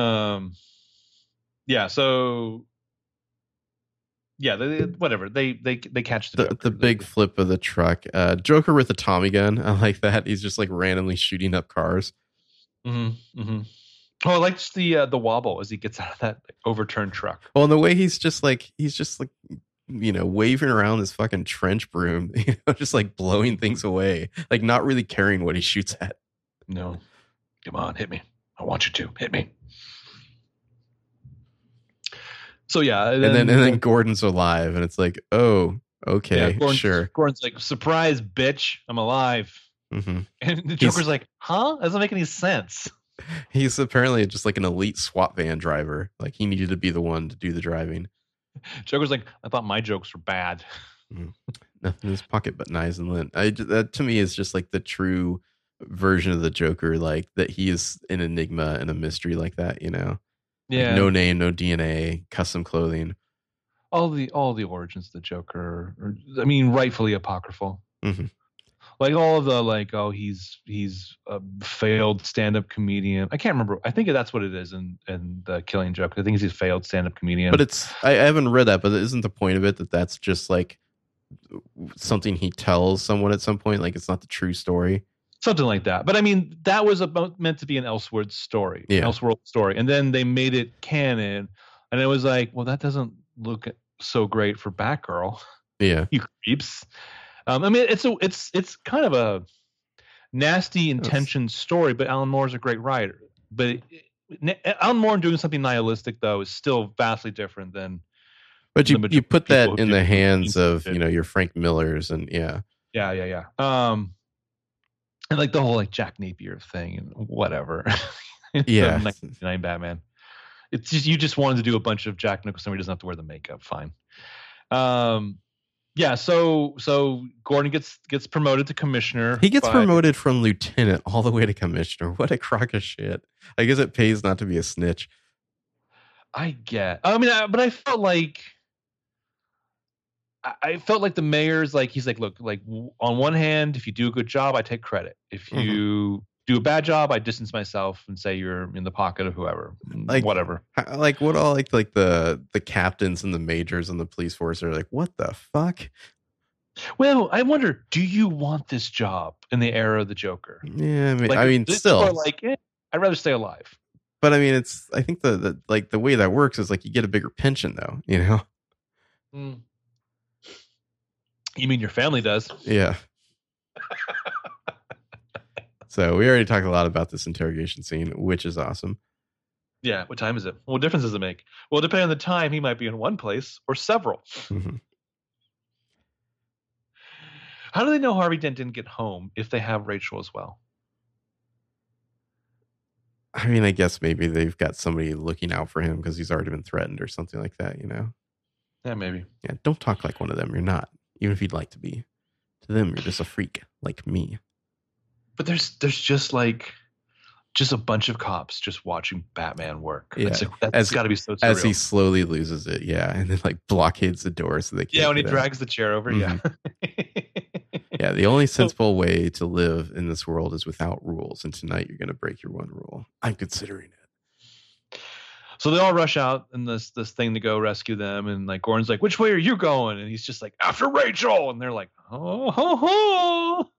Um, yeah. So, yeah. They, whatever. They they they catch the The the big flip of the truck. Uh Joker with a Tommy gun. I like that. He's just like randomly shooting up cars. Mm-hmm, mm-hmm. Oh, I liked the uh, the wobble as he gets out of that overturned truck. Well, and the way he's just like he's just like you know waving around this fucking trench broom, you know, just like blowing things away, like not really caring what he shoots at. No, come on, hit me. I want you to hit me. So yeah, And then and then Gordon's alive, and it's like, oh, okay, yeah, Gordon's, sure. Gordon's like, surprise, bitch, I'm alive. hmm And the He's- Joker's like, huh? That doesn't make any sense. He's apparently just like an elite SWAT van driver. Like he needed to be the one to do the driving. Joker's like, I thought my jokes were bad. Nothing in his pocket but knives and lint. I that to me is just like the true version of the Joker, like that he is an enigma and a mystery like that. You know, Like, Yeah, no name, no DNA, custom clothing. all the all the origins of the Joker, are, I mean, rightfully apocryphal. Mhm. Like all of the like, oh, he's he's a failed stand-up comedian. I can't remember. I think that's what it is in in the Killing Joke. I think he's a failed stand-up comedian. But it's I, I haven't read that, but isn't the point of it that that's just like something he tells someone at some point? Like it's not the true story. Something like that. But I mean, that was about meant to be an Elseworld story, Yeah. Elseworld story, and then they made it canon, and it was like, well, that doesn't look so great for Batgirl. Yeah, you creeps. Um, I mean, it's a it's it's kind of a nasty intention story, but Alan Moore's a great writer. But it, it- Alan Moore doing something nihilistic though is still vastly different than But you you put that in the hands of you know your Frank Millers and yeah. Yeah, yeah, yeah. Um, and like the whole like Jack Napier thing and whatever. Yeah. 1999 Batman. It's just you just wanted to do a bunch of Jack Nicholson where he doesn't have to wear the makeup. Fine. Um, yeah. So so Gordon gets gets promoted to commissioner. He gets by- promoted from lieutenant all the way to commissioner. What a crock of shit. I guess it pays not to be a snitch. I get. I mean, I, but I felt like. I- felt like the mayor's like he's like look like on one hand if you do a good job I take credit if you do a bad job I distance myself and say you're in the pocket of whoever Like- whatever Like what all like like the the captains and the majors and the police force are like, what the fuck? well I wonder do you want this job in the era of the Joker Yeah, I mean, like I mean still, like eh, I'd rather stay alive but I mean, it's. I think the, the like the way that works is like you get a bigger pension, though. You know? Mm. You mean your family does Yeah. so we already talked a lot about this interrogation scene, which is awesome. yeah what time is it what difference does it make well depending on the time he might be in one place or several Mhm. How do they know Harvey Dent didn't get home if they have Rachel as well? I mean, I guess maybe they've got somebody looking out for him because he's already been threatened or something like that. You know? Yeah, maybe. Yeah. Don't talk like one of them. You're not, even if you'd like to be. To them, you're just a freak like me. But there's there's just like just a bunch of cops just watching Batman work. Yeah, It's that's got to be so surreal. As he slowly loses it, yeah, and then like blockades the door so they can't. yeah, when he out. drags the chair over. Yeah. Mm-hmm. Yeah, the only sensible way to live in this world is without rules. And tonight you're going to break your one rule. I'm considering it. So they all rush out in this this thing to go rescue them, and like Gordon's like, "Which way are you going?" And he's just like, "After Rachel," and they're like, "Oh, ho, ho.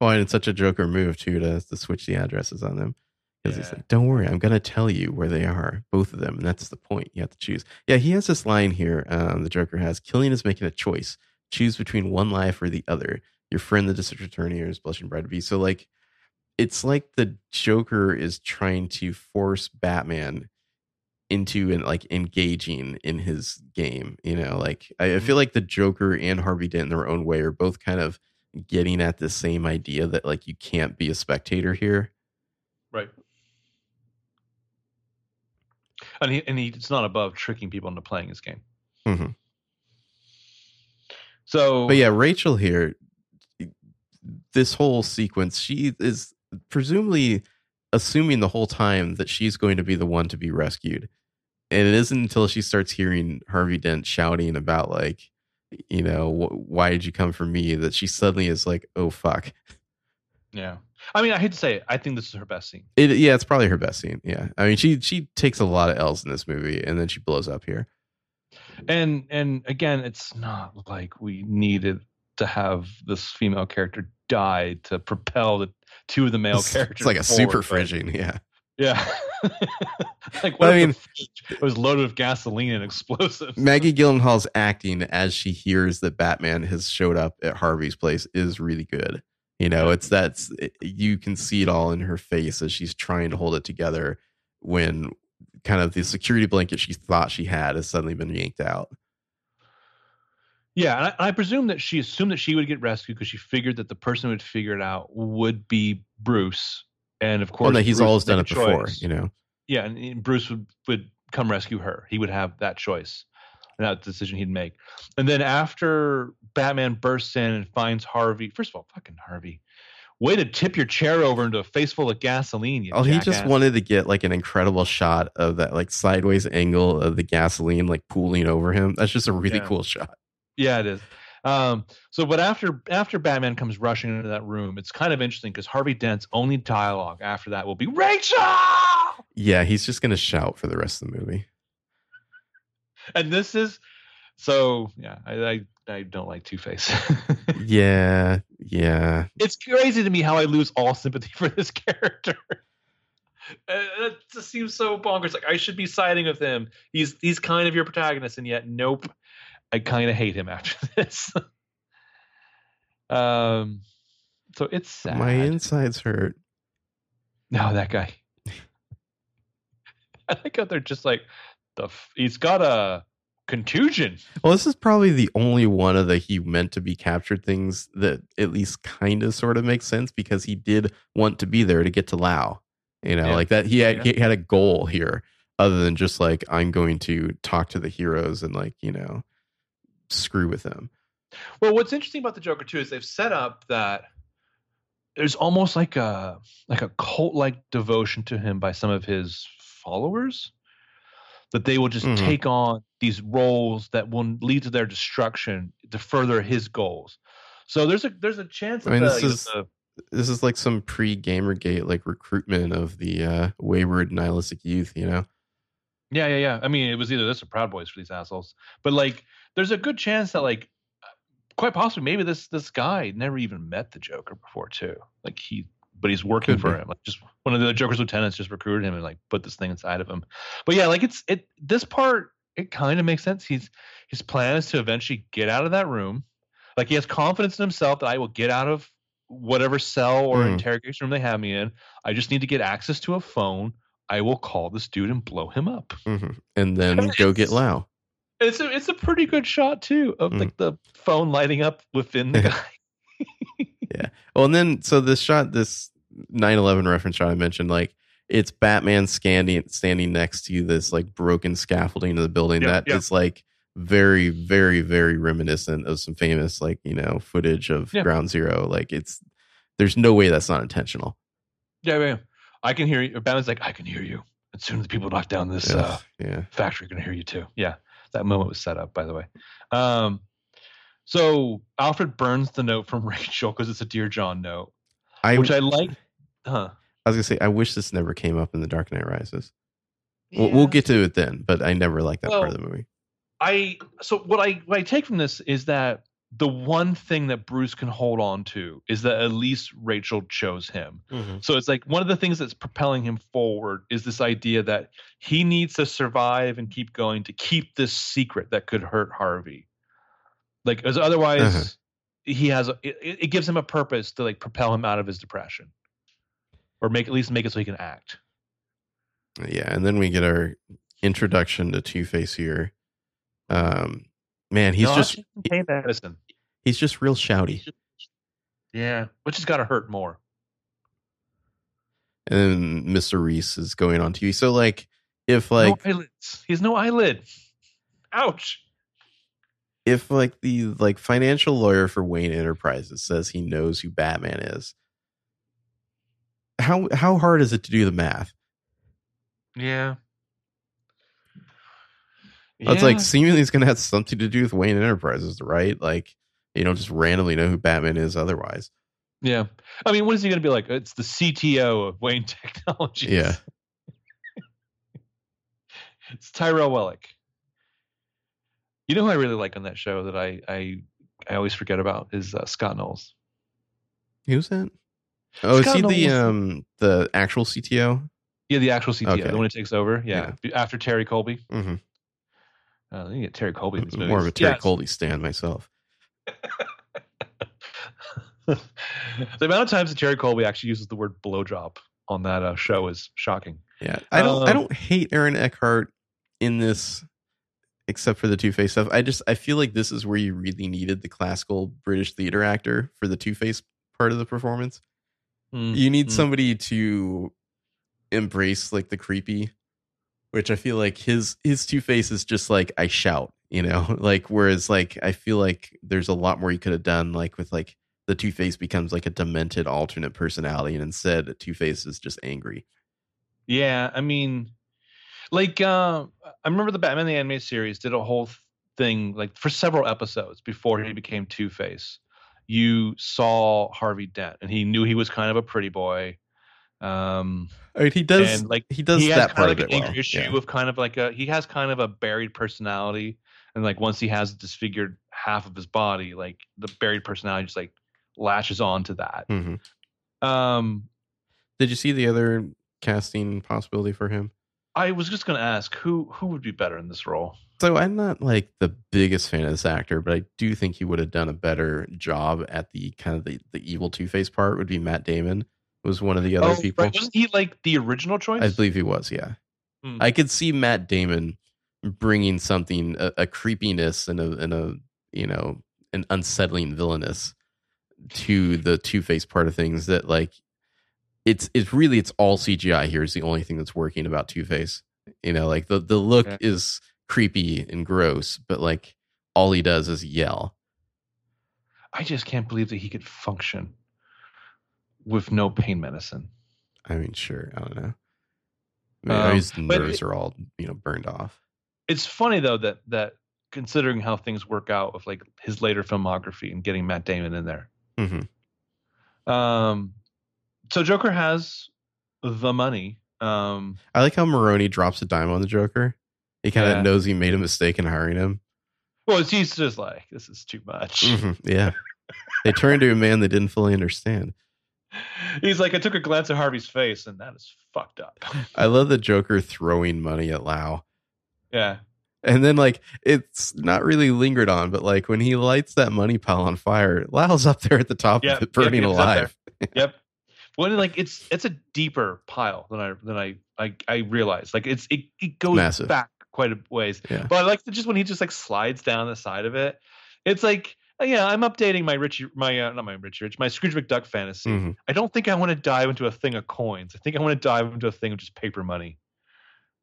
Oh, and it's such a Joker move too to, to switch the addresses on them. Because he's like, "Don't worry, I'm going to tell you where they are, both of them, and that's the point. You have to choose." Yeah, he has this line here. Um, the Joker has: "Killian is making a choice. Choose between one life or the other. Your friend, the district attorney, or his blushing bride to be." So, like, it's like the Joker is trying to force Batman into and like engaging in his game. You know, like I, I feel like the Joker and Harvey Dent in their own way are both kind of getting at the same idea that like you can't be a spectator here. Right. And he and he, it's not above tricking people into playing his game. Mhm. So, But yeah, Rachel here, this whole sequence, she is presumably assuming the whole time that she's going to be the one to be rescued. And it isn't until she starts hearing Harvey Dent shouting about, like, you know, wh- why did you come for me? That she suddenly is like, oh, fuck. yeah. I mean, I hate to say it, I think this is her best scene. It, yeah, it's probably her best scene. Yeah. I mean, she, she takes a lot of L's in this movie and then she blows up here. And and again, it's not like we needed to have this female character die to propel the two of the male It's, characters. it's like a forward, super fridging. Yeah. Yeah. like what I mean- it was loaded with gasoline and explosives? Maggie Gyllenhaal's acting as she hears that Batman has showed up at Harvey's place is really good. You know, it's that's you can see it all in her face as she's trying to hold it together when kind of the security blanket she thought she had has suddenly been yanked out. Yeah, and I, I presume that she assumed that she would get rescued because she figured that the person who would figure it out would be Bruce, and of course, Well, no, he's Bruce always done it a before, you know. Yeah, and, Bruce would would come rescue her. He would have that choice, and that decision he'd make. And then after Batman bursts in and finds Harvey, first of all, fucking Harvey, way to tip your chair over into a face full of gasoline. You Oh, he just wanted to get like an incredible shot of that like sideways angle of the gasoline like pooling over him. That's just a really Yeah. cool shot. Yeah, it is. Um, so, but after after Batman comes rushing into that room, it's kind of interesting because Harvey Dent's only dialogue after that will be Rachel, Yeah, he's just gonna shout for the rest of the movie. and this is so. Yeah, I I, I don't like Two Face. Yeah, yeah. it's crazy to me how I lose all sympathy for this character. Uh, That just seems so bonkers. Like I should be siding with him. He's he's kind of your protagonist, and yet nope. I kind of hate him after this. um, so it's sad. My insides hurt. No, that guy. I like how they're just like the. F- he's got a contusion. Well, this is probably the only one of the he meant to be captured things that at least kind of sort of makes sense because he did want to be there to get to Lau. You know, Yeah. like that he had Yeah. he had a goal here other than just like I'm going to talk to the heroes and like, you know, screw with them. Well, what's interesting about the Joker too is they've set up that there's almost like a like a cult like devotion to him by some of his followers that they will just Mhm. take on these roles that will lead to their destruction to further his goals. So there's a there's a chance I mean, the, this is- the- This is like some pre Gamergate like recruitment of the uh wayward nihilistic youth, you know. Yeah, yeah, yeah. I mean, it was either this or Proud Boys for these assholes. But like, there's a good chance that like, quite possibly, maybe this this guy never even met the Joker before too. Like he, but he's working Could for be. him. Like just one of the Joker's lieutenants just recruited him and like put this thing inside of him. But yeah, like it's it. This part it kind of makes sense. He's his plan is to eventually get out of that room. Like he has confidence in himself that I will get out of whatever cell or Mhm. interrogation room they have me in. I just need to get access to a phone. I will call this dude and blow him up. hmm And then go get Lau. It's a it's a pretty good shot too of Mm. like the phone lighting up within the guy. Yeah. Well, and then so this shot, this 9/11 reference shot I mentioned, like it's Batman standing standing next to this like broken scaffolding of the building. Yep, That is yep. like very, very, very reminiscent of some famous like you know footage of Yeah. Ground Zero. Like it's there's no way that's not intentional. yeah, yeah. I can hear you. Batman's like, I can hear you. As soon as the people knock down this uh, yeah, factory, are gonna hear you too. Yeah, that moment was set up, by the way. Um, so Alfred burns the note from Rachel because it's a Dear John note, I which I like. Huh. I was gonna say I wish this never came up in the Dark Knight Rises. We'll, we'll get to it then, but I never liked that part of the movie. I so what I what I take from this is that the one thing that Bruce can hold on to is that at least Rachel chose him. So it's like one of the things that's propelling him forward is this idea that he needs to survive and keep going to keep this secret that could hurt Harvey. Like as otherwise Uh-huh. he has a, it, it gives him a purpose to like propel him out of his depression. Or make at least make it so he can act. Yeah, and then we get our introduction to Two Face here. Um, man, he's No, just pain medicine. He's just real shouty. Yeah. Which has got to hurt more. And then Mr. Reese is going on TV. So like, if like no eyelids. He has no eyelid. Ouch. if like the like financial lawyer for Wayne Enterprises says he knows who Batman is, how how hard is it to do the math? Yeah. It's like seemingly it's gonna have something to do with Wayne Enterprises, right? Like you don't just randomly know who Batman is otherwise. Yeah. I mean, what is he going to be like? It's the CTO of Wayne Technologies. Yeah. it's Tyrell Wellick. You know who I really like on that show that I I, I always forget about is uh, Scott Knowles. Who's that? Oh, Scott is he the um the actual CTO? Yeah, the actual CTO, Okay. the one who takes over. Yeah, after Terry Colby. hmm Uh, you get Terry Colby in these movies. More of a Terry Yeah, Colby stand myself. the amount of times that Terry Colby actually uses the word blowjob on that uh, show is shocking. Yeah, I don't. I Um, don't hate Aaron Eckhart in this, except for the Two Face stuff. I just I feel like this is where you really needed the classical British theater actor for the Two Face part of the performance. Mm, You need mm. somebody to embrace like the creepy, which I feel like his his Two Face is just like I shout, you know, like whereas like I feel like there's a lot more you could have done, like with like the Two Face becomes like a demented alternate personality, and instead Two Face is just angry. Yeah, I mean, like uh, I remember the Batman the animated series did a whole thing like for several episodes before he became Two Face. You saw Harvey Dent, and he knew he was kind of a pretty boy. Um, I mean, he does like he does he that part of like of an well. issue Yeah. of kind of like a he has kind of a buried personality, and like once he has disfigured half of his body, like the buried personality just like latches on to that. Mhm. Um, Did you see the other casting possibility for him? I was just gonna ask who who would be better in this role. So I'm not like the biggest fan of this actor, but I do think he would have done a better job at the kind of the, the evil Two Face part. Would be Matt Damon was one of the other Oh, people. right. Wasn't he like the original choice? I believe he was. Yeah, Hmm. I could see Matt Damon bringing something a, a creepiness and a and a you know an unsettling villainous to the Two Face part of things that like it's it's really it's all CGI here is the only thing that's working about Two Face. You know, like the the look Yeah. is creepy and gross, but like all he does is yell. I just can't believe that he could function with no pain medicine. I mean, sure, I don't know. I mean, Um, his nerves it- are all you know burned off. It's funny though that that considering how things work out with like his later filmography and getting Matt Damon in there. hmm Um, so Joker has the money. Um, I like how Maroni drops a dime on the Joker. He kind of Yeah. knows he made a mistake in hiring him. well, he's just like this is too much. Mhm, Yeah, they turned to a man they didn't fully understand. He's like, I took a glance at Harvey's face, and that is fucked up. I love the Joker throwing money at Lau. yeah, And then like it's not really lingered on, but like when he lights that money pile on fire, Lau's up there at the top Yeah, of it, burning there. alive. yep. Well, like it's it's a deeper pile than I than I I, I realized. Like it's it, it goes Massive. back quite a ways. Yeah. But I like the, just when he just like slides down the side of it. It's like yeah, I'm updating my Richie my uh, not my Richie Rich my Scrooge McDuck fantasy. Mhm. I don't think I want to dive into a thing of coins. I think I want to dive into a thing of just paper money.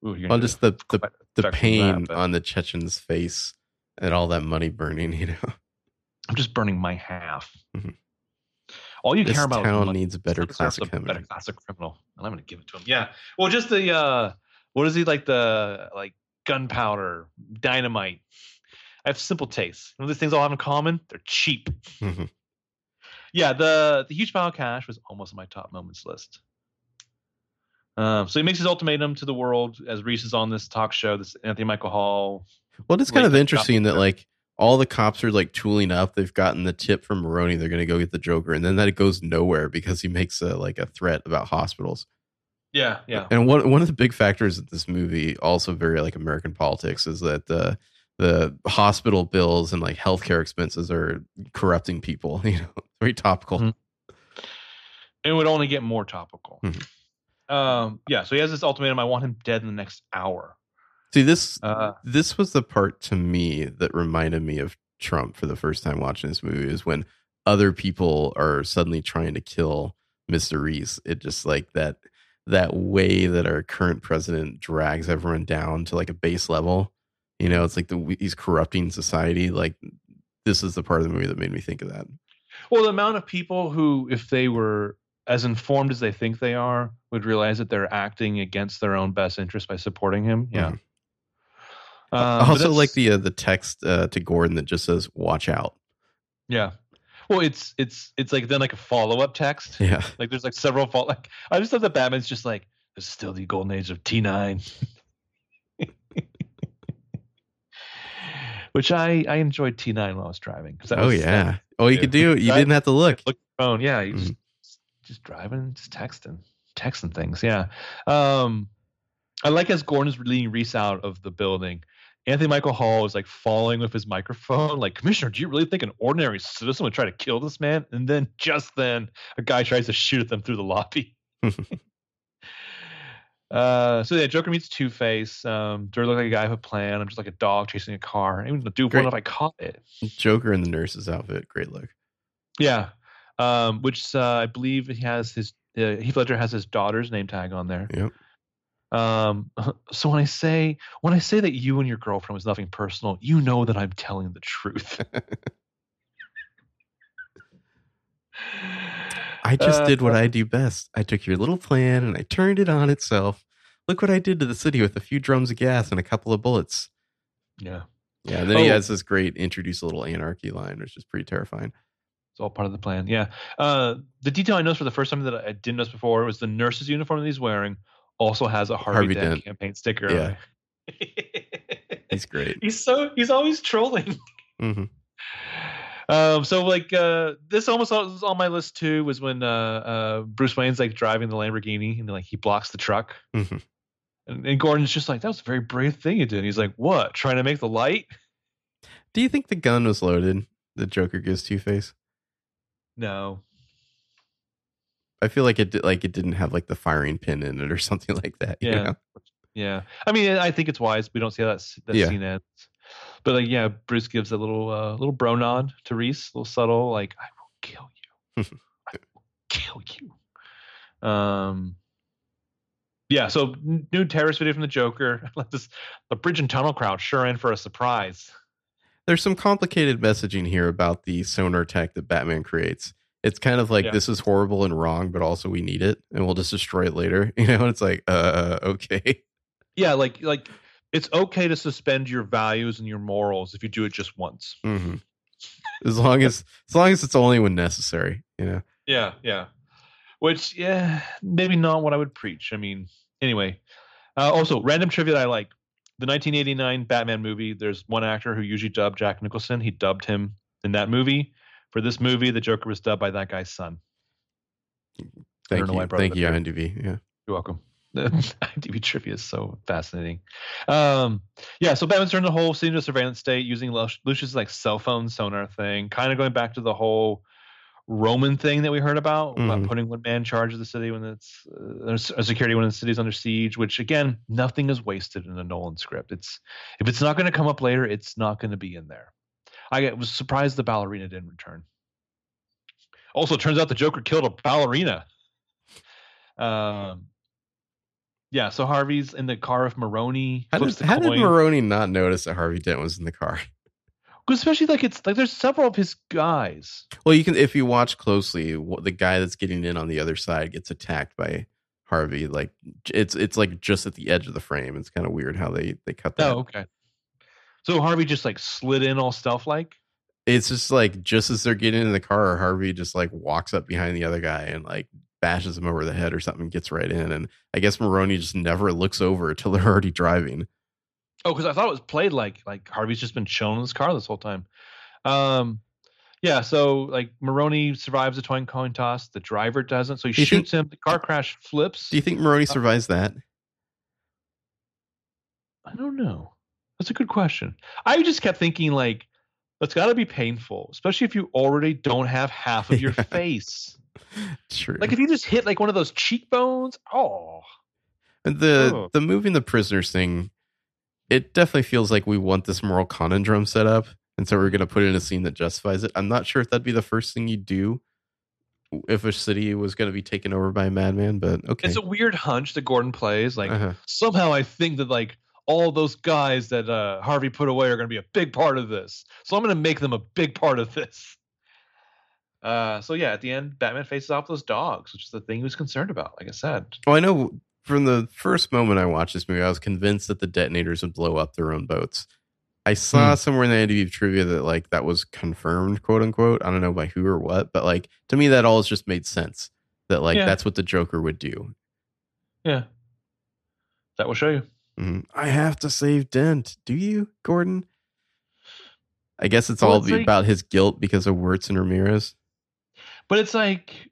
Ooh, you're Well, just the the, the pain that, on the Chechen's face and all that money burning. You know, I'm just burning my half. Mhm. All you this care about town money. needs a better This town deserves classic a better criminal. classic criminal, and I'm going to give it to him. Yeah. Well, just the uh, what is he like? The like gunpowder, dynamite. I have simple tastes. You know, these things all have in common. They're cheap. Mhm. Yeah. The the huge pile of cash was almost on my top moments list. Um, so he makes his ultimatum to the world as Reese is on this talk show. This Anthony Michael Hall. Well, it's kind of interesting that like all the cops are like tooling up. They've gotten the tip from Maroni. They're going to go get the Joker, and then that it goes nowhere because he makes a like a threat about hospitals. Yeah. Yeah. And one one of the big factors of this movie, also very like American politics, is that the the hospital bills and like healthcare expenses are corrupting people. You know, very topical. Mhm. it would only get more topical. Mhm. Um, yeah, so he has this ultimatum. I want him dead in the next hour. See this Uh, this was the part to me that reminded me of Trump for the first time watching this movie is when other people are suddenly trying to kill Mr. Reese. It just like that that way that our current president drags everyone down to like a base level. You know, it's like the he's corrupting society. Like this is the part of the movie that made me think of that. well, the amount of people who, if they were as informed as they think they are, would realize that they're acting against their own best interest by supporting him. Yeah. Mhm. Um, also, like the uh, the text uh, to Gordon that just says "Watch out." yeah. Well, it's it's it's like then like a follow up text. Yeah, Like there's like several fault. Like I just love that Batman's just like this is still the golden age of T nine. Which I I enjoyed T nine while I was driving. 'cause oh was- yeah. Oh, you could do. You didn't have to look. look phone. Yeah, you Mm-hmm. just just driving, just texting, texting things. Yeah. Um, I like as Gordon is leading Reese out of the building. Anthony Michael Hall is like falling with his microphone, like, Commissioner, do you really think an ordinary citizen would try to kill this man? And then just then, a guy tries to shoot at them through the lobby. uh, so yeah, Joker meets Two Face. Um, do I look like a guy with a plan? I'm just like a dog chasing a car. I would do Great. one if I caught it. Joker in the nurse's outfit. Great look. Yeah, um, which uh, I believe he has his uh, Heath Ledger has his daughter's name tag on there. Yep. Um, so when I say when I say that you and your girlfriend was nothing personal, you know that I'm telling the truth. I just Uh, did what I do best. I took your little plan and I turned it on itself. Look what I did to the city with a few drums of gas and a couple of bullets. Yeah, Yeah, and then he Oh. has this great introduce a little anarchy line, which is pretty terrifying. it's all part of the plan. Yeah. Uh, the detail I noticed for the first time that I didn't notice before was the nurse's uniform that he's wearing also has a Harvey, Harvey Dent, Dent. campaign sticker. Yeah. on it. He's great. he's so he's always trolling. hmm Um, so like uh, this almost was on my list too was when uh, uh, Bruce Wayne's like driving the Lamborghini and like he blocks the truck, Mhm. and, and Gordon's just like that was a very brave thing you did. And he's like, what? Trying to make the light? Do you think the gun was loaded? The Joker gives Two Face. No. I feel like it did, like it didn't have like the firing pin in it or something like that. You Yeah. know? Yeah, I mean, I think it's wise. We don't see how that that Yeah. scene ends. But like, yeah, Bruce gives a little uh, little bro nod to Reese, a little subtle, like, "I will kill you. I will kill you." Um, yeah. So new terrorist video from the Joker. Let this the bridge and tunnel crowd sure in for a surprise. There's some complicated messaging here about the sonar tech that Batman creates. It's kind of like Yeah. this is horrible and wrong, but also we need it, and we'll just destroy it later. You know, and it's like, uh, okay, Yeah, like like it's okay to suspend your values and your morals if you do it just once. hmm as long as as long as it's only when necessary. You know, Yeah, yeah. Which, yeah, maybe not what I would preach. I mean, anyway. Uh, also, random trivia that I like. The 1989 Batman movie, there's one actor who usually dubbed Jack Nicholson. He dubbed him in that movie. For this movie, the Joker was dubbed by that guy's son. thank know why I you, thank you. IMDb. Yeah, You're welcome. IMDb trivia is so fascinating. Um, yeah, so Batman's turned the whole scene into a surveillance state using Lu- Lucius' like cell phone sonar thing, kind of going back to the whole Roman thing that we heard about, about Mhm. putting one man in charge of the city when it's uh, a security when the city's under siege. Which again, nothing is wasted in a Nolan script. It's if it's not going to come up later, it's not going to be in there. I was surprised the ballerina didn't return. Also, it turns out the Joker killed a ballerina. Um, yeah, so Harvey's in the car with Maroni. how did how did. Maroni not notice that Harvey Dent was in the car? especially like it's like there's several of his guys. Well, you can if you watch closely, the guy that's getting in on the other side gets attacked by Harvey. Like it's it's like just at the edge of the frame. It's kind of weird how they they cut that. Oh, okay. So Harvey just like slid in all stealth like. It's just like just as they're getting in the car, Harvey just like walks up behind the other guy and like bashes him over the head or something, gets right in, and I guess Maroni just never looks over until they're already driving. Oh, because I thought it was played like like Harvey's just been chilling in his car this whole time. Um, yeah. So like Maroni survives the twine coin toss. The driver doesn't, so he Do you think- shoots him. The car crash flips. Do you think Maroni survives that? I don't know. That's a good question. I just kept thinking like, that's got to be painful, especially if you already don't have half of your Yeah. face. True. Like if you just hit like one of those cheekbones. Oh, And the Oh. the moving the prisoners thing, it definitely feels like we want this moral conundrum set up, and so we're going to put in a scene that justifies it. I'm not sure if that'd be the first thing you do if a city was going to be taken over by a madman, but okay. it's a weird hunch that Gordon plays. Like Uh-huh. somehow I think that like all those guys that uh, Harvey put away are going to be a big part of this. So I'm going to make them a big part of this. Uh, so yeah, at the end, Batman faces off those dogs, which is the thing he was concerned about. Like I said, Well, I know from the first moment I watched this movie, I was convinced that the detonators would blow up their own boats. I saw Hmm. somewhere in the IMDb trivia that like that was confirmed, quote unquote. I don't know by who or what, but like to me, that all just made sense. That like Yeah. that's what the Joker would do. yeah, that will show you. Mhm. I have to save Dent. Do you, Gordon? I guess it's Well, all it's like- about his guilt because of Wuertz and Ramirez. But it's like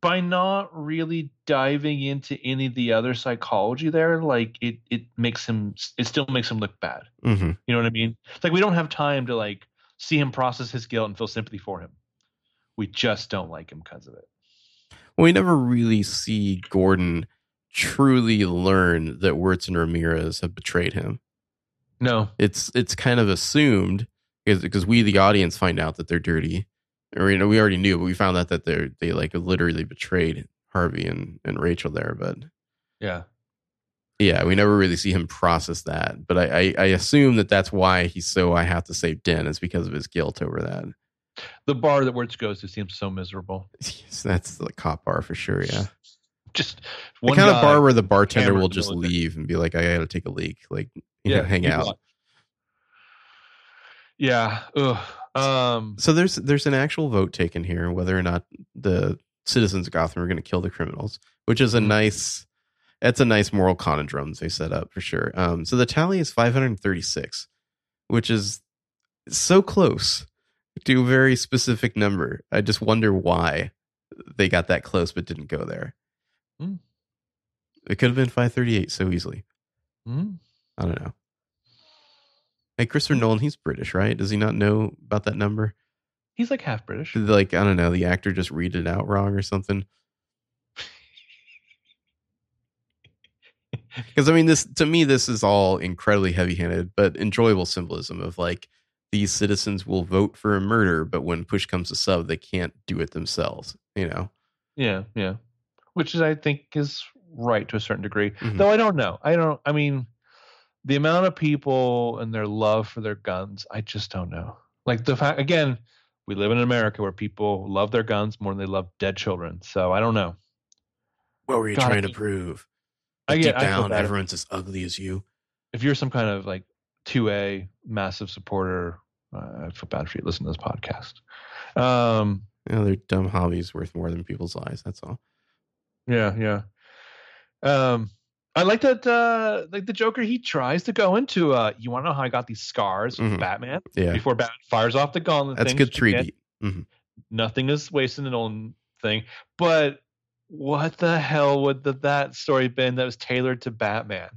by not really diving into any of the other psychology there, like it it makes him it still makes him look bad. hmm You know what I mean? It's like we don't have time to like see him process his guilt and feel sympathy for him. We just don't like him because of it. Well, we never really see Gordon truly learn that Wuertz and Ramirez have betrayed him. No. It's it's kind of assumed because because we the audience find out that they're dirty, or you know we already knew, but we found out that they they like literally betrayed Harvey and and Rachel there, but. Yeah. Yeah, we never really see him process that, but I, I, I assume that that's why he's so I have to save Den is because of his guilt over that. The bar that Wuertz goes to seems so miserable. Yes, that's the cop bar for sure. Yeah, Just the kind of bar where the bartender will just the- leave and be like, "I got to take a leak," like you know, hang out. watch. Yeah. Ugh. Um. So there's there's an actual vote taken here whether or not the citizens of Gotham are going to kill the criminals, which is a Mhm. nice. That's a nice moral conundrum they set up for sure. Um, so the tally is 536, which is so close to a very specific number. I just wonder why they got that close but didn't go there. Hmm. It could have been 538 so easily. hmm. I don't know. Hey, Christopher Nolan, he's British, right? Does he not know about that number? He's like half British. Did like I don't know, the actor just read it out wrong or something? Because I mean, this to me, this is all incredibly heavy-handed, but enjoyable symbolism of like these citizens will vote for a murder, but when push comes to shove, they can't do it themselves. You know? Yeah, yeah. Which is, I think, is right to a certain degree. Mhm. Though I don't know. I don't. I mean, the amount of people and their love for their guns, I just don't know. Like the fact, again, we live in America where people love their guns more than they love dead children. So I don't know. What were you God, trying to prove? I Deep get. I feel down, bad. everyone's as ugly as you. if you're some kind of like 2A massive supporter, uh, I feel bad for you. Listen to this podcast. Um, You know, their dumb hobbies worth more than people's lives. That's all. yeah, yeah. Um, I like that. Uh, like the Joker, he tries to go into. Uh, you want to know how I got these scars from Mhm. Batman Yeah, before Batman fires off the gauntlet. that's good three again, beat. Nothing is wasted in a Nolan thing, but what the hell would the, that story been that was tailored to Batman?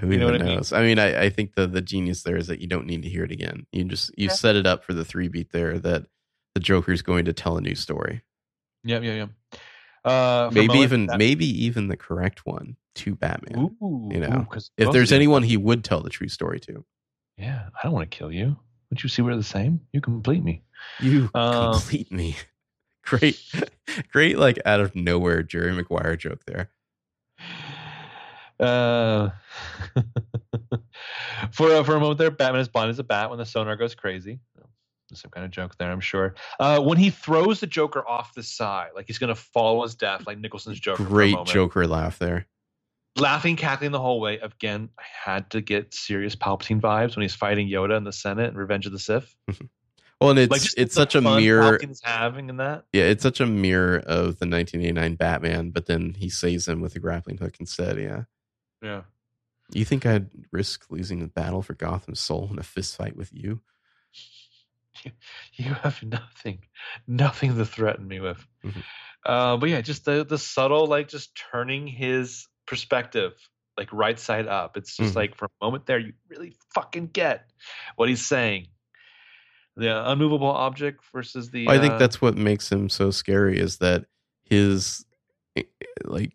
Who You know even what I mean? knows? I mean, I, I think the the genius there is that you don't need to hear it again. You just you Yeah. set it up for the three beat there that the Joker's going to tell a new story. Yeah, yeah, yeah. Uh, Maybe even that- maybe even the correct one to Batman. Ooh, you know, ooh, if there's anyone he would tell the true story to, yeah, I don't want to kill you. Don't you see we're the same? You complete me. you Um, complete me. Great, great, like out of nowhere Jerry Maguire joke there. Uh, for uh, for a moment there, Batman is blind as a bat when the sonar goes crazy. Some kind of joke there, I'm sure. Uh, when he throws the Joker off the side, like he's gonna follow his death, like Nicholson's Joker. Great moment. Joker laugh there. laughing, cackling the whole way. Again, I had to get serious Palpatine vibes when he's fighting Yoda in the Senate and Revenge of the Sith. Well, and it's like it's such a mirror. Palpatine's having in that. Yeah, it's such a mirror of the 1989 Batman, but then he saves him with a grappling hook instead. Yeah. Yeah. You think I'd risk losing the battle for Gotham's soul in a fist fight with you? You have nothing, nothing to threaten me with. Mhm. Uh, but yeah, just the the subtle, like just turning his perspective like right side up. It's just Mhm. like for a moment there, you really fucking get what he's saying. The unmovable object versus the. I think uh, that's what makes him so scary is that his eh, like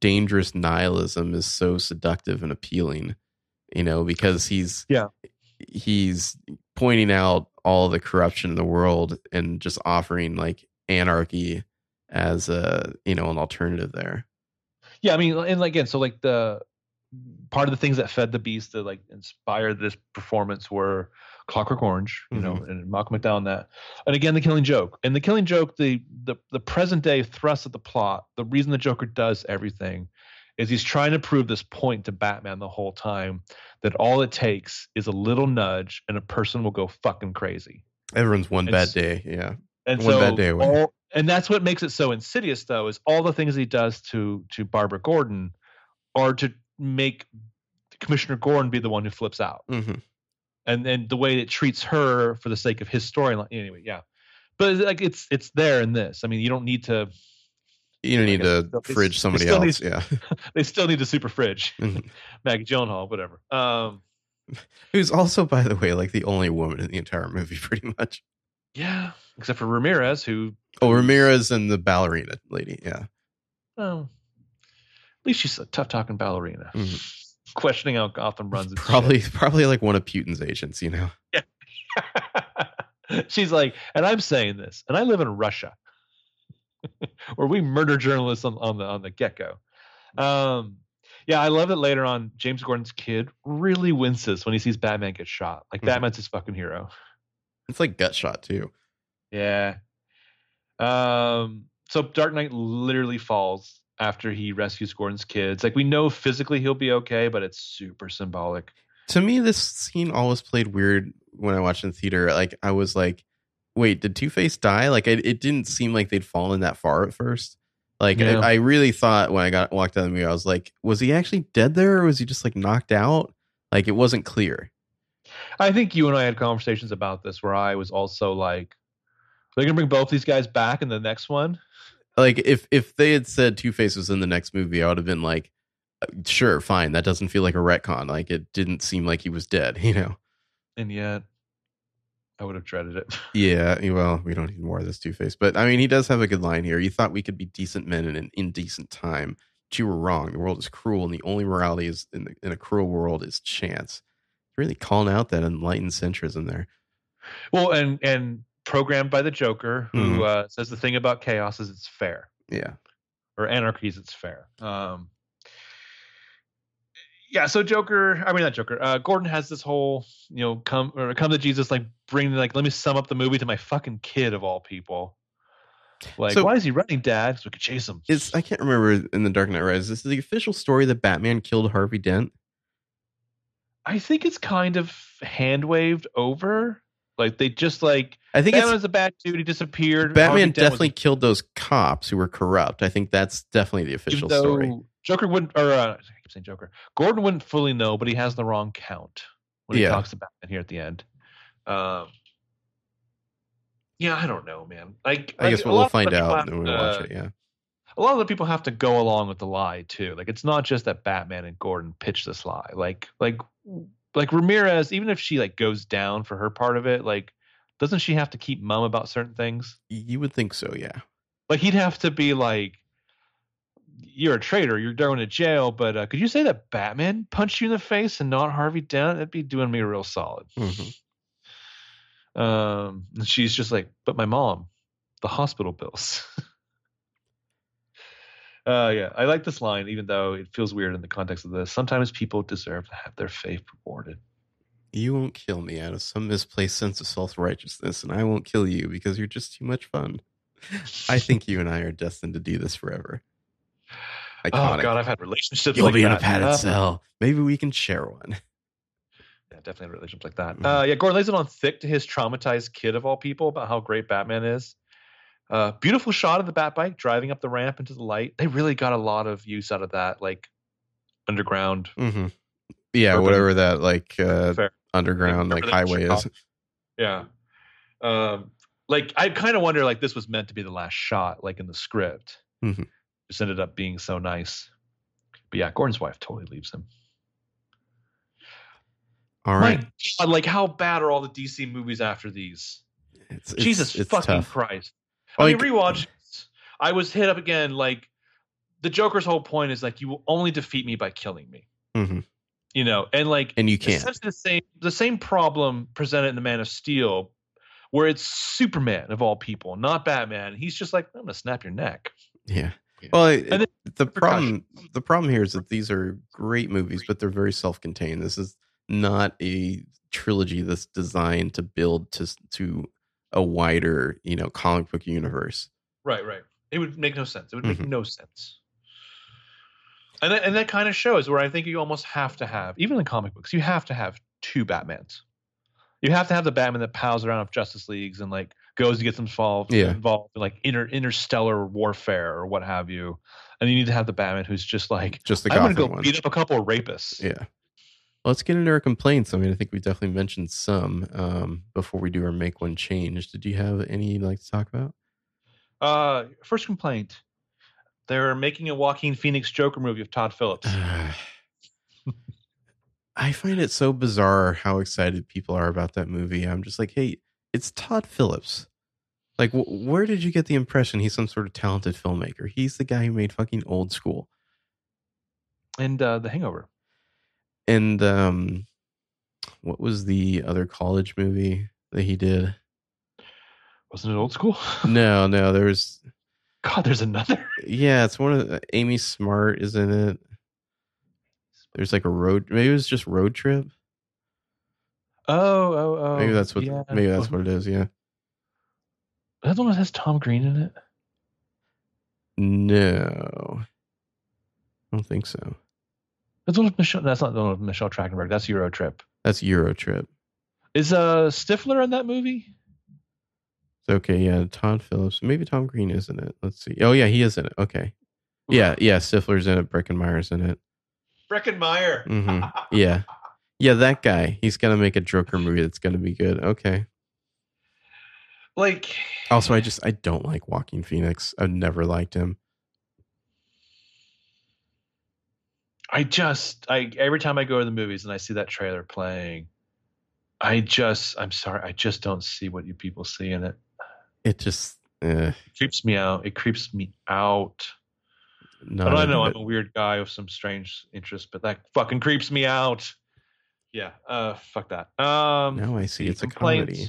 dangerous nihilism is so seductive and appealing, you know, because he's Yeah. he's pointing out all the corruption in the world and just offering like anarchy as a you know an alternative there. yeah i mean and again so like the part of the things that fed the beast that like inspired this performance were clockwork orange you know mm-hmm. and malcolm mcdowell and that. And again the killing joke. And the killing joke the the, the present day thrust of the plot the reason the joker does everything is he's trying to prove this point to batman the whole time that all it takes is a little nudge and a person will go fucking crazy Everyone's one bad It's- day, yeah. and One so bad day all, and that's what makes it so insidious though is all the things he does to to Barbara Gordon are to make Commissioner Gordon be the one who flips out. hmm And and the way it treats her for the sake of his storyline anyway, yeah. But like it's it's there in this. I mean, you don't need to You don't need to still- fridge somebody else, needs- yeah. they still need the super fridge. Mhm. Maggie Gyllenhaal, whatever. Um Who's also, by the way, like the only woman in the entire movie, pretty much. yeah, except for Ramirez, who Oh, Ramirez and the ballerina lady, yeah. well, at least she's a tough talking ballerina. Mhm. Questioning how Gotham runs. its shit. Probably, probably like one of Putin's agents, you know. Yeah. She's like, and I'm saying this, and I live in Russia, where we murder journalists on, on the on the get go. Um, yeah, I love that later on. James Gordon's kid really winces when he sees Batman get shot. Like Mhm. Batman's his fucking hero. It's like gut shot too. Yeah. Um. So Dark Knight literally falls after he rescues Gordon's kids. Like we know physically he'll be okay, but it's super symbolic. To me, this scene always played weird when I watched in theater. Like I was like, "Wait, did Two Face die?" Like it, it didn't seem like they'd fallen that far at first. Like Yeah. I, I really thought when I got walked out of the movie, I was like, "Was he actually dead there, or was he just like knocked out?" Like it wasn't clear. I think you and I had conversations about this where I was also like, they're gonna bring both these guys back in the next one. Like if if they had said Two Face was in the next movie, I would have been like, uh, "Sure, fine." That doesn't feel like a retcon. Like it didn't seem like he was dead. You know. And yet I would have dreaded it. Yeah, well, we don't need more of this Two Face, but I mean, he does have a good line here. You thought we could be decent men in an indecent time. But you were wrong. The world is cruel, and the only morality is in, the, in a cruel world is chance. Really calling out that enlightened centrism there. Well, and and programmed by the Joker, who Mhm. uh, says the thing about chaos is it's fair, Yeah. or anarchy is it's fair. Um, yeah, so Joker, I mean not Joker. Uh, Gordon has this whole, you know, come or come to Jesus, like bring, like, let me sum up the movie to my fucking kid of all people. Like, So- why is he running, Dad? So we could chase him. Is I can't remember in the Dark Knight Rises. This is the official story that Batman killed Harvey Dent. I think it's kind of hand waved over. Like they just like I think Batman was a bad dude. He disappeared. Batman Dent was- definitely killed those cops who were corrupt. I think that's definitely the official story. Joker wouldn't, or uh, I keep saying Joker. Gordon wouldn't fully know, but he has the wrong count when he Yeah. talks about Batman here at the end. Um, yeah, I don't know, man. Like, I guess like, we'll, find out when we watch it. Yeah. A lot of the people have to go along with the lie too. Like, it's not just that Batman and Gordon pitch this lie. Like, like, like Ramirez, even if she like goes down for her part of it, like, doesn't she have to keep mum about certain things? You would think so, yeah. Like he'd have to be like, "You're a traitor. You're going to jail." But uh, could you say that Batman punched you in the face and not Harvey Dent? That'd be doing me real solid. Mhm. Um, and she's just like, "But my mom, the hospital bills." uh, yeah, I like this line, even though it feels weird in the context of this. Sometimes people deserve to have their faith rewarded. You won't kill me out of some misplaced sense of self righteousness, and I won't kill you because you're just too much fun. I think you and I are destined to do this forever. Oh Iconic. God, I've had relationships. You'll like be in a padded Uh, cell. Maybe we can share one. Yeah, definitely had relationships like that. Mhm. Uh, yeah, Gordon lays it on thick to his traumatized kid of all people about how great Batman is. Uh, beautiful shot of the Bat bike driving up the ramp into the light. They really got a lot of use out of that, like underground. hmm Yeah, Urban- whatever that like uh, underground like highway is. Yeah. Um, like I kind of wonder, like this was meant to be the last shot, like in the script. Mhm. Just ended up being so nice. But yeah, Gordon's wife totally leaves him. All right, My God, like how bad are all the DC movies after these? it's, it's, Jesus it's fucking tough. Christ. I mean, Like- rewatch. I was hit up again. Like the Joker's whole point is like you will only defeat me by killing me. Mhm. You know, and like and you can't. essentially the same the same problem presented in the Man of Steel, where it's Superman of all people, not Batman. He's just like I'm gonna snap your neck. Yeah. Well, it, the problem the problem here is that these are great movies, but they're very self-contained. This is not a trilogy that's designed to build to to a wider, you know, comic book universe. Right, right. It would make no sense. It would make Mhm. no sense. And that, and that kind of shows where I think you almost have to have, even in comic books, you have to have two Batmans. You have to have the Batman that pals around with Justice Leagues and like goes to get involved, Yeah. involved in like inter, interstellar warfare or what have you. And you need to have the Batman who's just like, Just the I'm gonna go one. beat up a couple of rapists. Yeah. Let's get into our complaints. I mean, I think we definitely mentioned some um, before we do our make one change. Did you have any you'd like to talk about? Uh, first complaint: they're making a Joaquin Phoenix Joker movie of Todd Phillips. I find it so bizarre how excited people are about that movie. I'm just like, hey, it's Todd Phillips. Like, wh- where did you get the impression he's some sort of talented filmmaker? He's the guy who made fucking Old School And uh, The Hangover. and um, what was the other college movie that he did? Wasn't it old school? No, no, there's God, there's another. yeah, it's one of the, Amy Smart is in it. There's like a road, maybe it was just Road Trip. Oh, oh, oh. Maybe that's what. yeah. Maybe that's what it is. Yeah. That the one that has Tom Green in it. No, I don't think so. That's one with Michelle. That's not the one with Michelle Trachtenberg. That's Euro Trip. That's Euro Trip. Is uh Stifler in that movie? Okay, yeah, Todd Phillips. Maybe Tom Green is in it. Let's see. Oh yeah, he is in it. Okay. Yeah, yeah, Stifler's in it. Breckin Meyer's in it. Breckin Meyer. Mhm. Yeah. Yeah, that guy. He's gonna make a Joker movie that's gonna be good. Okay. like, Also, I just I don't like Joaquin Phoenix. I've never liked him. I just, I every time I go to the movies and I see that trailer playing, I just, I'm sorry, I just don't see what you people see in it. It just eh. It creeps me out. It creeps me out. No, I know. I'm a weird guy with some strange interests, but that fucking creeps me out. Yeah, uh, fuck that. Um, Now I see it's a comedy.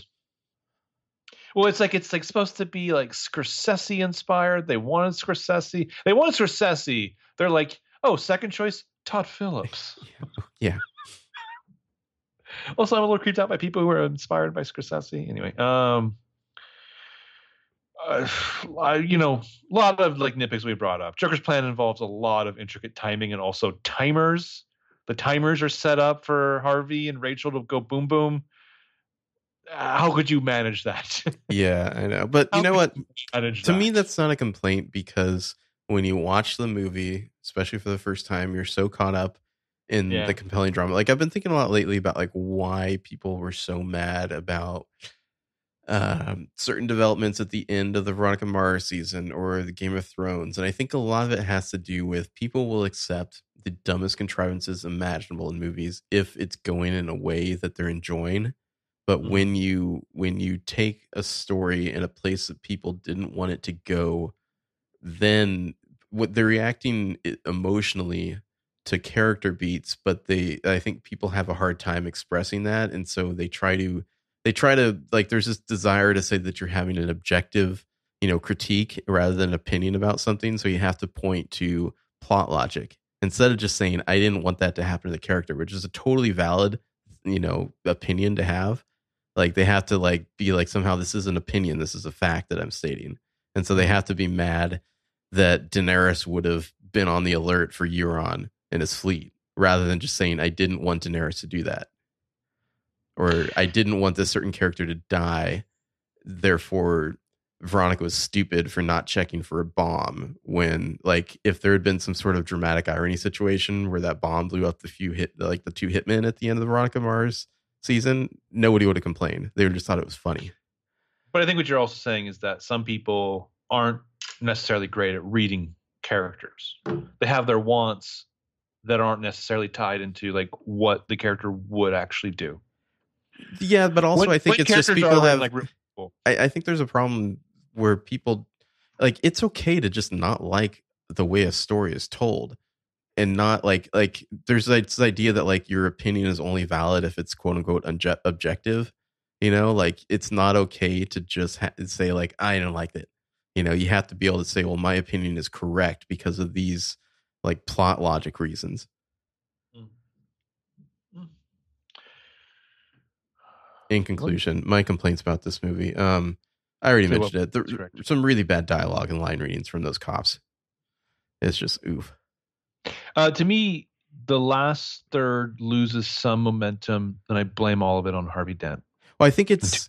Well, it's like it's like supposed to be like Scorsese inspired. They wanted Scorsese. They wanted Scorsese. They're like, oh, second choice, Todd Phillips. Yeah. also, I'm a little creeped out by people who are inspired by Scorsese. Anyway, um, uh, I, you know, a lot of like nitpicks we brought up. Joker's plan involves a lot of intricate timing and also timers. The timers are set up for Harvey and Rachel to go boom boom. Uh, How could you manage that? Yeah, I know. But you know what? you To me, that's not a complaint because when you watch the movie, especially for the first time, you're so caught up in Yeah. the compelling drama. Like I've been thinking a lot lately about like why people were so mad about um, certain developments at the end of the Veronica Mars season or the Game of Thrones, and I think a lot of it has to do with people will accept the dumbest contrivances imaginable in movies if it's going in a way that they're enjoying. But Mhm. when you when you take a story in a place that people didn't want it to go then what they're reacting emotionally to character beats but they i think people have a hard time expressing that. And so they try to they try to like there's this desire to say that you're having an objective you know critique rather than opinion about something. So you have to point to plot logic instead of just saying i didn't want that to happen to the character which is a totally valid you know opinion to have like they have to like be like somehow this is an opinion. This is a fact that i'm stating. And so they mm-hmm. have to be mad that daenerys would have been on the alert for euron and his fleet rather than just saying i didn't want daenerys to do that or i didn't want this certain character to die therefore veronica was stupid for not checking for a bomb when like if there had been some sort of dramatic irony situation where that bomb blew up the few hit like the two hitmen at the end of the veronica mars season, nobody would have complained. They would just thought it was funny. But I think what you're also saying is that some people aren't necessarily great at reading characters. They have their wants that aren't necessarily tied into like what the character would actually do. Yeah, but also What- I think it's just people have. like? I, I think there's a problem where people like it's okay to just not like the way a story is told and not like like there's this idea that like your opinion is only valid if it's quote unquote unje- objective you know? Like it's not okay to just ha- say like i don't like it. You know you have to be able to say well my opinion is correct because of these like plot logic reasons. In conclusion my complaints about this movie um i already mentioned it there, some really bad dialogue and line readings from those cops it's just oof Uh, to me, the last third loses some momentum, and I blame all of it on Harvey Dent. well i think it's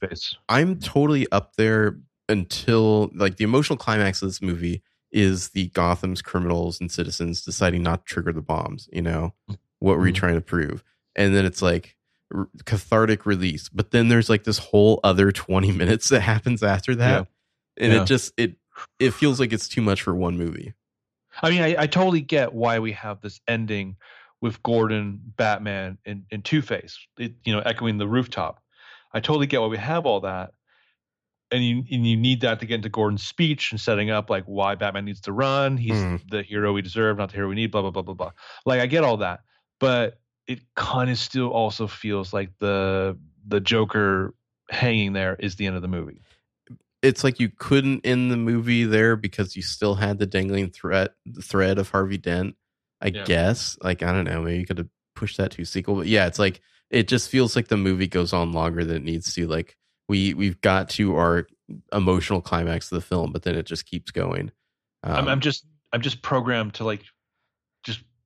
I'm totally up there until like the emotional climax of this movie is the Gotham's criminals and citizens deciding not to trigger the bombs. You know, what were you Mhm. trying to prove? And then it's like r- cathartic release. But then there's like this whole other 20 minutes that happens after that. And Yeah. it just, it, it feels like it's too much for one movie. I mean, I, I totally get why we have this ending with Gordon, Batman, and, and Two Face. You know, echoing the rooftop. I totally get why we have all that, and you and you need that to get into Gordon's speech and setting up like why Batman needs to run. He's Mm. the hero we deserve, not the hero we need. Blah blah blah blah blah. Like I get all that, but it kind of still also feels like the the Joker hanging there is the end of the movie. It's like you couldn't end the movie there because you still had the dangling threat, the thread of Harvey Dent. I Yeah. guess. Like I don't know, maybe you could have pushed that to a sequel. But yeah, it's like it just feels like the movie goes on longer than it needs to. Like we we've got to our emotional climax of the film, but then it just keeps going. Um, I'm, I'm just I'm just programmed to like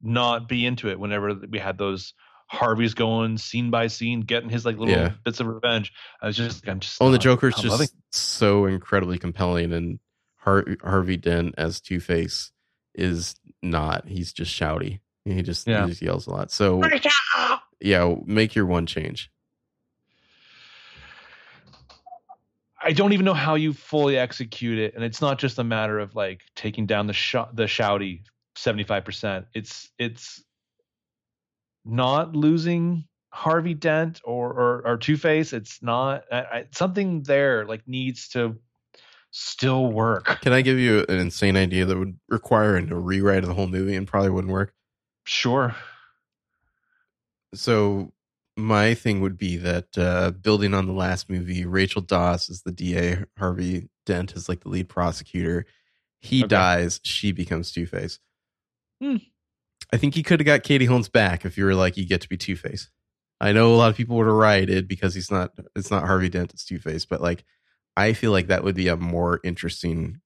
not be into it whenever we had those Harvey's going scene by scene, getting his like little Yeah. bits of revenge. I was just I'm just oh, and the Joker's just loving- so incredibly compelling, and Har- Harvey Dent as Two Face is not. He's just shouty. He just Yeah. he just yells a lot. So yeah, make your one change. I don't even know how you fully execute it, and it's not just a matter of like taking down the shot the shouty seventy five percent. It's it's not losing Harvey Dent or or, or Two Face. It's not I, I, something there like needs to still work. Can I give you an insane idea that would require a rewrite of the whole movie and probably wouldn't work? Sure. So my thing would be that uh, building on the last movie, Rachel Dawes is the DA, Harvey Dent is like the lead prosecutor. He Okay. dies, she becomes Two Face. Hmm. I think he could have got Katie Holmes back if you were like, you get to be Two Face. I know a lot of people would have rioted because he's not. It's not Harvey Dent. It's Two Face. But like, I feel like that would be a more interesting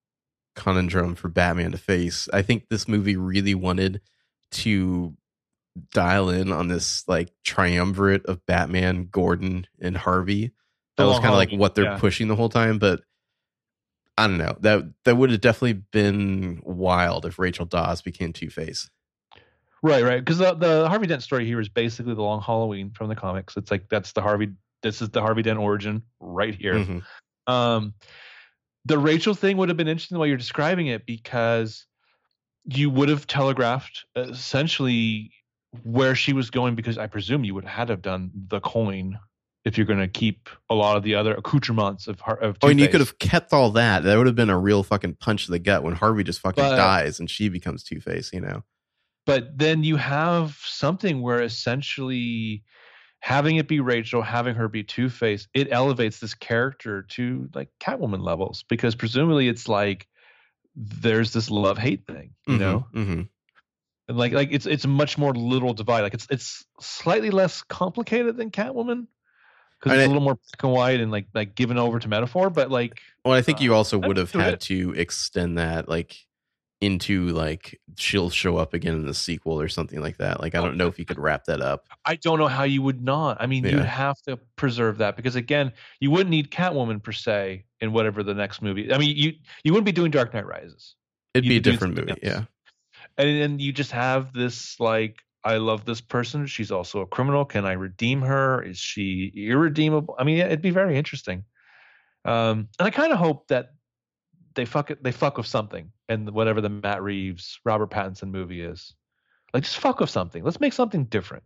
conundrum for Batman to face. I think this movie really wanted to dial in on this like triumvirate of Batman, Gordon, and Harvey. That was kind of like what they're yeah. pushing the whole time. But I don't know. That that would have definitely been wild if Rachel Dawes became Two Face. Right, right. Because the, the Harvey Dent story here is basically the Long Halloween from the comics. It's like that's the Harvey. This is the Harvey Dent origin right here. Mhm. Um, the Rachel thing would have been interesting the way you're describing it because you would have telegraphed essentially where she was going because I presume you would have had to have done the coin if you're going to keep a lot of the other accoutrements of Har- of Oh, and you could have kept all that. That would have been a real fucking punch to the gut when Harvey just fucking But- dies and she becomes Two Face. You know. but then you have something where essentially having it be Rachel, having her be Two Face, it elevates this character to like Catwoman levels because presumably it's like there's this love hate thing, you know, hmm and like like it's it's a much more literal divide. Like it's it's slightly less complicated than Catwoman because it's it- a little more black and white and like like given over to metaphor, but like Well, I think you Uh, also would have had it. to extend that like into like she'll show up again in the sequel or something like that. Like I don't know if you could wrap that up. I don't know how you would not. I mean, Yeah. you'd have to preserve that because again, you wouldn't need Catwoman per se in whatever the next movie. I mean, you you wouldn't be doing Dark Knight Rises, It'd You'd be a different movie. else. Yeah. and then you just have this like, I love this person. She's also a criminal. Can I redeem her? Is she irredeemable? I mean, it'd be very interesting. Um, and I kind of hope that they fuck it. They fuck with something, and whatever the Matt Reeves, Robert Pattinson movie is, like just fuck with something. Let's make something different.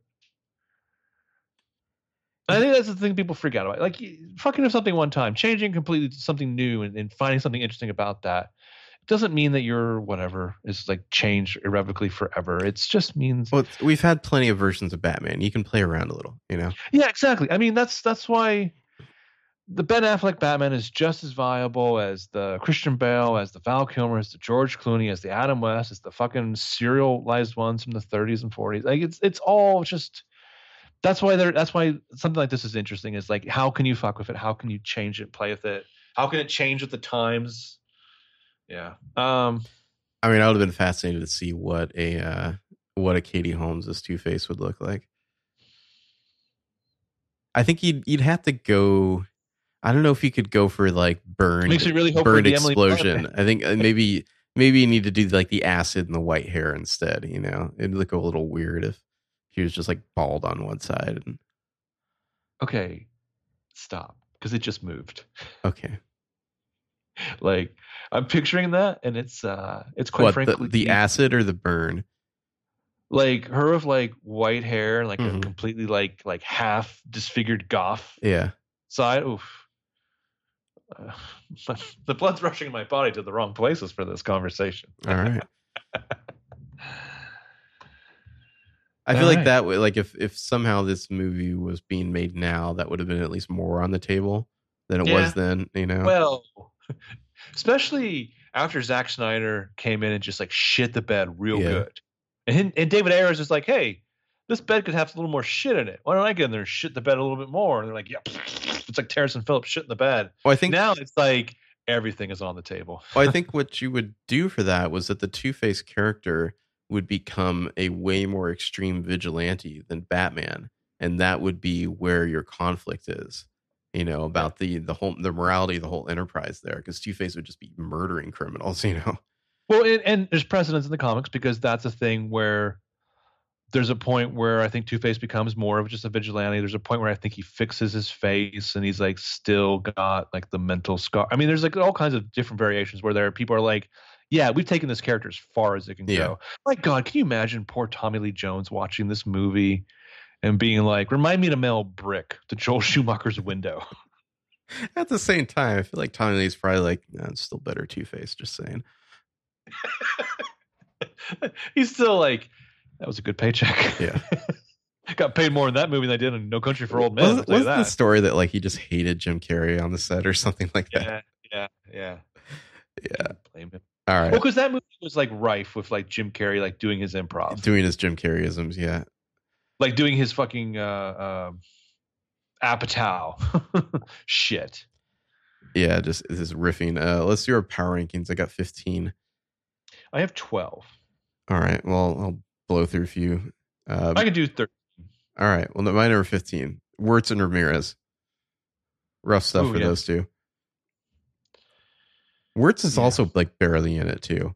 I think that's the thing people freak out about. Like fucking with something one time, changing completely to something new, and, and finding something interesting about that. It doesn't mean that your whatever is like changed irrevocably forever. It just means Well, we've had plenty of versions of Batman. You can play around a little, you know. Yeah, exactly. I mean, that's that's why the Ben Affleck Batman is just as viable as the Christian Bale, as the Val Kilmer, as the George Clooney, as the Adam West, as the fucking serialized ones from the 30s and 40s. Like it's it's all just. That's why they're. That's why something like this is interesting. Is like, how can you fuck with it? How can you change it? Play with it? How can it change with the times? Yeah. Um. I mean, I would have been fascinated to see what a uh, what a Katie Holmes Two Face would look like. I think you'd you'd have to go. I don't know if you could go for like burned Makes me really hope the explosion. I think uh, maybe maybe you need to do like the acid and the white hair instead. You know, it'd look a little weird if he was just like bald on one side. And, Okay. Stop. Because it just moved. okay, Like I'm picturing that, and it's uh, it's quite what frankly the, the acid or the burn? like her with like white hair like a Mhm. completely like like half disfigured goth Yeah, side. Oof. Uh, the blood's rushing in my body to the wrong places for this conversation. all right. I feel like Alright. that would like if if somehow this movie was being made now, that would have been at least more on the table than it Yeah. was then. You know, Well, especially after Zack Snyder came in and just like shit the bed real Yeah. good, and and David Ayers is like, hey. This bed could have a little more shit in it. Why don't I get in there and shit the bed a little bit more? And they're like, yeah, it's like Terrence and Phillips shit in the bed. well, I think now it's like everything is on the table. well, I think what you would do for that was that the Two Face character would become a way more extreme vigilante than Batman, and that would be where your conflict is. You know about the the whole the morality of the whole enterprise there, because Two Face would just be murdering criminals. You know, Well, and, and there's precedence in the comics because that's a thing where there's a point where I think Two Face becomes more of just a vigilante. There's a point where I think he fixes his face and he's like still got like the mental scar. I mean, there's like all kinds of different variations where there are people are like, yeah, we've taken this character as far as it can Yeah. go. My God, can you imagine poor Tommy Lee Jones watching this movie and being like, remind me to mail Brick to Joel Schumacher's window. At the same time, I feel like Tommy Lee's probably like, no, it's still better Two Face. Just saying. He's still like, that was a good paycheck. Yeah. Got paid more in that movie than I did in No Country for Old Men. Wasn't, I'll tell you wasn't the that. story that like he just hated Jim Carrey on the set or something like that? Yeah, yeah, yeah. Yeah. Blame him. All right. Well, because that movie was like rife with like Jim Carrey like doing his improv, Doing his Jim Carreyisms, yeah. Like doing his fucking uh, uh, Apatow shit. Yeah, just this is riffing. Uh let's do our power rankings. I got 15. I have twelve. All right. Well, I'll blow through a few. Um, I could do thirteen. all right. Well, my number 15. Wuertz and Ramirez. Rough stuff Ooh, for yeah. those two. Wuertz is Yeah. also like barely in it too.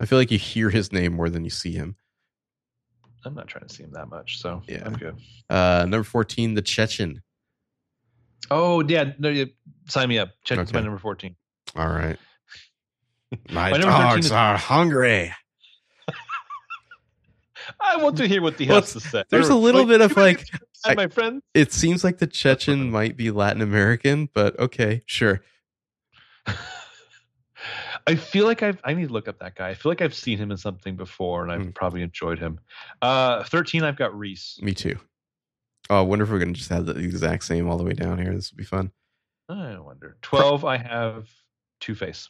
I feel like you hear his name more than you see him. I'm not trying to see him that much, so Yeah. I'm good. Uh number 14, the Chechen. Oh yeah, no, yeah, sign me up. Check Okay. my number fourteen. All right. My, My number 13 dogs is- are hungry. I want to hear what the Well, has to say. there's a little bit of, like, outside, my friend. It seems like the Chechen might be Latin American, but okay, sure. I feel like I've I need to look up that guy. I feel like I've seen him in something before and I've Hmm. probably enjoyed him. Uh 13 I've got Reese. Me too. Oh, I wonder if we're gonna just have the exact same all the way down here. This would be fun. I wonder. 12 I have Two Face.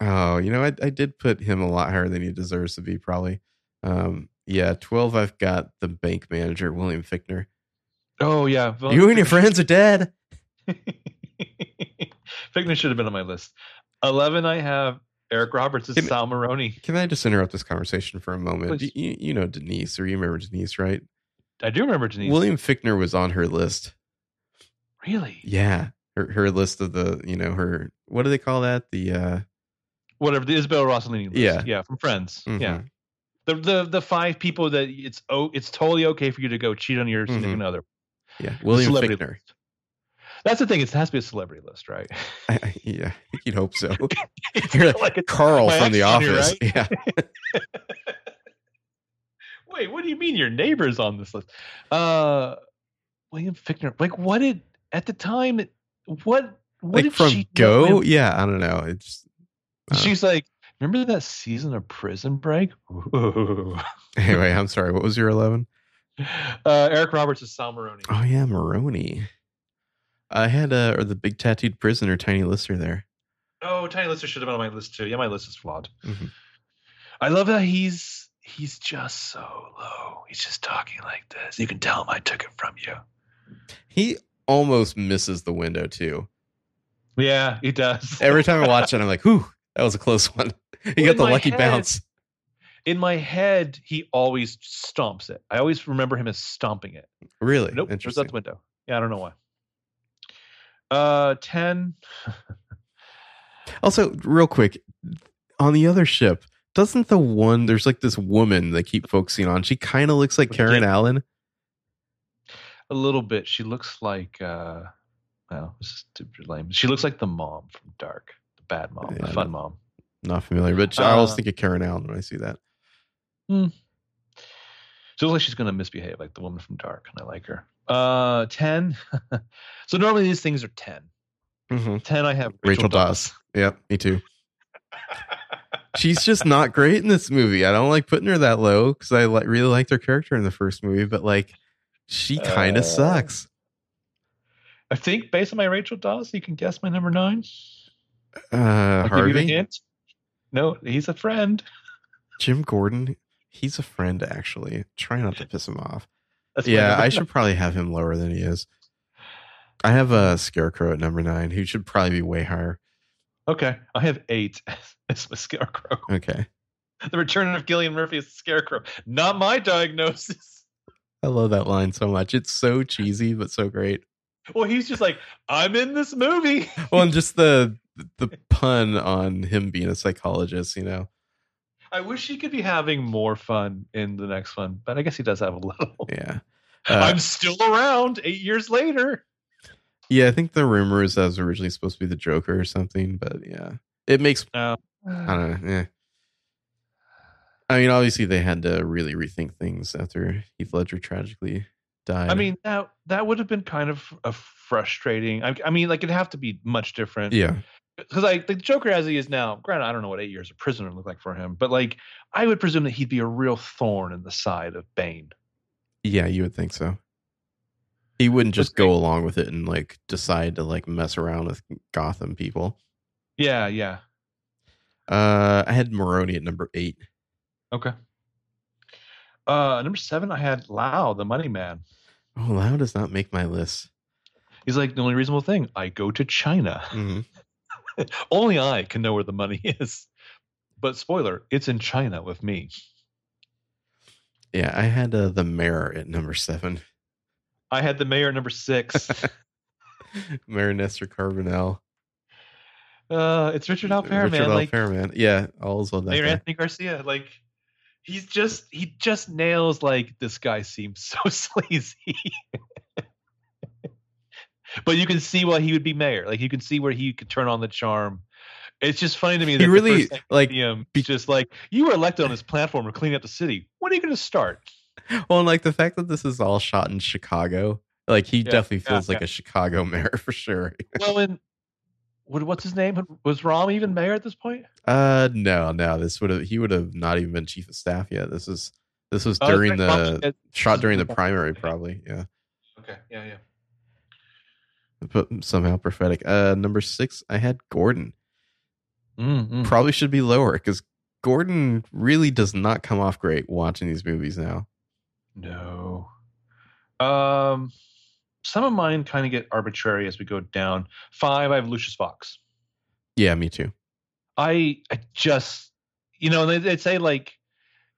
Oh, you know, I, I did put him a lot higher than he deserves to be, probably. Um, yeah, twelve. I've got the bank manager William Fichtner. Oh yeah. You and your friends are dead. Fickner should have been on my list. 11 I have Eric Roberts as Can- Sal Maroni. Can I just interrupt this conversation for a moment? You, you know Denise, or you remember Denise, right? I do remember Denise. William Fichtner was on her list. really? Yeah, her her list of the you know her what do they call that? The uh, Whatever the Isabel Rossellini list. Yeah. Yeah, from Friends. mhm. Yeah. The, the the five people that it's oh it's totally okay for you to go cheat on your significant other. yeah, William Fichtner. That's the thing. It has to be a celebrity list, right? I, yeah, you'd hope so. You're like a- Carl from The here, Office. right? Yeah, Wait, what do you mean your neighbor's on this list? Uh, William Fichtner. Like, what did at the time? What what like did from she Go. Yeah, I don't know. It's uh, She's like, remember that season of Prison Break? Ooh. anyway. I'm sorry. What was your eleven? Uh, Eric Roberts is Sal Maroni. Oh yeah, Maroni. I had uh, or the big tattooed prisoner, Tiny Lister there. Oh, Tiny Lister should have been on my list too. Yeah, my list is flawed. Mhm. I love that he's he's just so low. He's just talking like this. You can tell him I took it from you. He almost misses the window too. Yeah, he does. Every time I watch it, I'm like, "Whew, that was a close one." He Well, got the lucky head- bounce. In my head, he always stomps it. I always remember him as stomping it. Really Nope, interesting. out the window. Yeah, I don't know why. Uh, ten. Also, real quick, on the other ship, doesn't the one there's like this woman they keep focusing on? She kind of looks like Karen kid? Allen. A little bit. She looks like. uh Well, this is super lame. She looks like the mom from Dark, the bad mom, Yeah, the fun mom. Not familiar, but I always Uh, think of Karen Allen when I see that. She looks like she's going to misbehave, like the woman from Dark, and I like her. Uh, ten. so normally these things are ten. hmm Ten. I have Rachel, Dawes. Yep, me too. She's just not great in this movie. I don't like putting her that low because I li- really liked her character in the first movie, but like she kind of Uh, sucks. I think based on my Rachel Dawes, you can guess my number nine. Uh, I'll give you Harvey, hint. No, he's a friend. Jim Gordon, he's a friend actually. Try not to piss him off. That's Yeah, I should probably have him lower than he is. I have a Scarecrow at number nine, who should probably be way higher. Okay, I have eight as my Scarecrow. Okay. The return of Cillian Murphy as Scarecrow. Not my diagnosis. I love that line so much. It's so cheesy, but so great. Well, he's just like, I'm in this movie. Well, and just the the pun on him being a psychologist, you know. I wish he could be having more fun in the next one, but I guess he does have a little. Yeah. Uh, I'm still around eight years later. yeah, I think the rumor is that was originally supposed to be the Joker or something, but yeah. It makes Uh, I don't know. Yeah. I mean, obviously they had to really rethink things after Heath Ledger tragically died. I mean that that would have been kind of a frustrating. I, I mean, like it'd have to be much different. yeah, because like the Joker as he is now, granted, I don't know what eight years of prison would look like for him, but like I would presume that he'd be a real thorn in the side of Bane. yeah, you would think so. He wouldn't just go along with it and like decide to like mess around with Gotham people. Yeah, yeah. Uh, I had Maroni at number eight. Okay. Uh, number seven, I had Lau, the Money Man. Oh, Lau does not make my list. He's like the only reasonable thing. I go to China. Mhm. only I can know where the money is. But spoiler, it's in China with me. Yeah, I had uh, the mayor at number seven. I had the mayor at number six. Mayor Nestor Carbonell. uh, it's Richard Richard man. Like Alpera, man. Yeah, all's well that Mayor guy. Anthony Garcia. Like he's just he just nails like this guy seems so sleazy. But you can see why he would be mayor. Like you can see where he could turn on the charm. It's just funny to me that He the really first like him be- just like you were elected on this platform to clean up the city. When are you going to start? well, and like the fact that this is all shot in Chicago, like he Yeah, definitely yeah, feels like yeah. a Chicago mayor for sure. Well, and what, what's his name? Was Rahm even mayor at this point? Uh, no, no, this would have he would have not even been chief of staff yet. This is this was Oh, during the shot during the primary, probably. Yeah, Okay, yeah, yeah. But somehow prophetic. Uh, number six, I had Gordon. Mm-hmm. Probably should be lower because Gordon really does not come off great watching these movies now. No. Um, some of mine kind of get arbitrary as we go down. Five, I have Lucius Fox. Yeah, me too. I, I just, you know, they, they'd say like,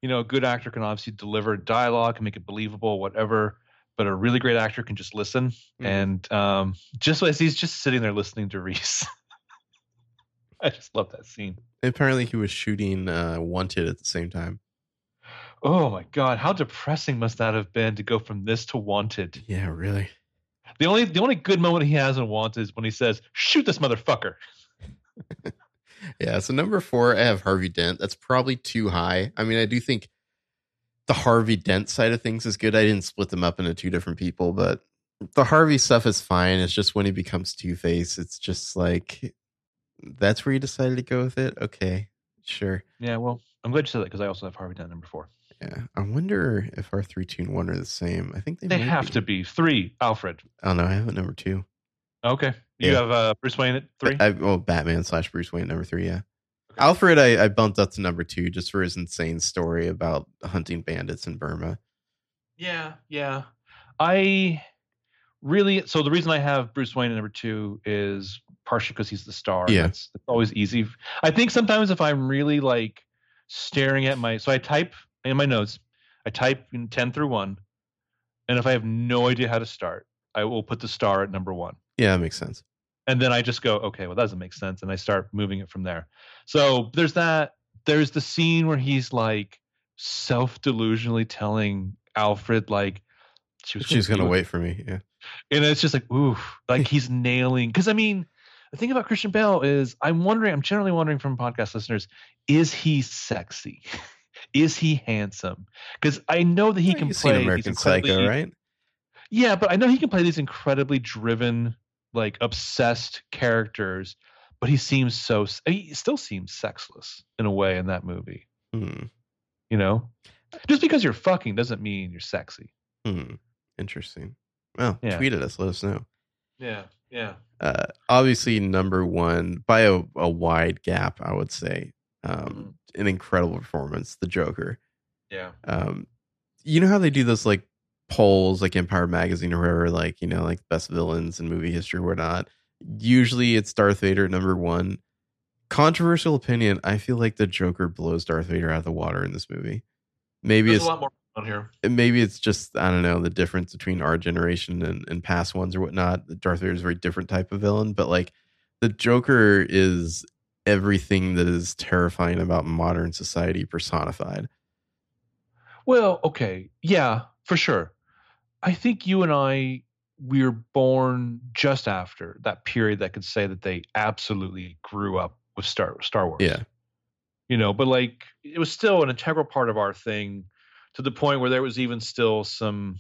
you know, a good actor can obviously deliver dialogue and make it believable, whatever. But a really great actor can just listen, Mhm. and um, just as he's just sitting there listening to Reese, I just love that scene. Apparently, he was shooting uh, Wanted at the same time. Oh my god, how depressing must that have been to go from this to Wanted? Yeah, really. The only the only good moment he has in Wanted is when he says, "Shoot this motherfucker." Yeah, so number four, I have Harvey Dent. That's probably too high. I mean, I do think the Harvey Dent side of things is good. I didn't split them up into two different people, but the Harvey stuff is fine. It's just when he becomes Two Face, it's just like that's where you decided to go with it. Okay, sure. Yeah, well, I'm glad you said that because I also have Harvey Dent number four. Yeah, I wonder if our three, two, and one are the same. I think they, They have be. to be three. Alfred. Oh no, I have it number two. Okay, you Yeah. have uh, Bruce Wayne at three. I, oh, Batman slash Bruce Wayne number three. Yeah, Alfred, I, I bumped up to number two just for his insane story about hunting bandits in Burma. Yeah, yeah. I really so the reason I have Bruce Wayne at number two is partially because he's the star. Yeah. That's, that's always easy. I think sometimes if I'm really like staring at my so I type in my notes, I type in ten through one, and if I have no idea how to start, I will put the star at number one. Yeah, that makes sense. And then I just go, okay, well, that doesn't make sense, and I start moving it from there. So there's that. There's the scene where he's like self-delusionally telling Alfred like she was She's be gonna wait for me. Yeah, and it's just like oof, like he's nailing. Because I mean, the thing about Christian Bale is, I'm wondering, I'm generally wondering from podcast listeners, is he sexy? is he handsome? Because I know that he Yeah, can play American Psycho, right? yeah, but I know he can play these incredibly driven, like obsessed characters, but he seems so he still seems sexless in a way in that movie. Hmm. You know? Just because you're fucking doesn't mean you're sexy. Hmm. Interesting. Well, Yeah. tweet at us. Let us know. Yeah. Yeah. Uh, obviously, number one by a, a wide gap, I would say. Mm-hmm. Um, an incredible performance, the Joker. Yeah. Um, you know how they do those like polls, like Empire Magazine or whatever, like you know, like best villains in movie history or whatnot. Usually, it's Darth Vader number one. Controversial opinion: I feel like the Joker blows Darth Vader out of the water in this movie. Maybe There's it's a lot more on here. maybe it's just I don't know the difference between our generation and, and past ones or whatnot. Darth Vader is a very different type of villain, but like the Joker is everything that is terrifying about modern society personified. Well, okay. Yeah, for sure. I think you and I we were born just after that period that could say that they absolutely grew up with Star Star Wars. Yeah. You know, but like it was still an integral part of our thing to the point where there was even still some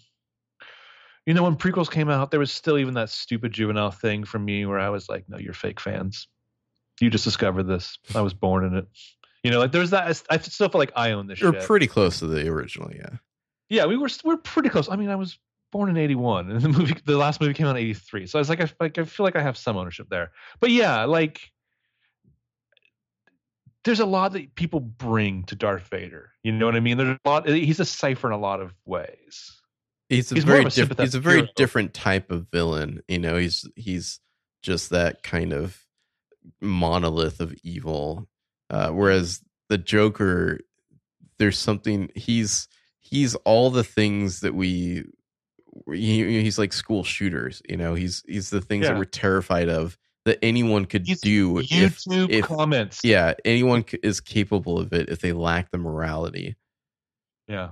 you know, when prequels came out, there was still even that stupid juvenile thing from me where I was like, no, you're fake fans. You just discovered this. I was born in it. You know, like there's that. I still feel like I own this. You're shit. pretty close to the original, yeah. Yeah, we were we're pretty close. I mean, I was born in '81, and the movie, the last movie came out in '83. So I was like, I like, I feel like I have some ownership there. But yeah, like, there's a lot that people bring to Darth Vader. You know what I mean? There's a lot. He's a cipher in a lot of ways. He's a He's very of a diff- he's a very hero. different type of villain. You know, he's he's just that kind of monolith of evil. Uh, whereas the Joker, there's something he's he's all the things that we he, he's like school shooters. You know, he's he's the things that we're terrified of that anyone could He's do YouTube if- comments. yeah anyone is capable of it if they lack the morality. Yeah.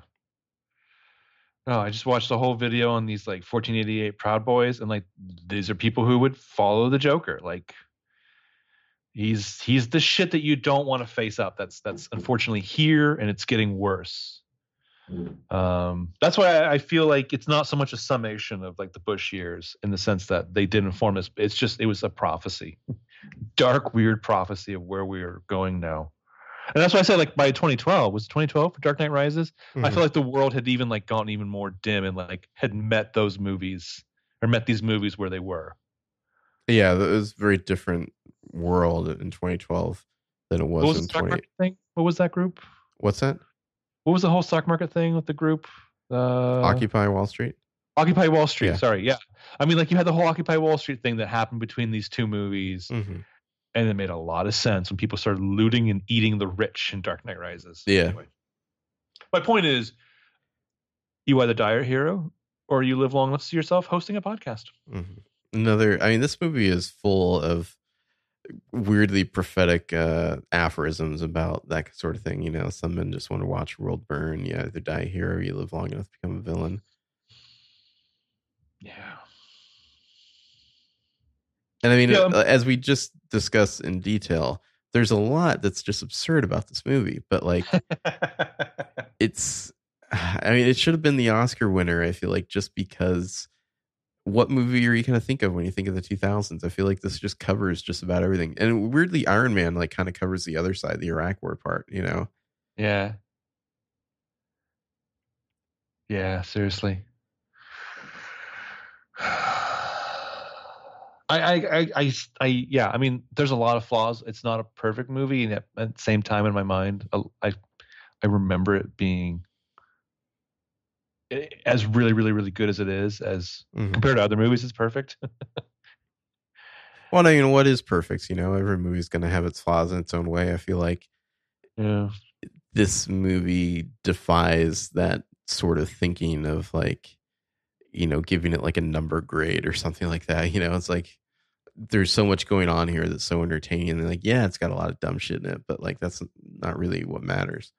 Oh, I just watched the whole video on these like 1488 Proud Boys, and like these are people who would follow the Joker. Like he's he's the shit that you don't want to face up. That's that's mm-hmm. unfortunately here, and it's getting worse. Um, that's why I, I feel like it's not so much a summation of like the Bush years in the sense that they didn't inform us. It's just it was a prophecy, dark, weird prophecy of where we are going now. And that's why I said like by 2012 was 2012 for Dark Knight Rises. I feel like the world had even like gotten even more dim and like had met those movies or met these movies where they were. Yeah, that was a very different world in 2012 than it was, What was in the stock 20. What was that group? What's that? What was the whole stock market thing with the group? Uh, Occupy Wall Street. Occupy Wall Street. Yeah. Sorry, yeah. I mean, like you had the whole Occupy Wall Street thing that happened between these two movies, Mhm. and it made a lot of sense when people started looting and eating the rich in Dark Knight Rises. Yeah. My point is, you either die a hero or you live long enough to see yourself hosting a podcast. Mhm. Another. I mean, this movie is full of weirdly prophetic uh, aphorisms about that sort of thing. You know, some men just want to watch the world burn. You either die a hero, or you live long enough to become a villain. Yeah. And I mean, Yeah. uh, as we just discussed in detail, there's a lot that's just absurd about this movie. But like, it's i mean it should have been the oscar winner i feel like just because what movie are you going to think of when you think of the 2000s i feel like this just covers just about everything and weirdly iron man like kind of covers the other side the iraq war part you know Yeah. Yeah, seriously. I, I, I, I, I, yeah. I mean, there's a lot of flaws. It's not a perfect movie, and at, the same time, in my mind, I, I remember it being as really, really, really good as it is. As Mhm. compared to other movies, it's perfect. well i mean what is perfect you know every movie's going to have its flaws in its own way i feel like yeah. this movie defies that sort of thinking of like you know giving it like a number grade or something like that you know it's like there's so much going on here that's so entertaining and like yeah it's got a lot of dumb shit in it but like that's not really what matters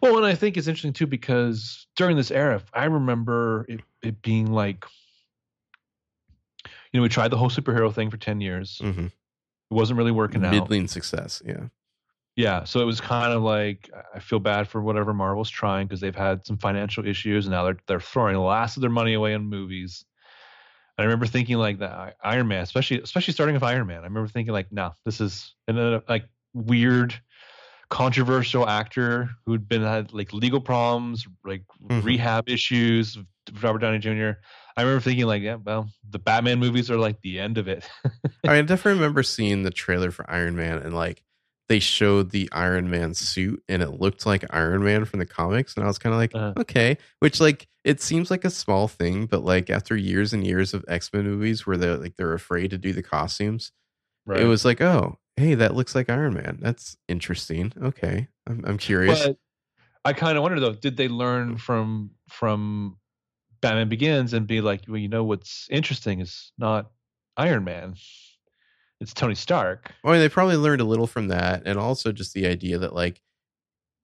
Well, and I think it's interesting too because during this era, I remember it, it being like, you know, we tried the whole superhero thing for 10 years. mm-hmm. It wasn't really working out. middling success yeah Yeah. So it was kind of like, I feel bad for whatever Marvel's trying because they've had some financial issues and now they're, they're throwing the last of their money away on movies. And I remember thinking like that Iron Man, especially, especially starting with Iron Man. I remember thinking like, no, this is, and then like weird, controversial actor who'd been had like legal problems, like Mhm. rehab issues. Robert Downey Jr. I remember thinking like, yeah, well, the Batman movies are like the end of it. I, mean, I definitely remember seeing the trailer for iron man and like they showed the iron man suit and it looked like iron man from the comics and i was kind of like Uh-huh. okay which like it seems like a small thing but like after years and years of x-men movies where they're like they're afraid to do the costumes it was like, oh, hey, that looks like Iron Man. That's interesting. Okay, I'm, I'm curious. But I kind of wonder though, did they learn from from Batman Begins and be like, well, you know, what's interesting is not Iron Man, it's Tony Stark. I mean, they probably learned a little from that, and also just the idea that like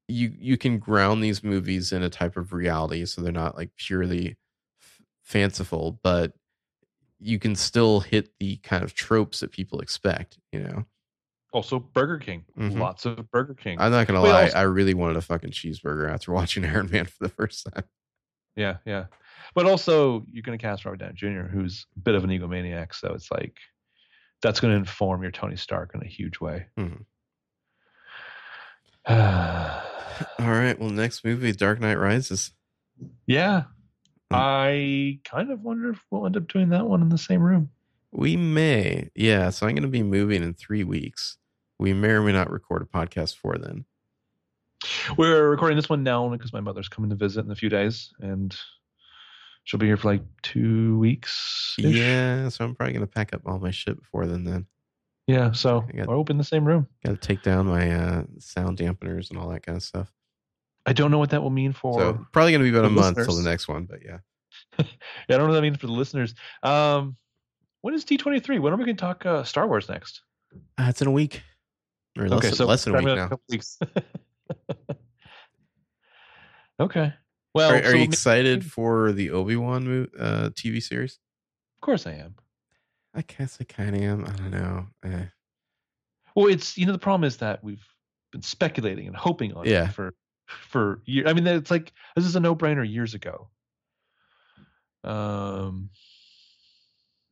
you you can ground these movies in a type of reality, so they're not like purely f- fanciful, but you can still hit the kind of tropes that people expect. You know, Also, Burger King, Mhm. lots of Burger King. I'm not gonna Well, lie, also- I really wanted a fucking cheeseburger after watching Iron Man for the first time. yeah, yeah. But also, you're going to cast Robert Downey Jr., who's a bit of an egomaniac. So it's like that's going to inform your Tony Stark in a huge way. Mhm. All right. Well, next movie, Dark Knight Rises. Hmm. I kind of wonder if we'll end up doing that one in the same room. We may. Yeah. So I'm going to be moving in three weeks. We may or may not record a podcast for then. We're recording this one now because my mother's coming to visit in a few days, and she'll be here for like two weeks. Yeah. So I'm probably going to pack up all my shit before then. Then yeah. So I got- we're open in the same room. got to take down my uh, sound dampeners and all that kind of stuff. I don't know what that will mean for. so probably going to be about a month till the next one. But yeah. yeah, I don't know what that means for the listeners. Um, when is D twenty three? When are we going to talk uh, Star Wars next? Uh, it's in a week. Or less, okay, so less than a week now. couple weeks. okay. Well, Are, are so you ma- excited for the Obi Wan uh, TV series? Of course, I am. I guess I kind of am. I don't know. Eh. Well, it's you know the problem is that we've been speculating and hoping on Yeah. it for for years. I mean, it's like this is a no brainer years ago. Um,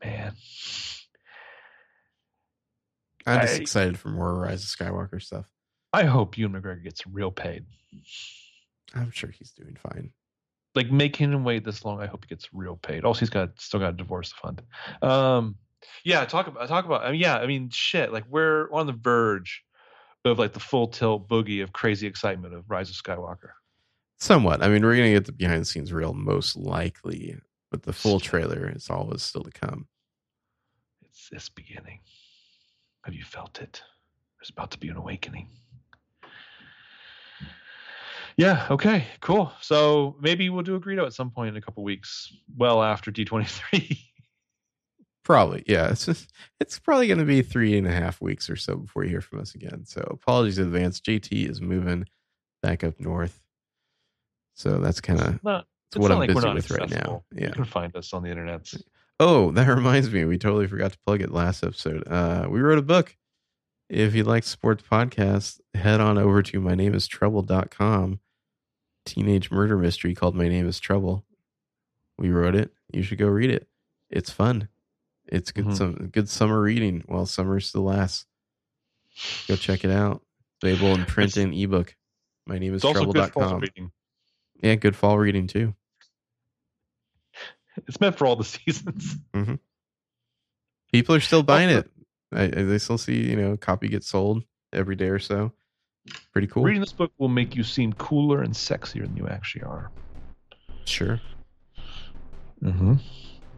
man, I'm just I- excited for more Rise of Skywalker stuff. I hope Ewan McGregor gets real paid. I'm sure he's doing fine. Like making him wait this long, I hope he gets real paid. Also, he's got still got a divorce fund. Um, yeah, talk about talk about. I mean, yeah, I mean, shit. Like we're on the verge of like the full tilt boogie of crazy excitement of Rise of Skywalker. Somewhat. I mean, we're gonna get the behind the scenes reel most likely, but the full trailer is always still to come. It's this beginning. Have you felt it? There's about to be an awakening. Yeah, okay, cool. So maybe we'll do a Greedo at some point in a couple weeks, well after D23. Probably, yeah. It's just, it's probably going to be three and a half weeks or so before you hear from us again. So apologies in advance. JT is moving back up north, so that's kind of what I'm like busy with right now. Yeah. You can find us on the internet. Oh, that reminds me, we totally forgot to plug it last episode. Uh, we wrote a book. If you'd like to support the podcast, head on over to my name is trouble.com. Teenage murder mystery called My Name is Trouble. We wrote it. You should go read it. It's fun. It's good Mhm. some good summer reading while summer still lasts. Go check it out. Available in print It's- and ebook. My name is It's also good trouble.com. Yeah, good fall reading too. It's meant for all the seasons. People are still buying it. I, I they still see you know a copy get sold every day or so. Pretty cool. Reading this book will make you seem cooler and sexier than you actually are. Sure. Mm-hmm.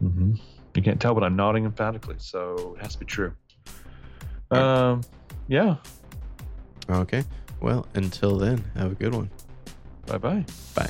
Mm-hmm. You can't tell, but I'm nodding emphatically, so it has to be true. Um, yeah. Okay. Well, until then, have a good one. Bye bye. Bye.